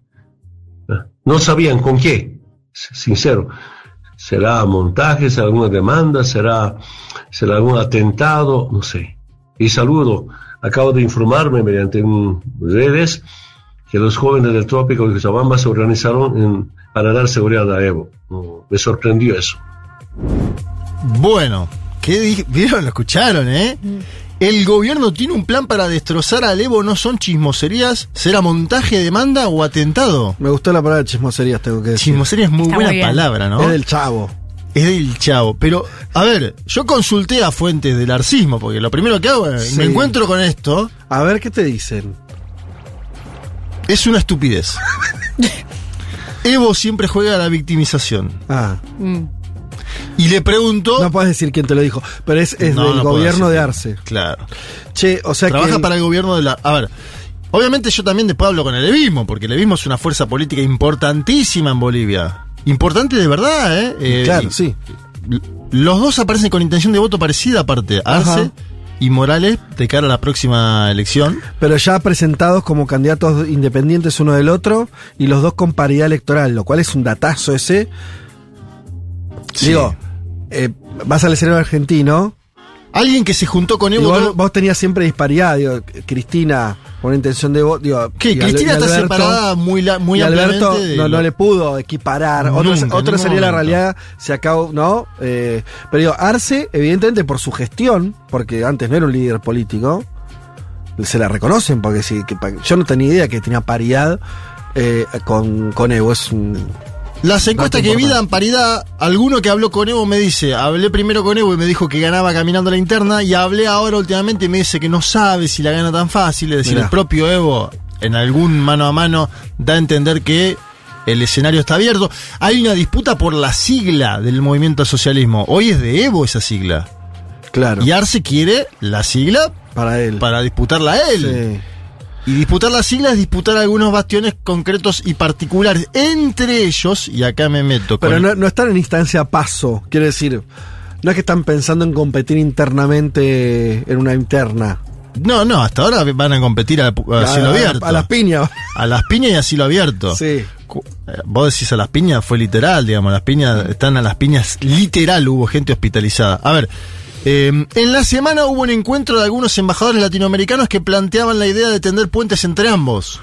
Ah, No sabían con qué, sincero. ¿Será montaje, será alguna demanda, será, será algún atentado? No sé. Y saludo, acabo de informarme mediante un- redes que los jóvenes del trópico de Cochabamba se organizaron en- para dar seguridad a Evo. Me sorprendió eso. Bueno, ¿qué vieron? Lo escucharon, ¿eh? El gobierno tiene un plan para destrozar al Evo, no son chismoserías, será montaje, demanda o atentado. Me gustó la palabra chismoserías, tengo que decir. Chismosería es muy Está buena muy palabra, ¿no? Es del chavo. Es del chavo. Pero, a ver, yo consulté a fuentes del arcismo, porque lo primero que hago es, Sí. me encuentro con esto, A ver qué te dicen. es una estupidez. Evo siempre juega a la victimización. Ah, Mm. Y le pregunto... no puedes decir quién te lo dijo, pero es, es No, del no gobierno de Arce. Claro. Che, o sea Trabaja que. para el gobierno de la... A ver, obviamente yo también después hablo con el Evismo, porque el Evismo es una fuerza política importantísima en Bolivia. Importante de verdad, ¿eh? Eh, claro, sí. Los dos aparecen con intención de voto parecida aparte, Arce Ajá. y Morales, de cara a la próxima elección. Pero ya presentados como candidatos independientes uno del otro y los dos con paridad electoral, lo cual es un datazo ese. Sí. Digo, eh, vas al escenario argentino. Alguien que se juntó con Evo... vos, tenías siempre disparidad, digo, Cristina con intención de voto. Digo, ¿Qué? Cristina está separada muy, la- muy y Alberto de no, no le pudo equiparar. Otro, Nunca, otro ningún sería la realidad, se acabó, ¿no? Eh, pero digo, Arce, evidentemente por su gestión, porque antes no era un líder político, se la reconocen, porque sí, que yo no tenía idea que tenía paridad eh, con, con Evo. Es un, Las encuestas que vi dan paridad. Alguno que habló con Evo me dice, hablé primero con Evo y me dijo que ganaba caminando la interna y hablé ahora últimamente y me dice que no sabe si la gana tan fácil. Es decir, Mirá. el propio Evo en algún mano a mano da a entender que el escenario está abierto. Hay una disputa por la sigla del movimiento al socialismo. Hoy es de Evo esa sigla. claro, Y Arce quiere la sigla para él. para disputarla a él. Sí. Y disputar la sigla es disputar algunos bastiones concretos y particulares. Entre ellos, y acá me meto con Pero no, no están en instancia paso, quiere decir, no es que están pensando en competir internamente en una interna. No, no, hasta ahora van a competir a, a cielo A- abierto. A las piñas. A las piñas y a cielo abierto. Sí. Eh, Vos decís a las piñas, fue literal, digamos, las piñas están a las piñas literal, hubo gente hospitalizada. A ver, eh, en la semana hubo un encuentro de algunos embajadores latinoamericanos que planteaban la idea de tender puentes entre ambos.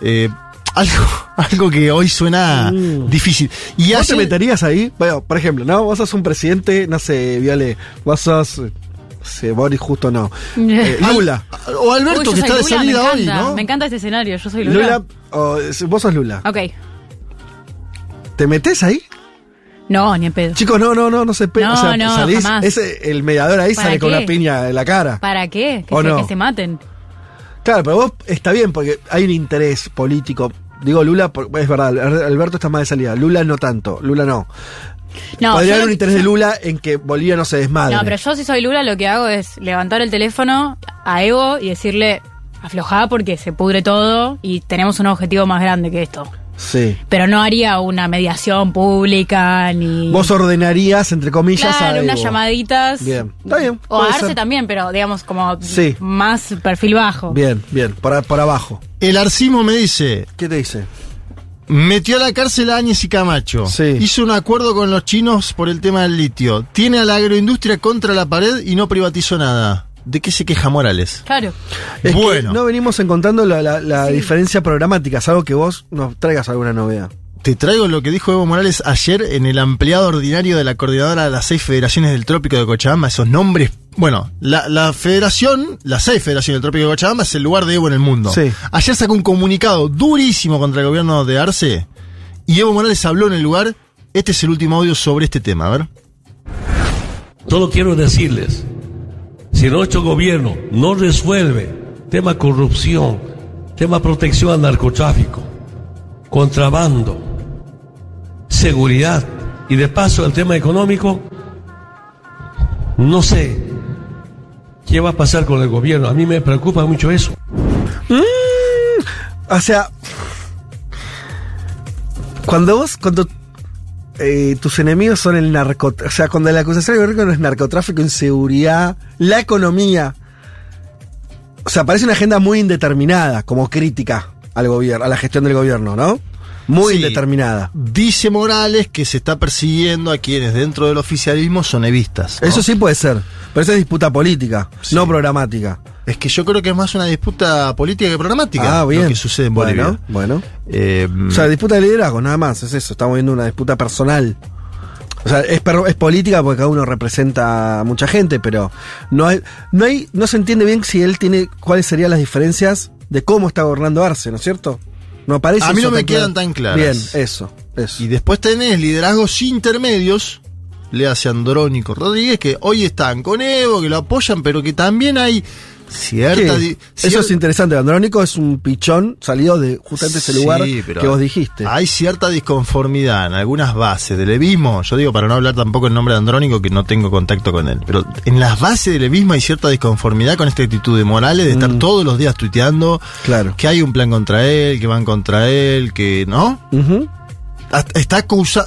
Eh, algo, algo que hoy suena Mm. difícil. Y ¿Vos hace- te meterías ahí? Bueno, por ejemplo, ¿no? Vos sos un presidente, no sé, Viole, vos sos, eh, no sé, Boris justo no. Eh, Lula. o Alberto, Uy, que está de Lula, salida me hoy, ¿no? Me encanta este escenario, yo soy Lula. Lula, o, vos sos Lula. Ok. ¿Te metés ahí? No, ni en pedo. Chicos, no, no, no, no se pe- No, o sea, no, salís, jamás. ese, el mediador ahí ¿Para sale con una piña en la cara. ¿Para qué? Que, ¿O se, no? que se maten. Claro, pero vos está bien porque hay un interés político. Digo Lula, es verdad, Al- Alberto está más de salida. Lula no tanto, Lula no. No, Podría haber un que- interés de Lula en que Bolivia no se desmadre. No, pero yo si soy Lula lo que hago es levantar el teléfono a Evo y decirle, aflojá porque se pudre todo y tenemos un objetivo más grande que esto. Sí. Pero no haría una mediación pública ni. Vos ordenarías, entre comillas, Claro, a unas Evo. llamadas. Bien, está bien. O a Arce ser. también, pero digamos como Sí. más perfil bajo. Bien, bien, por, por abajo. El arcismo me dice, ¿Qué te dice? metió a la cárcel a Áñez y Camacho. Sí. Hizo un acuerdo con los chinos por el tema del litio. Tiene a la agroindustria contra la pared y no privatizó nada. ¿De qué se queja Morales? Claro. Es que Bueno. no venimos encontrando la, la- la diferencia programática, salvo que vos nos traigas alguna novedad. Te traigo lo que dijo Evo Morales ayer en el ampliado ordinario de la coordinadora de las seis federaciones del Trópico de Cochabamba. Esos nombres. Bueno, la, la federación, las seis federaciones del Trópico de Cochabamba es el lugar de Evo en el mundo. Sí. Ayer sacó un comunicado durísimo contra el gobierno de Arce y Evo Morales habló en el lugar. Este es el último audio sobre este tema. A ver. Solo quiero decirles, si nuestro gobierno no resuelve tema corrupción, tema protección al narcotráfico, contrabando, seguridad y de paso el tema económico, no sé qué va a pasar con el gobierno. A mí me preocupa mucho eso. O sea, cuando vos, cuando eh, tus enemigos son el narcotráfico, o sea, cuando la acusación del gobierno es narcotráfico, inseguridad, la economía, o sea, parece una agenda muy indeterminada como crítica al gobierno, a la gestión del gobierno, ¿no? Muy Sí. indeterminada. Dice Morales que se está persiguiendo a quienes dentro del oficialismo son evistas. ¿no? Eso sí puede ser, pero eso es disputa política, no programática. Es que yo creo que es más una disputa política que programática. Ah, bien. Lo que sucede en Bolivia. Bueno, bueno. Eh, O sea, disputa de liderazgo, nada más, es eso, estamos viendo una disputa personal. O sea, es, es política porque cada uno representa a mucha gente, pero no hay, no hay, no se entiende bien si él tiene cuáles serían las diferencias de cómo está gobernando Arce, ¿no es cierto? No a mí no me tan quedan tan claras. Bien, eso, eso. Y después tenés liderazgos intermedios, le hace Andrónico Rodríguez, que hoy están con Evo, que lo apoyan, pero que también hay cierta... Eso es interesante, Andrónico es un pichón salido de justamente ese Sí, lugar que vos dijiste. Hay cierta disconformidad en algunas bases del levismo. Yo digo, para no hablar tampoco en nombre de Andrónico, que no tengo contacto con él. Pero en las bases del levismo hay cierta disconformidad con esta actitud de Morales de estar Mm. todos los días tuiteando Claro. que hay un plan contra él, que van contra él, que. ¿No? Está acusa-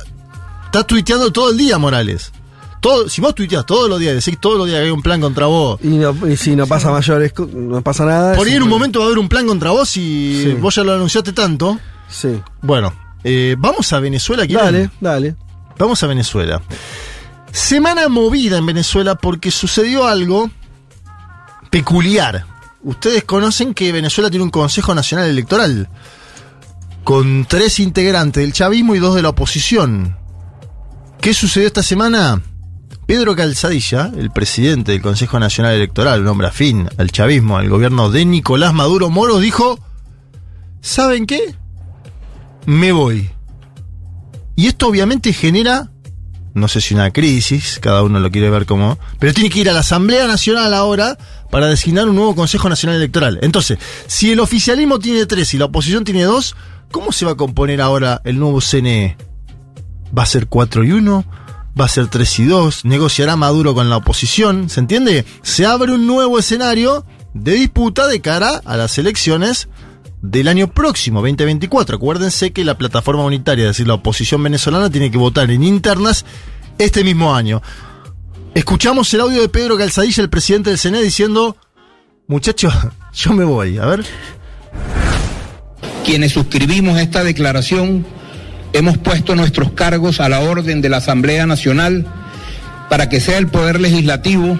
Está tuiteando todo el día, Morales. Todo, si vos tuiteas todos los días, decís todos los días que hay un plan contra vos. Y, no- y si no pasa mayores, no pasa nada. Por ahí en un momento va a haber un plan contra vos y Sí. vos ya lo anunciaste tanto. Sí. Bueno, eh, vamos a Venezuela. ¿quieren? Dale, dale. Vamos a Venezuela. Semana movida en Venezuela porque sucedió algo peculiar. Ustedes conocen que Venezuela tiene un Consejo Nacional Electoral con tres integrantes del chavismo y dos de la oposición. ¿Qué sucedió esta semana? Pedro Calzadilla, el presidente del Consejo Nacional Electoral, un hombre afín al chavismo, al gobierno de Nicolás Maduro Moro, dijo, ¿saben qué? Me voy. Y esto obviamente genera, no sé si una crisis, cada uno lo quiere ver como, pero tiene que ir a la Asamblea Nacional ahora para designar un nuevo Consejo Nacional Electoral. Entonces, si el oficialismo tiene tres y la oposición tiene dos, ¿cómo se va a componer ahora el nuevo CNE? ¿Va a ser 4 y 1? ¿Va a ser 3 y 2? ¿Negociará Maduro con la oposición? ¿Se entiende? Se abre un nuevo escenario de disputa de cara a las elecciones del año próximo, 2024. Acuérdense que la plataforma unitaria, es decir, la oposición venezolana, tiene que votar en internas este mismo año. Escuchamos el audio de Pedro Calzadilla, el presidente del CNE, diciendo, muchachos, yo me voy. A ver. Quienes suscribimos esta declaración hemos puesto nuestros cargos a la orden de la Asamblea Nacional para que sea el Poder Legislativo,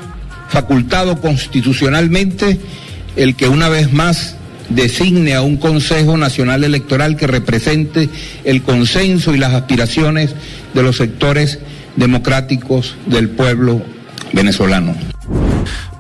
facultado constitucionalmente, el que una vez más designe a un Consejo Nacional Electoral que represente el consenso y las aspiraciones de los sectores democráticos del pueblo venezolano.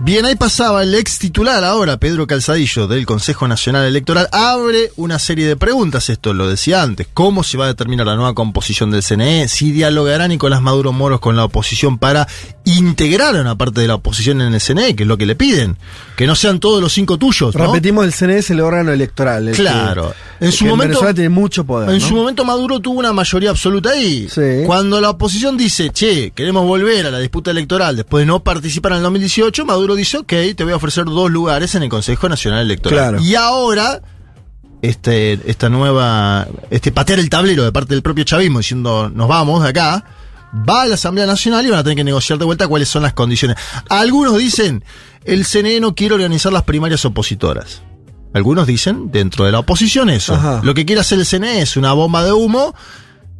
Bien, ahí pasaba el ex titular ahora, Pedro Calzadillo, del Consejo Nacional Electoral, abre una serie de preguntas, esto lo decía antes, ¿cómo se va a determinar la nueva composición del CNE? ¿Si dialogará Nicolás Maduro Moros con la oposición para integrar a una parte de la oposición en el CNE, que es lo que le piden? Que no sean todos los cinco tuyos, ¿no? Repetimos, el CNE es el órgano electoral. el Claro. que- En su que momento- Venezuela tiene mucho poder. En ¿no? su momento Maduro tuvo una mayoría absoluta ahí. Sí. Cuando la oposición dice, che, queremos volver a la disputa electoral después de no participar en el 2018, Maduro Maduro dice, ok, te voy a ofrecer dos lugares en el Consejo Nacional Electoral. Claro. Y ahora, este, esta nueva, este patear el tablero de parte del propio chavismo diciendo, nos vamos de acá, va a la Asamblea Nacional y van a tener que negociar de vuelta cuáles son las condiciones. Algunos dicen, el CNE no quiere organizar las primarias opositoras. Algunos dicen, dentro de la oposición, eso. Ajá. Lo que quiere hacer el CNE es una bomba de humo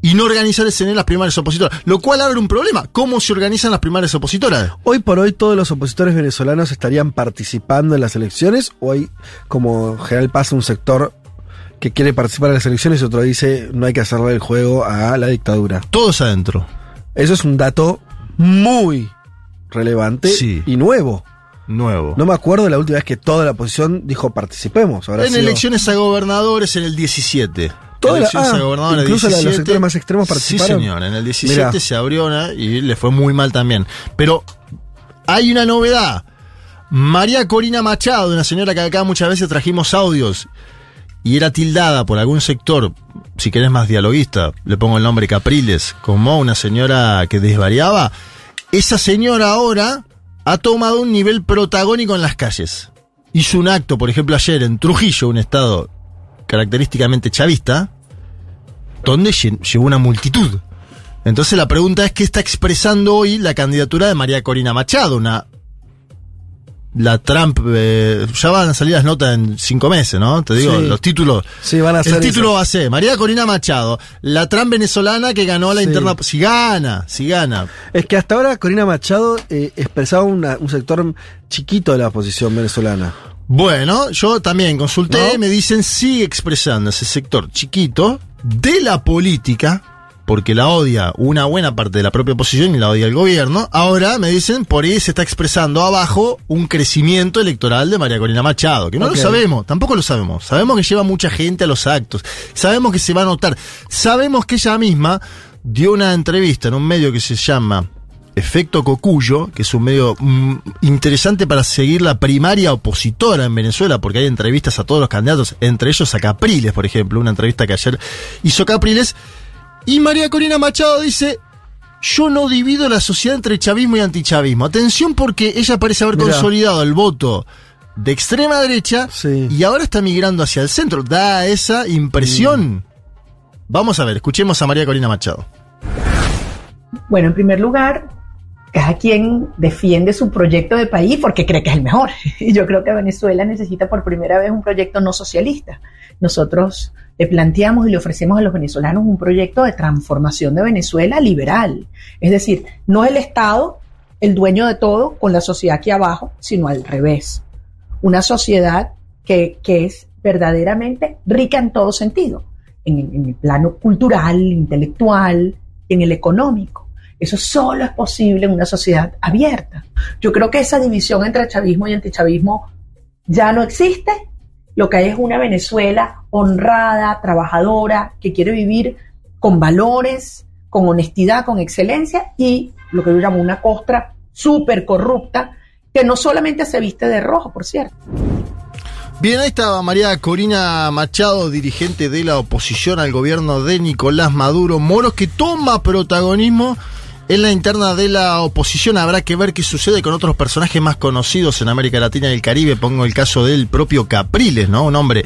y no organizar el CNE las primarias opositoras. Lo cual abre un problema. ¿Cómo se organizan las primarias opositoras? Hoy por hoy todos los opositores venezolanos estarían participando en las elecciones o hay, como en general pasa, un sector que quiere participar en las elecciones y otro dice no hay que hacerle el juego a la dictadura. Todos adentro. Eso es un dato muy relevante Sí. y nuevo. Nuevo. No me acuerdo de la última vez que toda la oposición dijo participemos. Habrá en sido- elecciones a gobernadores en el 17. Toda la- ah, incluso la de los 17. sectores más extremos participaron. Sí, señor. En el 17 Mirá. se abrió una y le fue muy mal también. Pero hay una novedad. María Corina Machado, una señora que acá muchas veces trajimos audios y era tildada por algún sector, si querés más dialoguista, le pongo el nombre Capriles, como una señora que desvariaba. Esa señora ahora ha tomado un nivel protagónico en las calles. Hizo un acto, por ejemplo, ayer en Trujillo, un estado característicamente chavista, donde lle- llevó una multitud. Entonces la pregunta es qué está expresando hoy la candidatura de María Corina Machado, una la Trump eh, ya van a salir las notas en cinco meses, ¿no? Te digo, Sí. los títulos. Sí, van a ser El título eso. va a ser María Corina Machado, la Trump venezolana que ganó la Sí. interna. Si gana, si gana. Es que hasta ahora Corina Machado eh, expresaba una- un sector chiquito de la oposición venezolana. Bueno, yo también consulté, ¿No? me dicen sigue expresando ese sector chiquito de la política, porque la odia una buena parte de la propia oposición y la odia el gobierno. Ahora me dicen, por ahí se está expresando abajo un crecimiento electoral de María Corina Machado, que no lo sabemos, tampoco lo sabemos. Sabemos que lleva mucha gente a los actos, sabemos que se va a notar, sabemos que ella misma dio una entrevista en un medio que se llama Efecto Cocuyo, que es un medio mm, interesante para seguir la primaria opositora en Venezuela, porque hay entrevistas a todos los candidatos, entre ellos a Capriles, por ejemplo, una entrevista que ayer hizo Capriles. Y María Corina Machado dice, yo no divido la sociedad entre chavismo y antichavismo. Atención porque ella parece haber Mirá. consolidado el voto de extrema derecha y ahora está migrando hacia el centro. Da esa impresión. Vamos a ver, escuchemos a María Corina Machado. Bueno, en primer lugar, cada quien defiende su proyecto de país porque cree que es el mejor. Y yo creo que Venezuela necesita por primera vez un proyecto no socialista. Nosotros le planteamos y le ofrecemos a los venezolanos un proyecto de transformación de Venezuela liberal. Es decir, no el Estado el dueño de todo con la sociedad aquí abajo, sino al revés. Una sociedad que, que es verdaderamente rica en todo sentido, en, en el plano cultural, intelectual, en el económico. Eso solo es posible en una sociedad abierta. Yo creo que esa división entre chavismo y antichavismo ya no existe. Lo que hay es una Venezuela honrada, trabajadora, que quiere vivir con valores, con honestidad, con excelencia y lo que yo llamo una costra súper corrupta, que no solamente se viste de rojo, por cierto. Bien, ahí estaba María Corina Machado, dirigente de la oposición al gobierno de Nicolás Maduro Moros, que toma protagonismo en la interna de la oposición. Habrá que ver qué sucede con otros personajes más conocidos en América Latina y el Caribe. Pongo el caso del propio Capriles, ¿no? Un hombre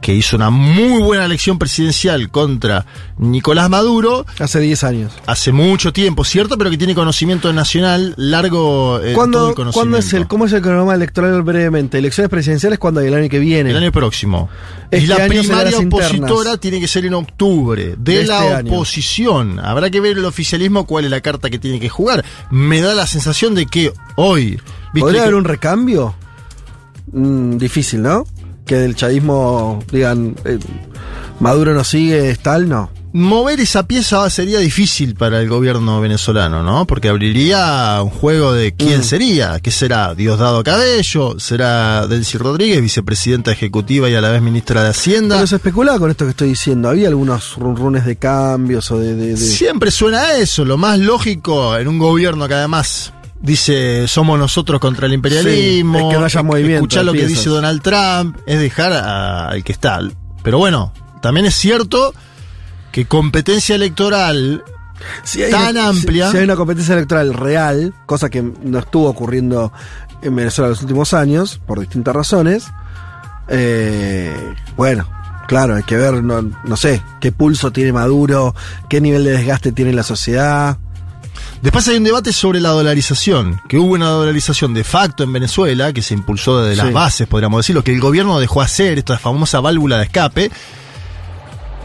que hizo una muy buena elección presidencial contra Nicolás Maduro. Hace 10 años. Hace mucho tiempo, ¿cierto? Pero que tiene conocimiento nacional largo eh, todo ¿Cuándo, el ¿cuándo conocimiento. es el, ¿Cómo es el cronograma electoral brevemente? Elecciones presidenciales cuando hay el año que viene. El año próximo. Este y la primaria internas. opositora tiene que ser en octubre de, De la este año. oposición. Habrá que ver el oficialismo cuál es la carta que tiene que jugar. Me da la sensación de que hoy. ¿viste ¿Podría haber un recambio? Mm, difícil, ¿no? Que del chavismo digan, eh, Maduro no sigue, es tal, no. Mover esa pieza sería difícil para el gobierno venezolano, ¿no? Porque abriría un juego de quién Mm. sería. ¿Qué será? Diosdado Cabello, será Delcy Rodríguez, vicepresidenta ejecutiva y a la vez ministra de Hacienda. Pero se especulaba con esto que estoy diciendo. Había algunos runrunes de cambios o de. de- de- Siempre suena a eso, lo más lógico en un gobierno que además dice somos nosotros contra el imperialismo, Sí, es que no haya movimiento escuchar lo que dice Donald Trump, es dejar a- al que está. Pero bueno, también es cierto que competencia electoral Si hay tan amplia. Si, si hay una competencia electoral real, cosa que no estuvo ocurriendo en Venezuela en los últimos años, por distintas razones, eh, bueno, claro, hay que ver, no, no sé, qué pulso tiene Maduro, qué nivel de desgaste tiene la sociedad. Después hay un debate sobre la dolarización, que hubo una dolarización de facto en Venezuela, que se impulsó desde las bases, podríamos decirlo, que el gobierno dejó hacer, esta famosa válvula de escape,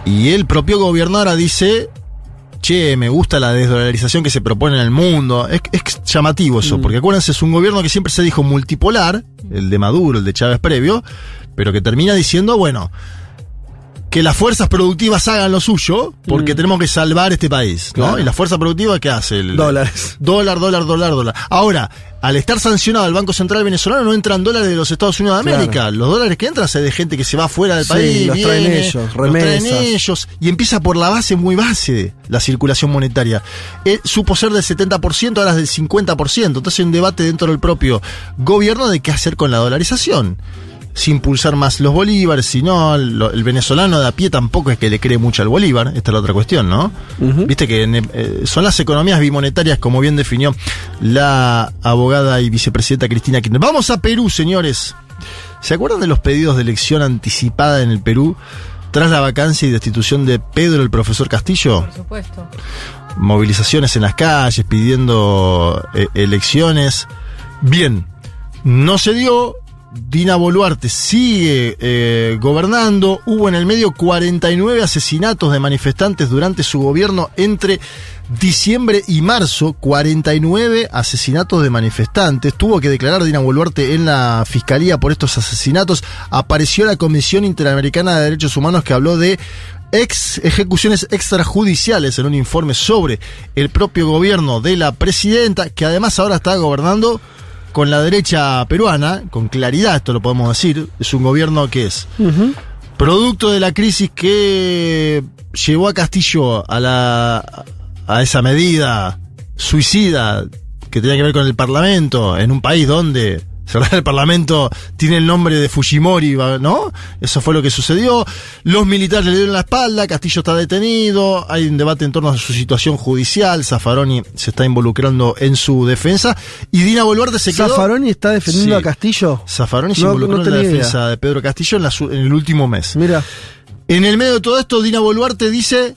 y el propio gobierno ahora dice, che, me gusta la desdolarización que se propone en el mundo. Es, es llamativo eso, porque acuérdense, es un gobierno que siempre se dijo multipolar, el de Maduro, el de Chávez previo, pero que termina diciendo, bueno, que las fuerzas productivas hagan lo suyo, porque tenemos que salvar este país, ¿no? Claro. Y la fuerza productiva, ¿qué hace? El- Dólares. Dólar, dólar, dólar, dólar. Ahora, al estar sancionado el Banco Central venezolano, no entran dólares de los Estados Unidos de Claro. América. Los dólares que entran son de gente que se va fuera del Sí, país. los traen viene, ellos, los traen remesas. ellos. Y empieza por la base muy base, la circulación monetaria. Eh, supo ser del 70%, ahora es del 50%. Entonces hay un debate dentro del propio gobierno de qué hacer con la dolarización. Si impulsar más los bolívares, si no, el venezolano de a pie tampoco es que le cree mucho al bolívar. Esta es la otra cuestión, ¿no? Viste que en, eh, son las economías bimonetarias, como bien definió la abogada y vicepresidenta Cristina Kirchner. Vamos a Perú, señores. ¿Se acuerdan de los pedidos de elección anticipada en el Perú tras la vacancia y destitución de Pedro el profesor Castillo? Por supuesto. movilizaciones en las calles pidiendo eh, elecciones. Bien, no se dio. Dina Boluarte sigue eh, gobernando. Hubo en el medio 49 asesinatos de manifestantes durante su gobierno entre diciembre y marzo. 49 asesinatos de manifestantes. Tuvo que declarar Dina Boluarte en la fiscalía por estos asesinatos. Apareció la Comisión Interamericana de Derechos Humanos que habló de ex ejecuciones extrajudiciales en un informe sobre el propio gobierno de la presidenta, que además ahora está gobernando con la derecha peruana, con claridad, esto lo podemos decir, es un gobierno que es producto de la crisis que llevó a Castillo a la a esa medida suicida que tenía que ver con el Parlamento en un país donde cerrar el Parlamento tiene el nombre de Fujimori, ¿no? Eso fue lo que sucedió. Los militares le dieron la espalda, Castillo está detenido, hay un debate en torno a su situación judicial, Zaffaroni se está involucrando en su defensa y Dina Boluarte se quedó... ¿Zaffaroni está defendiendo Sí. a Castillo? Zaffaroni se No- involucró no en la idea. defensa de Pedro Castillo en, la en el último mes. Mira. En el medio de todo esto, Dina Boluarte dice: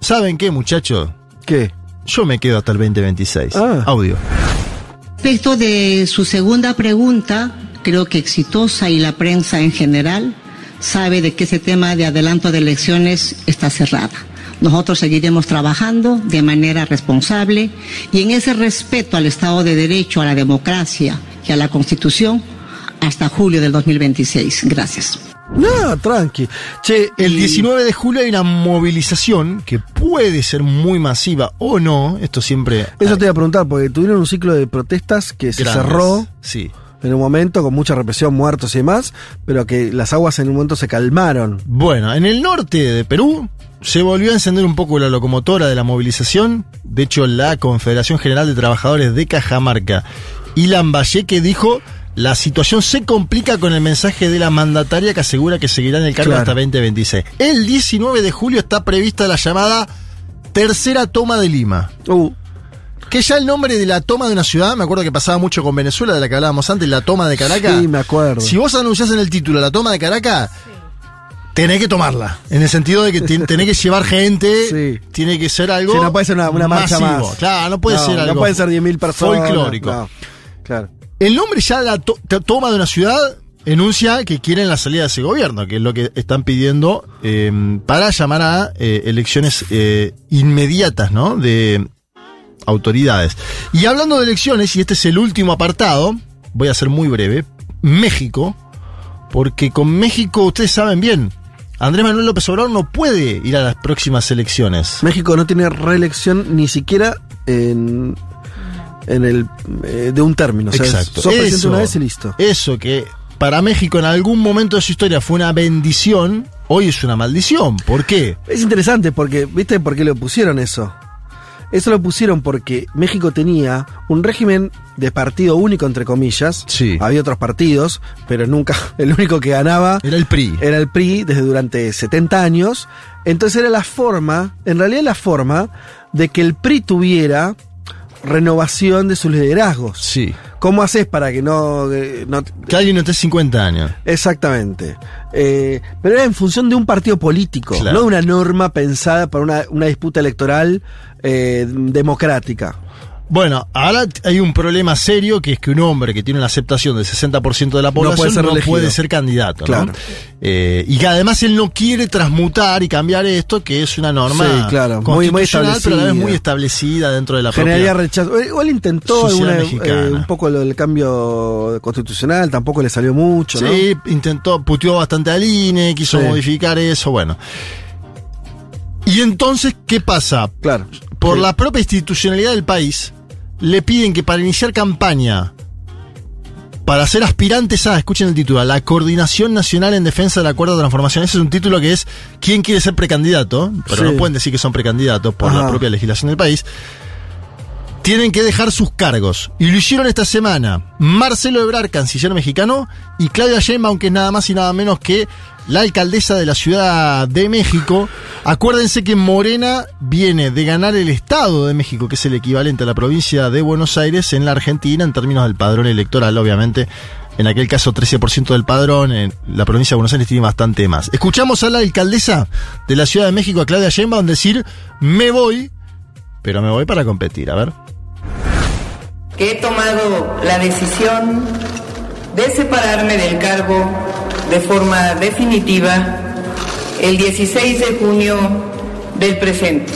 ¿Saben qué, muchachos? ¿Qué? Yo me quedo hasta el 2026. Ah. Audio. Respecto de su segunda pregunta, creo que exitosa y la prensa en general sabe de que ese tema de adelanto de elecciones está cerrada. Nosotros seguiremos trabajando de manera responsable y en ese respeto al Estado de Derecho, a la democracia y a la Constitución hasta julio del 2026. Gracias. No, tranqui. Che, El y- 19 de julio hay una movilización que puede ser muy masiva o no. Esto siempre. Eso te iba a preguntar, porque tuvieron un ciclo de protestas que se cerró Sí. en un momento con mucha represión, muertos y demás, pero que las aguas en un momento se calmaron. Bueno, en el norte de Perú se volvió a encender un poco la locomotora de la movilización. De hecho, la Confederación General de Trabajadores de Cajamarca y Lambayeque dijo. La situación se complica con el mensaje de la mandataria que asegura que seguirá en el cargo Claro. hasta 2026. El 19 de julio está prevista la llamada tercera toma de Lima. Uh, Que ya el nombre de la toma de una ciudad, me acuerdo que pasaba mucho con Venezuela, de la que hablábamos antes, la toma de Caracas. Sí, me acuerdo. Si vos anunciás en el título la toma de Caracas, tenés que tomarla. En el sentido de que tenés que llevar gente, tiene que ser algo. Sí, no puede ser una, una marcha masivo. más. Claro, no puede ser algo. No pueden ser 10.000 personas. Folclórico. No, claro. El nombre ya la to- to- toma de una ciudad enuncia que quieren la salida de ese gobierno, que es lo que están pidiendo eh, para llamar a eh, elecciones eh, inmediatas, ¿no? De autoridades. Y hablando de elecciones, y este es el último apartado, voy a ser muy breve, México, porque con México ustedes saben bien, Andrés Manuel López Obrador no puede ir a las próximas elecciones. México no tiene reelección ni siquiera en, en el eh, de un término. O sea, Exacto. sos presidente Eso, una vez y listo. Eso que para México en algún momento de su historia fue una bendición, hoy es una maldición. ¿Por qué? Es interesante porque, ¿viste por qué le pusieron eso? Eso lo pusieron porque México tenía un régimen de partido único, entre comillas. Sí. Había otros partidos, pero nunca, el único que ganaba Era el PRI. era el PRI desde durante 70 años. Entonces era la forma, en realidad la forma de que el PRI tuviera renovación de sus liderazgos. Sí. ¿Cómo haces para que no... eh, no Que alguien no esté 50 años. Exactamente. Eh, pero era en función de un partido político, Claro. no de una norma pensada para una, una disputa electoral eh, democrática. Bueno, ahora hay un problema serio que es que un hombre que tiene una aceptación del 60% de la No puede población ser no puede ser candidato. ¿no? Claro. Eh, y que además él no quiere transmutar y cambiar esto, que es una norma Sí, claro, muy- muy constitucional, pero a la vez establecida. muy establecida dentro de la Generaría rechazo. Eh, Igual intentó alguna, eh, un poco lo del cambio constitucional, tampoco le salió mucho, ¿no? Sí, intentó, puteó bastante al INE, quiso Sí. modificar eso, bueno. Y entonces, ¿qué pasa? Claro. Por Sí. la propia institucionalidad del país, le piden que para iniciar campaña, para ser aspirantes a, escuchen el título, a la Coordinación Nacional en Defensa del Acuerdo de Transformación. Ese es un título que es ¿Quién quiere ser precandidato? Pero Sí. no pueden decir que son precandidatos por la propia legislación del país. Tienen que dejar sus cargos. Y lo hicieron esta semana Marcelo Ebrard, canciller mexicano, y Claudia Sheinbaum, que es nada más y nada menos que la alcaldesa de la Ciudad de México. Acuérdense que Morena viene de ganar el Estado de México, que es el equivalente a la provincia de Buenos Aires en la Argentina, en términos del padrón electoral, obviamente. En aquel caso, 13% del padrón. En la provincia de Buenos Aires tiene bastante más. Escuchamos a la alcaldesa de la Ciudad de México, a Claudia Sheinbaum, decir: Me voy, pero me voy para competir. A ver. he tomado la decisión de separarme del cargo de forma definitiva el 16 de junio del presente,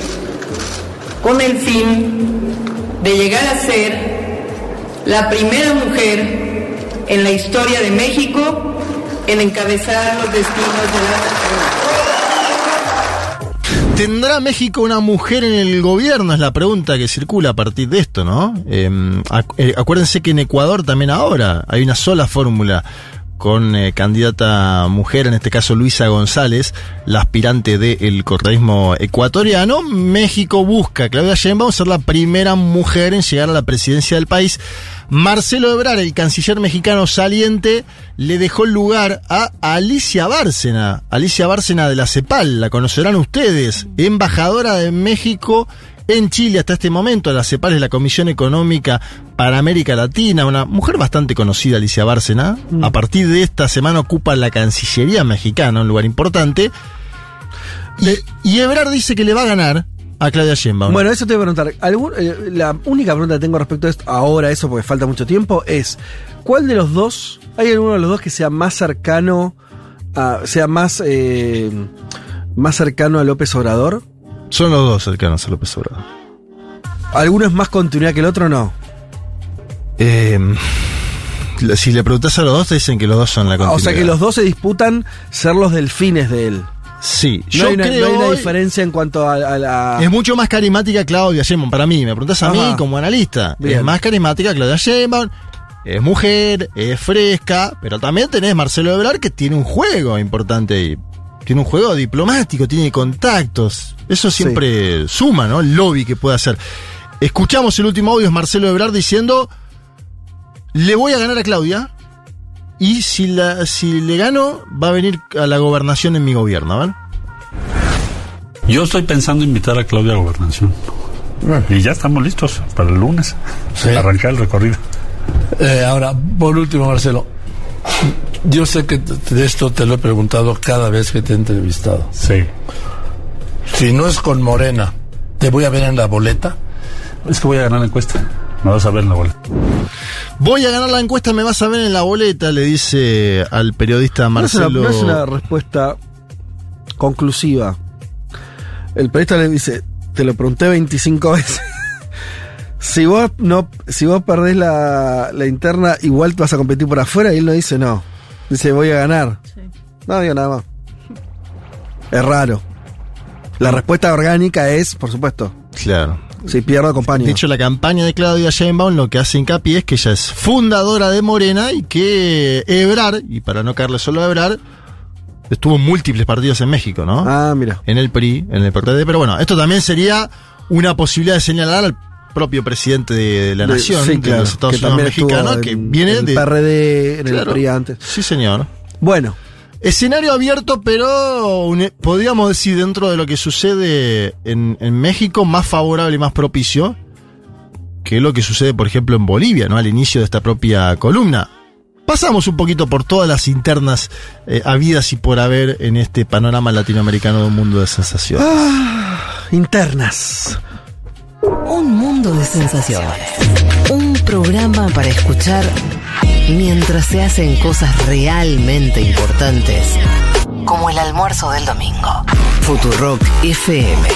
con el fin de llegar a ser la primera mujer en la historia de México en encabezar los destinos de la. ¿Tendrá México una mujer en el gobierno? Es la pregunta que circula a partir de esto, ¿no? Acu- eh, acuérdense que en Ecuador también ahora hay una sola fórmula con eh, candidata mujer, en este caso Luisa González, la aspirante del correísmo ecuatoriano. México busca Claudia Sheinbaum ser la primera mujer en llegar a la presidencia del país. Marcelo Ebrard, el canciller mexicano saliente, le dejó lugar a Alicia Bárcena. Alicia Bárcena de la CEPAL, la conocerán ustedes, embajadora de México en Chile hasta este momento. La CEPAL es la Comisión Económica para América Latina, una mujer bastante conocida, Alicia Bárcena. A partir de esta semana ocupa la Cancillería mexicana, un lugar importante. Y, y Ebrard dice que le va a ganar a Claudia Sheinbaum. Bueno, eso te voy a preguntar. Algún- eh, la única pregunta que tengo respecto a esto, ahora eso porque falta mucho tiempo, es ¿cuál de los dos, hay alguno de los dos que sea más cercano, a, sea más, eh, más cercano a López Obrador? Son los dos cercanos a López Obrador. ¿Alguno es más continuidad que el otro o no? Eh, si le preguntas a los dos, te dicen que los dos son la continuidad. O sea que los dos se disputan ser los delfines de él. Sí, No yo hay una, creo no hay una diferencia en cuanto a, a la... Es mucho más carismática Claudia Sheinbaum para mí. Me preguntas a mí como analista. Bien. Es más carismática Claudia Sheinbaum. Es mujer, es fresca, pero también tenés Marcelo Ebrard que tiene un juego importante ahí. Tiene un juego diplomático, tiene contactos. Eso siempre suma, ¿no? El lobby que puede hacer. Escuchamos el último audio, es Marcelo Ebrard diciendo, le voy a ganar a Claudia y si, la, si le gano va a venir a la gobernación en mi gobierno, ver. Yo estoy pensando invitar a Claudia a gobernación. Y ya estamos listos para el lunes. Arrancar el recorrido. Eh, ahora, por último, Marcelo, yo sé que de esto te lo he preguntado cada vez que te he entrevistado. Sí. Si no es con Morena, ¿te voy a ver en la boleta? Es que voy a ganar la encuesta. Me vas a ver en la boleta. Voy a ganar la encuesta, me vas a ver en la boleta, le dice al periodista No es, una, Marcelo. no es una respuesta conclusiva. El periodista le dice, te lo pregunté 25 veces. Si vos no, si vos perdés la, la interna, igual te vas a competir por afuera, y él no dice no. Dice, voy a ganar. No digo nada más. Es raro. La respuesta orgánica es, por supuesto, Claro. si pierdo, acompaño. De hecho, la campaña de Claudia Sheinbaum lo que hace hincapié es que ella es fundadora de Morena y que Ebrard, y para no caerle solo a Ebrard, estuvo en múltiples partidos en México, ¿no? Ah, mira. En el PRI, en el PRD, pero bueno, esto también sería una posibilidad de señalar al propio presidente de la De- nación, sí, de claro, los Estados que Unidos mexicanos, que viene en de PRD, en el Claro. PRI antes. Sí, señor. Bueno, Escenario abierto, pero un- podríamos decir dentro de lo que sucede en, en México, más favorable y más propicio que lo que sucede, por ejemplo, en Bolivia, ¿no? Al inicio de esta propia columna. Pasamos un poquito por todas las internas eh, habidas y por haber en este panorama latinoamericano de un mundo de sensaciones. Ah, internas. Un mundo de sensaciones. Un programa para escuchar mientras se hacen cosas realmente importantes, como el almuerzo del domingo. Futurock FM.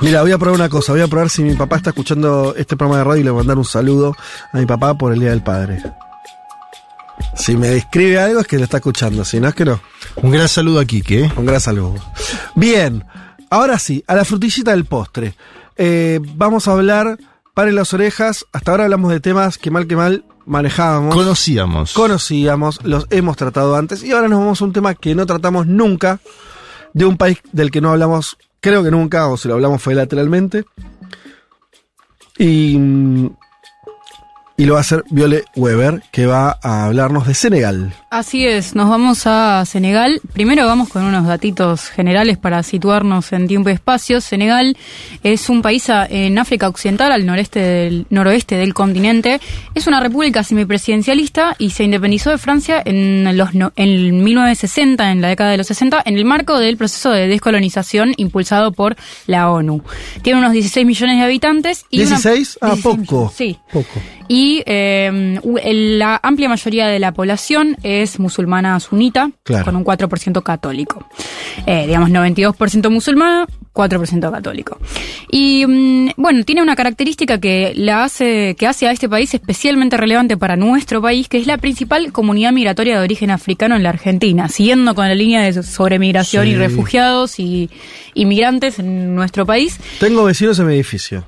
Mira, voy a probar una cosa. Voy a probar si mi papá está escuchando este programa de radio y le voy a mandar un saludo a mi papá por el Día del Padre. Si me describe algo es que lo está escuchando, si no es que no. Un gran saludo a Quique. ¿eh? Un gran saludo. Bien, ahora sí, a la frutillita del postre. Eh, vamos a hablar, paren las orejas. Hasta ahora hablamos de temas que mal que mal manejábamos. Conocíamos. Conocíamos, los hemos tratado antes. Y ahora nos vamos a un tema que no tratamos nunca, de un país del que no hablamos, creo que nunca, o si lo hablamos fue lateralmente. Y, mm, y lo va a hacer Viole Weber, que va a hablarnos de Senegal. Así es, nos vamos a Senegal. Primero vamos con unos datitos generales para situarnos en tiempo y espacio. Senegal es un país en África Occidental, al noreste del, noroeste del continente. Es una república semipresidencialista y se independizó de Francia en, los, en 1960, en la década de los 60, en el marco del proceso de descolonización impulsado por la ONU. Tiene unos 16 millones de habitantes. y una- ¿16? Ah, 16 poco. Sí. Poco. Y eh, el- la amplia mayoría de la población es musulmana sunita, Claro. con un 4% católico. Eh, digamos, 92% musulmana, 4% católico. Y mm, bueno, tiene una característica que la hace, que hace a este país especialmente relevante para nuestro país, que es la principal comunidad migratoria de origen africano en la Argentina, siguiendo con la línea de sobremigración Sí. y refugiados y inmigrantes en nuestro país. Tengo vecinos en mi edificio.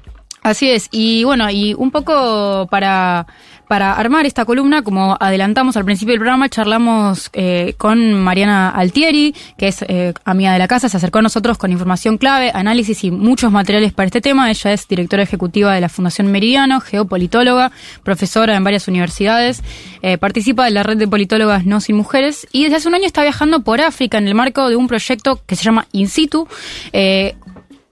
Así es, y bueno, y un poco para, para armar esta columna, como adelantamos al principio del programa, charlamos eh, con Mariana Altieri, que es eh, amiga de la casa, se acercó a nosotros con información clave, análisis y muchos materiales para este tema. Ella es directora ejecutiva de la Fundación Meridiano, geopolitóloga, profesora en varias universidades, eh, participa de la red de politólogas No Sin Mujeres y desde hace un año está viajando por África en el marco de un proyecto que se llama In Situ.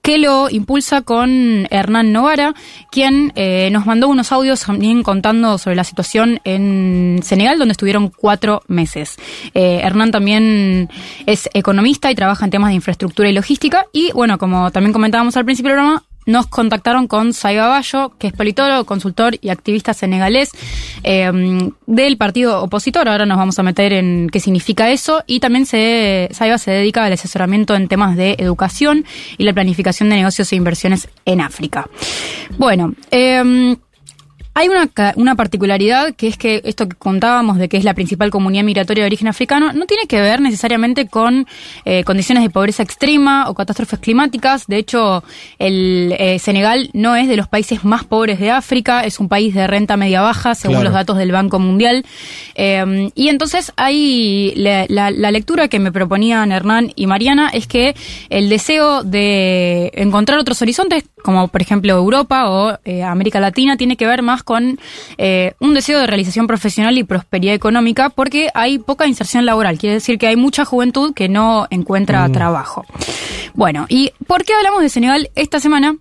Que lo impulsa con Hernán Novara, quien eh, nos mandó unos audios también contando sobre la situación en Senegal, donde estuvieron cuatro meses. Eh, Hernán también es economista y trabaja en temas de infraestructura y logística. Y bueno, como también comentábamos al principio del programa, nos contactaron con Saiba Bayo, que es politólogo, consultor y activista senegalés eh, del partido opositor. Ahora nos vamos a meter en qué significa eso. Y también se, Saiba se dedica al asesoramiento en temas de educación y la planificación de negocios e inversiones en África. Bueno, eh, hay una, una particularidad que es que esto que contábamos de que es la principal comunidad migratoria de origen africano no tiene que ver necesariamente con eh, condiciones de pobreza extrema o catástrofes climáticas. De hecho, el eh, Senegal no es de los países más pobres de África, es un país de renta media baja, según Claro. los datos del Banco Mundial. Eh, y entonces hay la, la- la lectura que me proponían Hernán y Mariana es que el deseo de encontrar otros horizontes, como por ejemplo Europa o eh, América Latina, tiene que ver más con eh, un deseo de realización profesional y prosperidad económica, porque hay poca inserción laboral. Quiere decir que hay mucha juventud que no encuentra Mm. trabajo. Bueno, ¿y por qué hablamos de Senegal esta semana?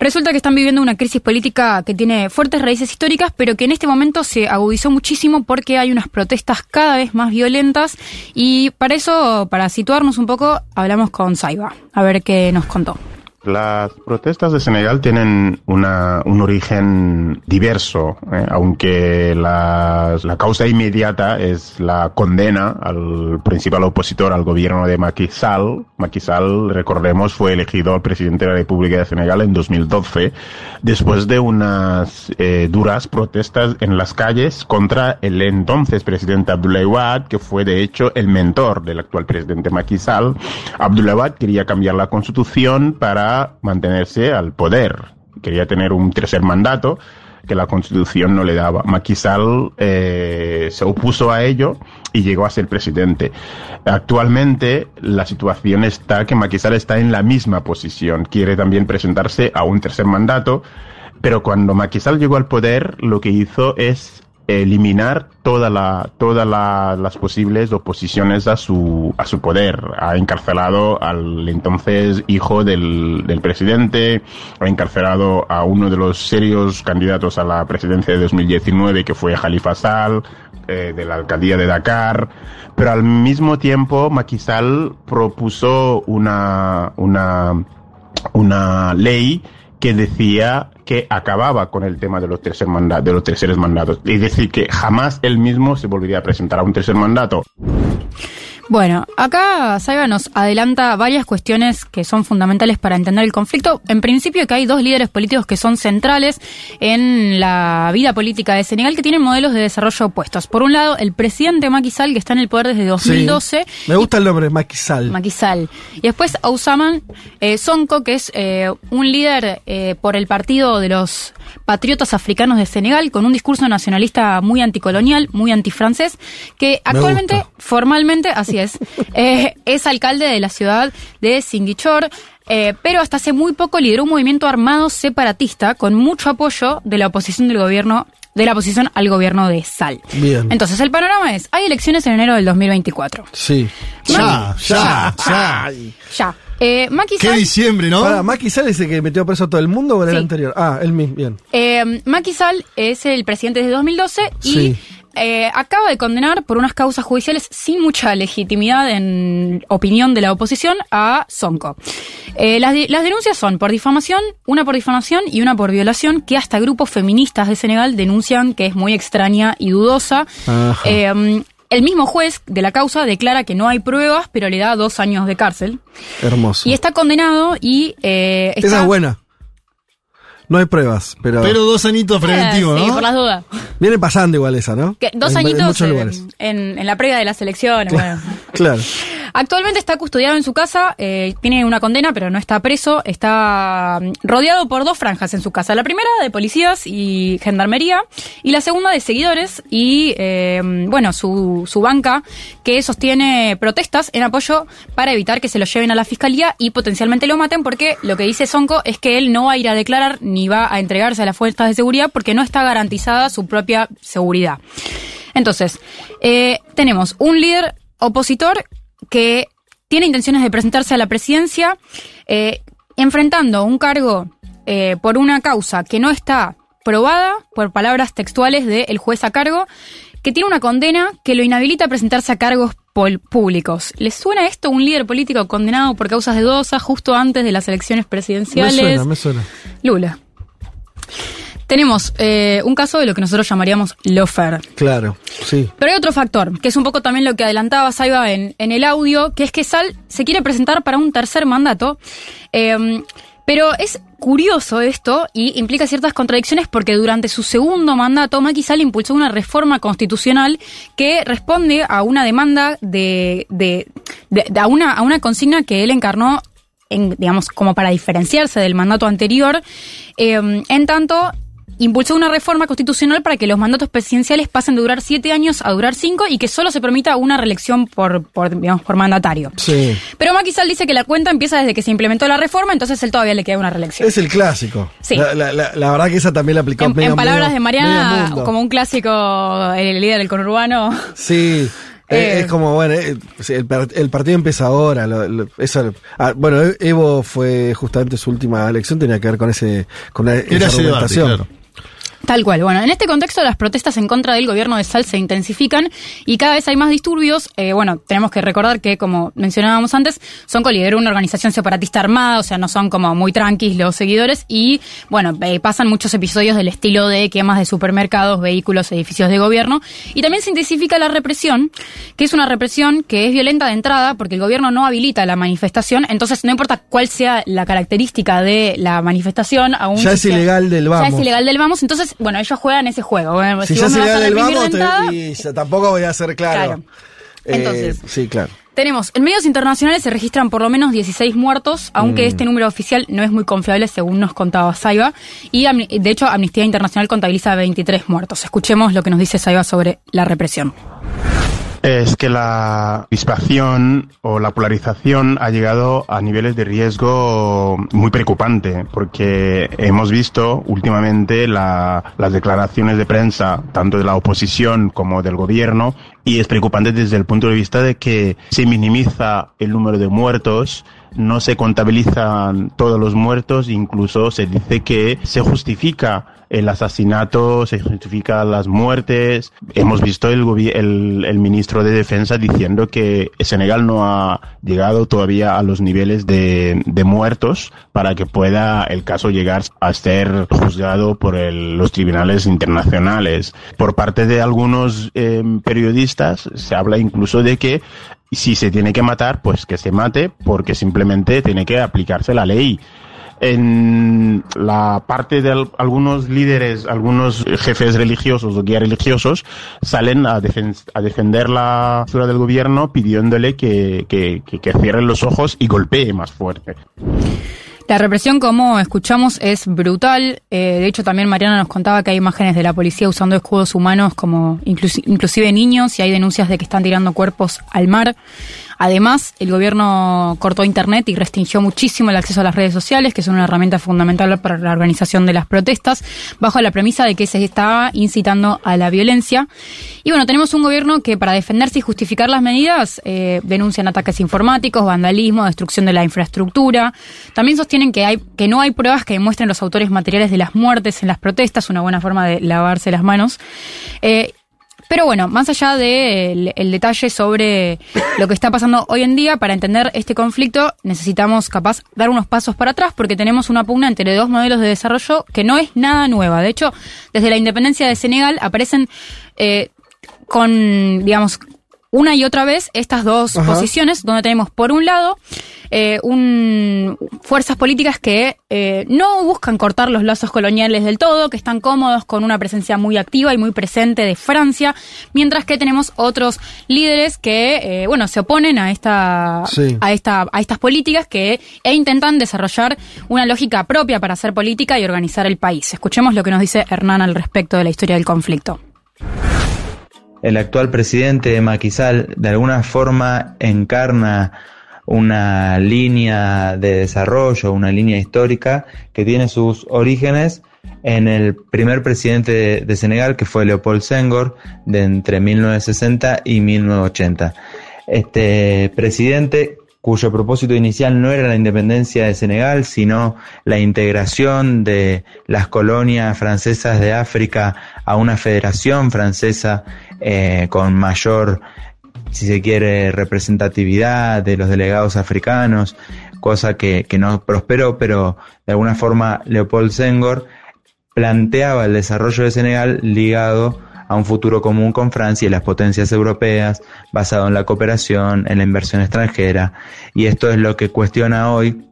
Resulta que están viviendo una crisis política que tiene fuertes raíces históricas, pero que en este momento se agudizó muchísimo porque hay unas protestas cada vez más violentas y para eso, para situarnos un poco, hablamos con Saiba, a ver qué nos contó. Las protestas de Senegal tienen una- un origen diverso, eh, aunque la, causa inmediata es la condena al principal opositor al gobierno de Macky Sall. Macky Sall, recordemos, fue elegido presidente de la República de Senegal en 2012, después de unas eh, duras protestas en las calles contra el entonces presidente Abdoulaye Wade, que fue de hecho el mentor del actual presidente Macky Sall. Abdoulaye Wade quería cambiar la constitución para mantenerse al poder. Quería tener un tercer mandato que la constitución no le daba. Macky Sall eh, se opuso a ello y llegó a ser presidente. Actualmente la situación está que Macky Sall está en la misma posición. Quiere también presentarse a un tercer mandato Pero cuando Maquisal llegó al poder, lo que hizo es eliminar toda la, todas la- las posibles oposiciones a su, a su poder. Ha encarcelado al entonces hijo del, del presidente, ha encarcelado a uno de los serios candidatos a la presidencia de 2019, que fue Jalifa Sal, eh, de la alcaldía de Dakar, pero al mismo tiempo Maquisal propuso una, una, una ley que decía que acababa con el tema de los, tercer de los terceros mandatos. Es decir, que jamás él mismo se volvería a presentar a un tercer mandato. Bueno, acá Saiba nos adelanta varias cuestiones que son fundamentales para entender el conflicto. En principio que hay dos líderes políticos que son centrales en la vida política de Senegal que tienen modelos de desarrollo opuestos. Por un lado, el presidente Macky Sall, que está en el poder desde 2012, Sí. Me gusta el nombre, Maquisal. Macky Sall. Y después Ousaman eh, Sonko, que es eh, un líder eh, por el partido de los patriotas africanos de Senegal, con un discurso nacionalista muy anticolonial, muy antifrancés, que actualmente, formalmente, así es, eh, es alcalde de la ciudad de Ziguinchor. eh, pero hasta hace muy poco lideró un movimiento armado separatista con mucho apoyo de la oposición del gobierno, de la oposición al gobierno de Sal. Bien. Entonces, el panorama es, hay elecciones en enero del 2024. Sí. Ya, ya, ya. Ya. Eh, Macky Sall- Para, Macky Sall es el que metió preso a todo el mundo o era el anterior? Ah, él mismo, bien. Eh, Macky Sall es el presidente desde 2012 y Sí. Eh, acaba de condenar por unas causas judiciales sin mucha legitimidad en opinión de la oposición a Sonko. Eh, las, denuncias son por difamación, una por difamación y una por violación, que hasta grupos feministas de Senegal denuncian que es muy extraña y dudosa. Eh, el mismo juez de la causa declara que no hay pruebas, pero le da dos años de cárcel. Hermoso. Y está condenado y eh, está... Esa es buena. No hay pruebas, pero. Pero dos anitos preventivos, Eh, Sí, ¿no? por las dudas. Viene pasando igual esa, ¿no? Que dos En- en añitos muchos en, lugares. en- en la previa de las elecciones. bueno. Claro. Actualmente está custodiado en su casa, eh, tiene una condena, pero no está preso. Está mm, rodeado por dos franjas en su casa. La primera de policías y gendarmería, y la segunda de seguidores y, eh, bueno, su, su banca que sostiene protestas en apoyo para evitar que se lo lleven a la fiscalía y potencialmente lo maten, porque lo que dice Sonko es que él no va a ir a declarar ni va a entregarse a las fuerzas de seguridad porque no está garantizada su propia seguridad. Entonces, eh, tenemos un líder opositor que tiene intenciones de presentarse a la presidencia, eh, enfrentando un cargo eh, por una causa que no está probada, por palabras textuales del juez a cargo, que tiene una condena que lo inhabilita a presentarse a cargos públicos. ¿Les suena esto un líder político condenado por causas de dudosa justo antes de las elecciones Me presidenciales? suena, me suena. Lula. Tenemos eh, un caso de lo que nosotros llamaríamos lofer. Claro, sí. Pero hay otro factor, que es un poco también lo que adelantaba Saiba en, en el audio, que es que Sal se quiere presentar para un tercer mandato. eh, pero es curioso esto y implica ciertas contradicciones porque durante su segundo mandato Macky Sall impulsó una reforma constitucional que responde a una demanda de, de, de- de- a, una, a una consigna que él encarnó en, digamos, como para diferenciarse del mandato anterior, eh, en tanto impulsó una reforma constitucional para que los mandatos presidenciales pasen de durar siete años a durar cinco y que solo se permita una reelección por, por, digamos, por mandatario. Sí. Pero Macky Sall dice que la cuenta empieza desde que se implementó la reforma, entonces él todavía le queda una reelección. Es el clásico. Sí. La, la- la- la verdad que esa también la aplicó En, medio- en palabras medio- de Mariana, como un clásico, el líder del conurbano. Sí. Eh. Es como, bueno, eh, el, el partido empieza ahora. lo- lo- eso- ah, bueno, Evo fue justamente su última elección, tenía que ver con ese con esa debate, argumentación. claro. Tal cual. Bueno, en este contexto las protestas en contra del gobierno de Sal se intensifican y cada vez hay más disturbios. Eh, bueno, tenemos que recordar que, como mencionábamos antes, Sonko lideró una organización separatista armada, o sea, no son como muy tranquis los seguidores y, bueno, eh, pasan muchos episodios del estilo de quemas de supermercados, vehículos, edificios de gobierno y también se intensifica la represión, que es una represión que es violenta de entrada porque el gobierno no habilita la manifestación, entonces no importa cuál sea la característica de la manifestación, aún Ya es sea- ilegal del ya vamos. es ilegal del vamos, entonces, bueno, ellos juegan ese juego. Bueno, Si, si ya vos se me vas le a da el reprimir vamos, de te- y tampoco voy a ser claro. Claro. Eh, Entonces- sí, claro. tenemos, en medios internacionales se registran por lo menos 16 muertos, aunque Mm. este número oficial no es muy confiable, según nos contaba Saiba. Y de hecho, Amnistía Internacional contabiliza 23 muertos. Escuchemos lo que nos dice Saiba sobre la represión. Es que la dispación o la polarización ha llegado a niveles de riesgo muy preocupante, porque hemos visto últimamente la- las declaraciones de prensa, tanto de la oposición como del gobierno, y es preocupante desde el punto de vista de que se minimiza el número de muertos, no se contabilizan todos los muertos, incluso se dice que se justifica el asesinato, se justifica las muertes. Hemos visto el, el, ministro de Defensa diciendo que Senegal no ha llegado todavía a los niveles de, de muertos para que pueda el caso llegar a ser juzgado por el- los tribunales internacionales. Por parte de algunos eh, periodistas se habla incluso de que si se tiene que matar, pues que se mate porque simplemente tiene que aplicarse la ley. En la parte de al- algunos líderes, algunos jefes religiosos o guías religiosos salen a, defen- a defender la postura del gobierno pidiéndole que, que, que cierren los ojos y golpee más fuerte. La represión, como escuchamos, es brutal. Eh, de hecho, también Mariana nos contaba que hay imágenes de la policía usando escudos humanos como inclusi- inclusive niños y hay denuncias de que están tirando cuerpos al mar. Además, el gobierno cortó Internet y restringió muchísimo el acceso a las redes sociales, que son una herramienta fundamental para la organización de las protestas, bajo la premisa de que se estaba incitando a la violencia. Y bueno, tenemos un gobierno que para defenderse y justificar las medidas eh, denuncian ataques informáticos, vandalismo, destrucción de la infraestructura. También sostienen que, hay, que no hay pruebas que demuestren los autores materiales de las muertes en las protestas, una buena forma de lavarse las manos. Eh, pero bueno, más allá del el detalle sobre lo que está pasando hoy en día, para entender este conflicto necesitamos capaz dar unos pasos para atrás porque tenemos una pugna entre dos modelos de desarrollo que no es nada nueva. De hecho, desde la independencia de Senegal aparecen eh, con, digamos, una y otra vez estas dos Ajá. posiciones, donde tenemos por un lado eh, un, fuerzas políticas que eh, no buscan cortar los lazos coloniales del todo, que están cómodos con una presencia muy activa y muy presente de Francia, mientras que tenemos otros líderes que, eh, bueno, se oponen a esta, Sí. a esta, a estas políticas que e intentan desarrollar una lógica propia para hacer política y organizar el país. Escuchemos lo que nos dice Hernán al respecto de la historia del conflicto. El actual presidente Macky Sall de alguna forma encarna una línea de desarrollo, una línea histórica que tiene sus orígenes en el primer presidente de, de Senegal que fue Leopold Senghor de entre 1960 y 1980. Este presidente cuyo propósito inicial no era la independencia de Senegal, sino la integración de las colonias francesas de África a una federación francesa eh, con mayor, si se quiere, representatividad de los delegados africanos, cosa que, que no prosperó, pero de alguna forma Leopold Senghor planteaba el desarrollo de Senegal ligado a un futuro común con Francia y las potencias europeas, basado en la cooperación, en la inversión extranjera. Y esto es lo que cuestiona hoy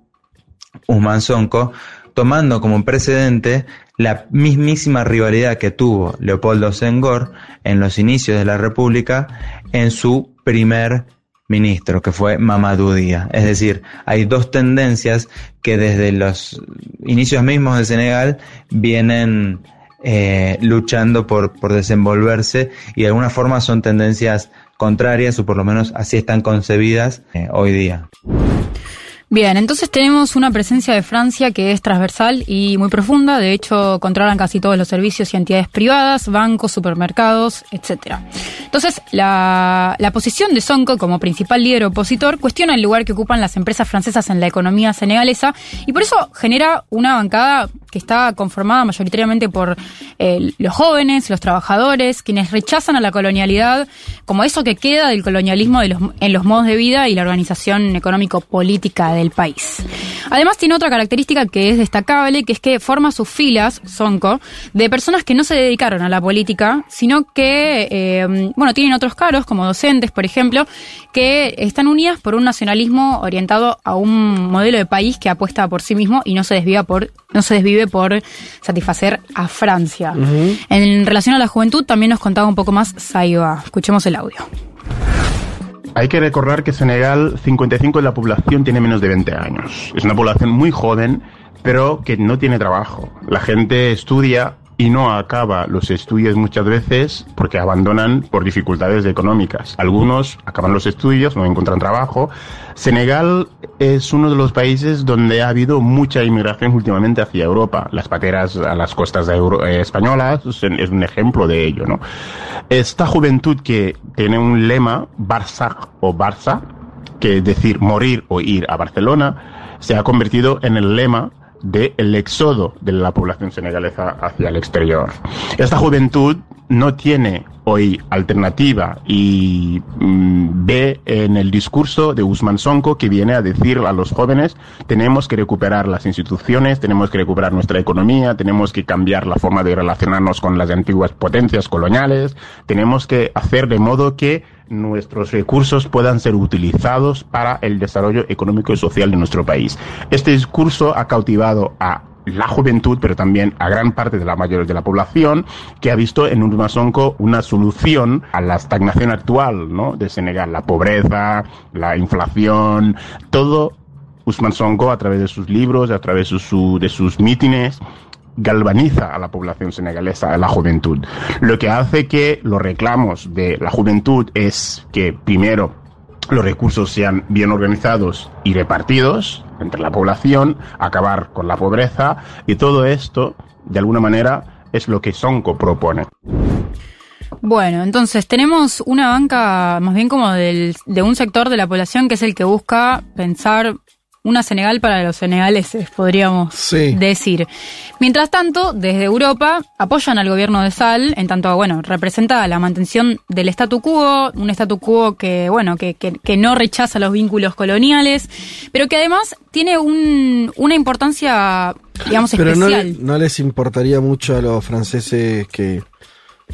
Usman Sonko, tomando como precedente la mismísima rivalidad que tuvo Leopoldo Senghor en los inicios de la República en su primer ministro, que fue Mamadou Dia. Es decir, hay dos tendencias que desde los inicios mismos de Senegal vienen eh, luchando por, por desenvolverse y de alguna forma son tendencias contrarias o por lo menos así están concebidas eh, hoy día. Bien, entonces tenemos una presencia de Francia que es transversal y muy profunda. De hecho, controlan casi todos los servicios y entidades privadas, bancos, supermercados, etcétera. Entonces, la, posición de Sonko como principal líder opositor cuestiona el lugar que ocupan las empresas francesas en la economía senegalesa y por eso genera una bancada que está conformada mayoritariamente por eh, los jóvenes, los trabajadores, quienes rechazan a la colonialidad como eso que queda del colonialismo de los, en los modos de vida y la organización económico-política del país. Además tiene otra característica que es destacable, que es que forma sus filas, Sonko, de personas que no se dedicaron a la política, sino que, eh, bueno, tienen otros cargos, como docentes, por ejemplo, que están unidas por un nacionalismo orientado a un modelo de país que apuesta por sí mismo y no se desviva por, no se desvive por satisfacer a Francia. En relación a la juventud, también nos contaba un poco más Saiba. Escuchemos el audio. Hay que recordar que Senegal, 55 de la población tiene menos de 20 años. Es una población muy joven, pero que no tiene trabajo. La gente estudia y no acaba los estudios muchas veces porque abandonan por dificultades económicas. Algunos acaban los estudios, no encuentran trabajo. Senegal es uno de los países donde ha habido mucha inmigración últimamente hacia Europa. Las pateras a las costas Euro- eh, españolas es un ejemplo de ello, ¿no? Esta juventud que tiene un lema, Barça o Barça, que es decir morir o ir a Barcelona, se ha convertido en el lema del éxodo de la población senegalesa hacia el exterior. Esta juventud no tiene hoy alternativa y mm, ve en el discurso de Usman Sonko que viene a decir a los jóvenes tenemos que recuperar las instituciones, tenemos que recuperar nuestra economía, tenemos que cambiar la forma de relacionarnos con las antiguas potencias coloniales, tenemos que hacer de modo que nuestros recursos puedan ser utilizados para el desarrollo económico y social de nuestro país. Este discurso ha cautivado a la juventud, pero también a gran parte de la mayoría de la población, que ha visto en Urma Sonko una solución a la estagnación actual ¿no? de Senegal, la pobreza, la inflación, todo Usman Sonko a través de sus libros, a través de, su- de sus mítines, galvaniza a la población senegalesa, a la juventud. Lo que hace que los reclamos de la juventud es que, primero, los recursos sean bien organizados y repartidos entre la población, acabar con la pobreza y todo esto, de alguna manera, es lo que Sonko propone. Bueno, entonces tenemos una banca más bien como del, de un sector de la población que es el que busca pensar una Senegal para los senegaleses, podríamos Sí. decir. Mientras tanto, desde Europa apoyan al gobierno de Sal, en tanto, bueno, representa la mantención del statu quo, un statu quo que, bueno, que, que, que no rechaza los vínculos coloniales, pero que además tiene un, una importancia, digamos, Pero no, especial. le- no les importaría mucho a los franceses que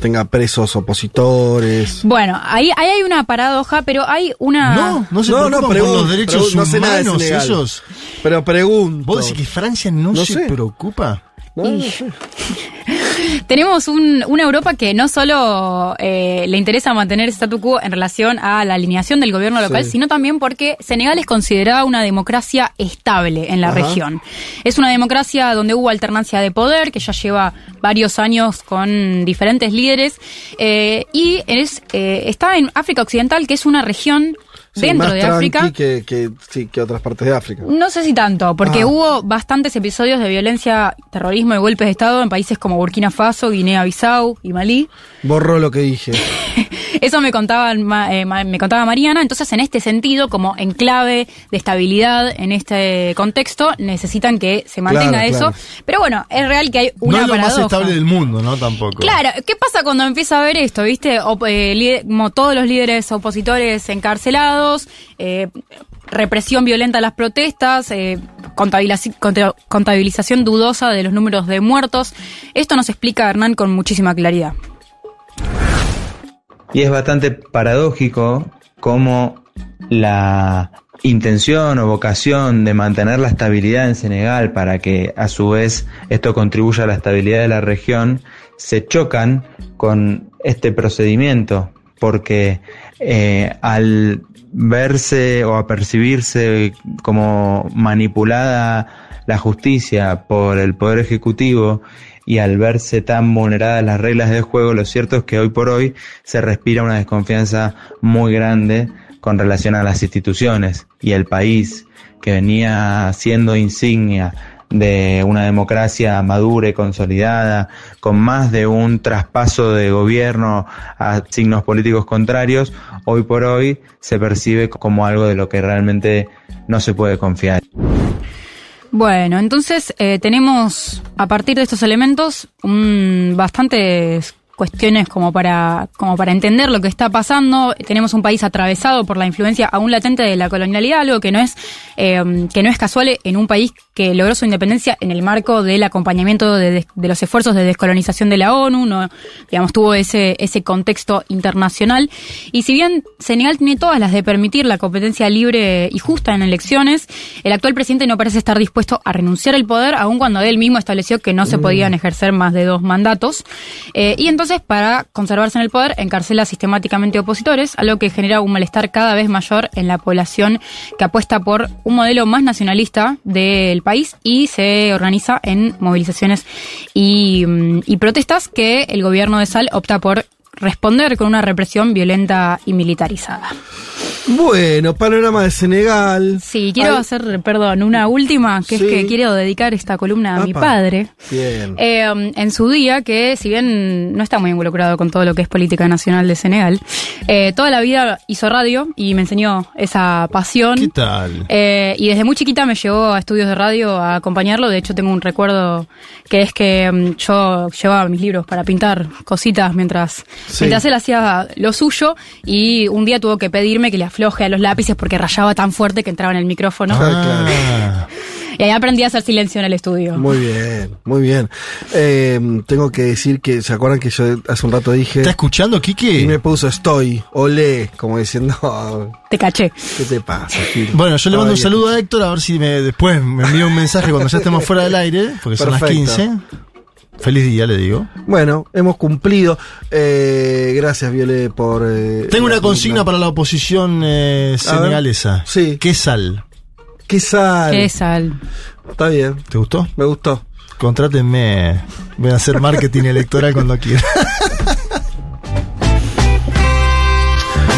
tenga presos opositores. Bueno, ahí, ahí hay una paradoja, pero hay una... No, no se preocupan por pregunto, los derechos pregunto, no sé nada de humanos ellos. Pero pregunto. ¿Vos decís que Francia no, No se sé. preocupa? No, no sé. Tenemos un- una Europa que no solo eh, le interesa mantener ese statu quo en relación a la alineación del gobierno local, Sí. sino también porque Senegal es considerada una democracia estable en la Ajá. región. Es una democracia donde hubo alternancia de poder, que ya lleva varios años con diferentes líderes, eh, y es, eh, está en África Occidental, que es una región Sí, dentro más de África. Que, que, sí, que otras partes de África. No sé si tanto, porque Ah. hubo bastantes episodios de violencia, terrorismo y golpes de Estado en países como Burkina Faso, Guinea-Bissau y Malí. Borró lo que dije. Eso me contaba, ma- eh, ma- me contaba Mariana. Entonces, en este sentido, como enclave de estabilidad en este contexto, necesitan que se mantenga Claro, eso. claro. Pero bueno, es real que hay No una es lo más estable del mundo, ¿no? Tampoco. Claro, ¿qué pasa cuando empieza a ver esto? ¿Viste? O, eh, como todos los líderes opositores encarcelados, eh, represión violenta a las protestas, eh, contabilizaci- conta- contabilización dudosa de los números de muertos. Esto nos explica Hernán con muchísima claridad. Y es bastante paradójico cómo la intención o vocación de mantener la estabilidad en Senegal para que a su vez esto contribuya a la estabilidad de la región se chocan con este procedimiento porque eh, al verse o a percibirse como manipulada la justicia por el poder ejecutivo y al verse tan vulneradas las reglas del juego, lo cierto es que hoy por hoy se respira una desconfianza muy grande con relación a las instituciones y el país que venía siendo insignia de una democracia madura y consolidada, con más de un traspaso de gobierno a signos políticos contrarios, hoy por hoy se percibe como algo de lo que realmente no se puede confiar. Bueno, entonces eh, tenemos a partir de estos elementos un, bastantes cuestiones como para, como para entender lo que está pasando. Tenemos un país atravesado por la influencia aún latente de la colonialidad, algo que no es, eh, que no es casual en un país que logró su independencia en el marco del acompañamiento de, de- de los esfuerzos de descolonización de la ONU, no, digamos, tuvo ese, ese contexto internacional. Y si bien Senegal tiene todas las de permitir la competencia libre y justa en elecciones, el actual presidente no parece estar dispuesto a renunciar al poder, aun cuando él mismo estableció que no se Mm. podían ejercer más de dos mandatos. Eh, y entonces Entonces, para conservarse en el poder, encarcela sistemáticamente opositores, algo que genera un malestar cada vez mayor en la población que apuesta por un modelo más nacionalista del país y se organiza en movilizaciones y, mm, y protestas que el gobierno de Sal opta por responder con una represión violenta y militarizada. Bueno, panorama de Senegal. Sí, quiero Ay, hacer, perdón, una última, que Sí. es que quiero dedicar esta columna a mi padre. Bien. Eh, en su día, que si bien no está muy involucrado con todo lo que es política nacional de Senegal, eh, toda la vida hizo radio y me enseñó esa pasión. ¿Qué tal? Eh, y desde muy chiquita me llevó a estudios de radio a acompañarlo. De hecho, tengo un recuerdo que es que mm, yo llevaba mis libros para pintar cositas mientras, Sí. mientras él hacía lo suyo. Y un día tuvo que pedirme que le afloje a los lápices porque rayaba tan fuerte que entraba en el micrófono. Ah, Y ahí aprendí a hacer silencio en el estudio. Muy bien, muy bien. Eh, tengo que decir que, ¿se acuerdan que yo hace un rato dije... ¿Está escuchando, Kiki? Y me puso estoy, olé, como diciendo... Te caché. ¿Qué te pasa, Gil? Bueno, yo le mando un saludo a Héctor, a ver si me, después me envía un mensaje cuando ya estemos fuera del aire, porque son las Perfecto. 15. Feliz día, le digo. Bueno, hemos cumplido. Eh, gracias, Viole, por... eh, Tengo una consigna para la oposición eh, senegalesa. Sí. ¿Qué sal? ¿Qué sal? Qué sal. Está bien. ¿Te gustó? Me gustó. Contrátenme. Voy a hacer marketing electoral cuando quiera.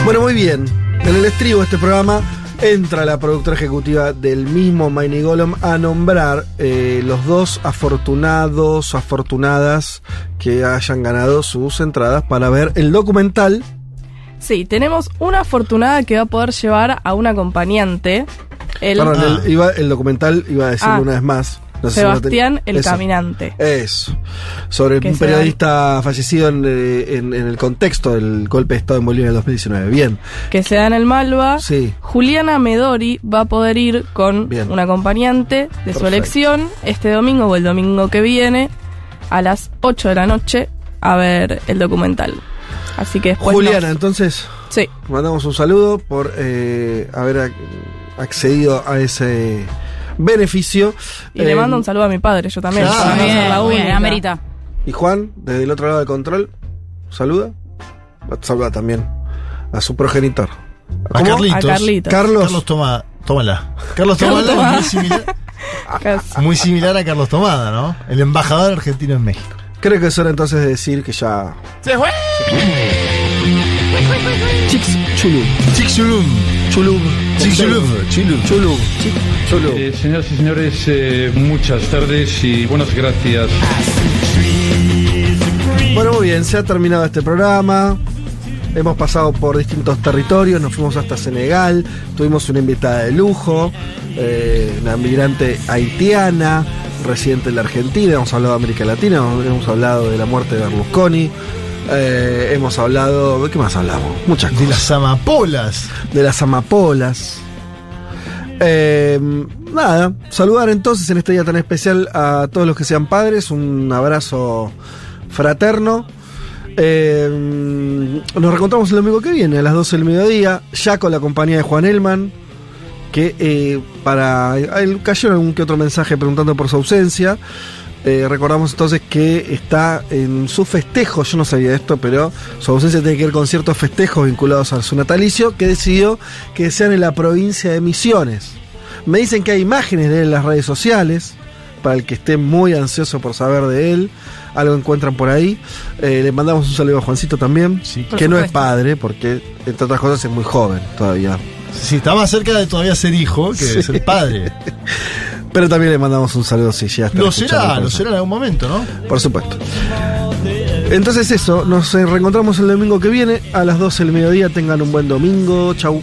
Bueno, muy bien. En el estribo de este programa entra la productora ejecutiva del mismo Mighty Golem a nombrar eh, los dos afortunados, afortunadas que hayan ganado sus entradas para ver el documental. Sí, tenemos una afortunada que va a poder llevar a un acompañante. El Perdón, el, iba- el documental iba a decirlo Ah. una vez más. No sé si lo Sebastián ten- el Eso. Caminante. Eso. Sobre un periodista fallecido en, eh, en- en el contexto del golpe de Estado en Bolivia en el 2019. Bien. Que se da en el Malva. Sí. Juliana Medori va a poder ir con Bien. un acompañante de su elección este domingo o el domingo que viene a las 8 de la noche a ver el documental. Así que después Juliana, nos- entonces. Sí. Mandamos un saludo por eh, haber ac- accedido a ese beneficio. Y le Eh, mando un saludo a mi padre, yo también. No la bien, amerita. Y Juan, desde el otro lado del control, saluda. Saluda también a su progenitor. A ¿Cómo? Carlitos. A Carlitos. Carlos. Carlos toma, tómala. Carlos Carlos Tomada Tomada. muy similar, muy similar a Carlos Tomada, ¿no? El embajador argentino en México. Creo que es hora entonces de decir que ya. ¡Se fue! Chix Chulum. Chixulum. Chulum. Chixulum. Chilum. Chulum. Chulum. Eh, señoras y señores, eh, muchas tardes y buenas gracias. Bueno, muy bien, se ha terminado este programa. Hemos pasado por distintos territorios, nos fuimos hasta Senegal, tuvimos una invitada de lujo, eh, una migrante haitiana, residente de la Argentina, hemos hablado de América Latina, hemos hablado de la muerte de Berlusconi, eh, hemos hablado, ¿de qué más hablamos? Muchas De cosas. las amapolas. de las amapolas. Eh, nada, saludar entonces en este día tan especial a todos los que sean padres, un abrazo fraterno. Eh, nos reencontramos el domingo que viene a las 12 del mediodía, ya con la compañía de Juan Elman, que eh, para él cayó algún que otro mensaje preguntando por su ausencia. Eh, recordamos entonces que está en su festejo, yo no sabía esto, pero su ausencia tiene que ver con ciertos festejos vinculados a su natalicio, que decidió que sean en la provincia de Misiones. Me dicen que hay imágenes de él en las redes sociales, para el que esté muy ansioso por saber de él, algo encuentran por ahí. Eh, le mandamos un saludo a Juancito también, que no es padre, porque entre otras cosas es muy joven todavía. Sí, está más cerca de todavía ser hijo que de Sí. ser padre. Pero también le mandamos un saludo si ya está Lo será, lo será en algún momento, ¿no? Por supuesto. Entonces eso, nos reencontramos el domingo que viene a las 12 del mediodía. Tengan un buen domingo. Chau.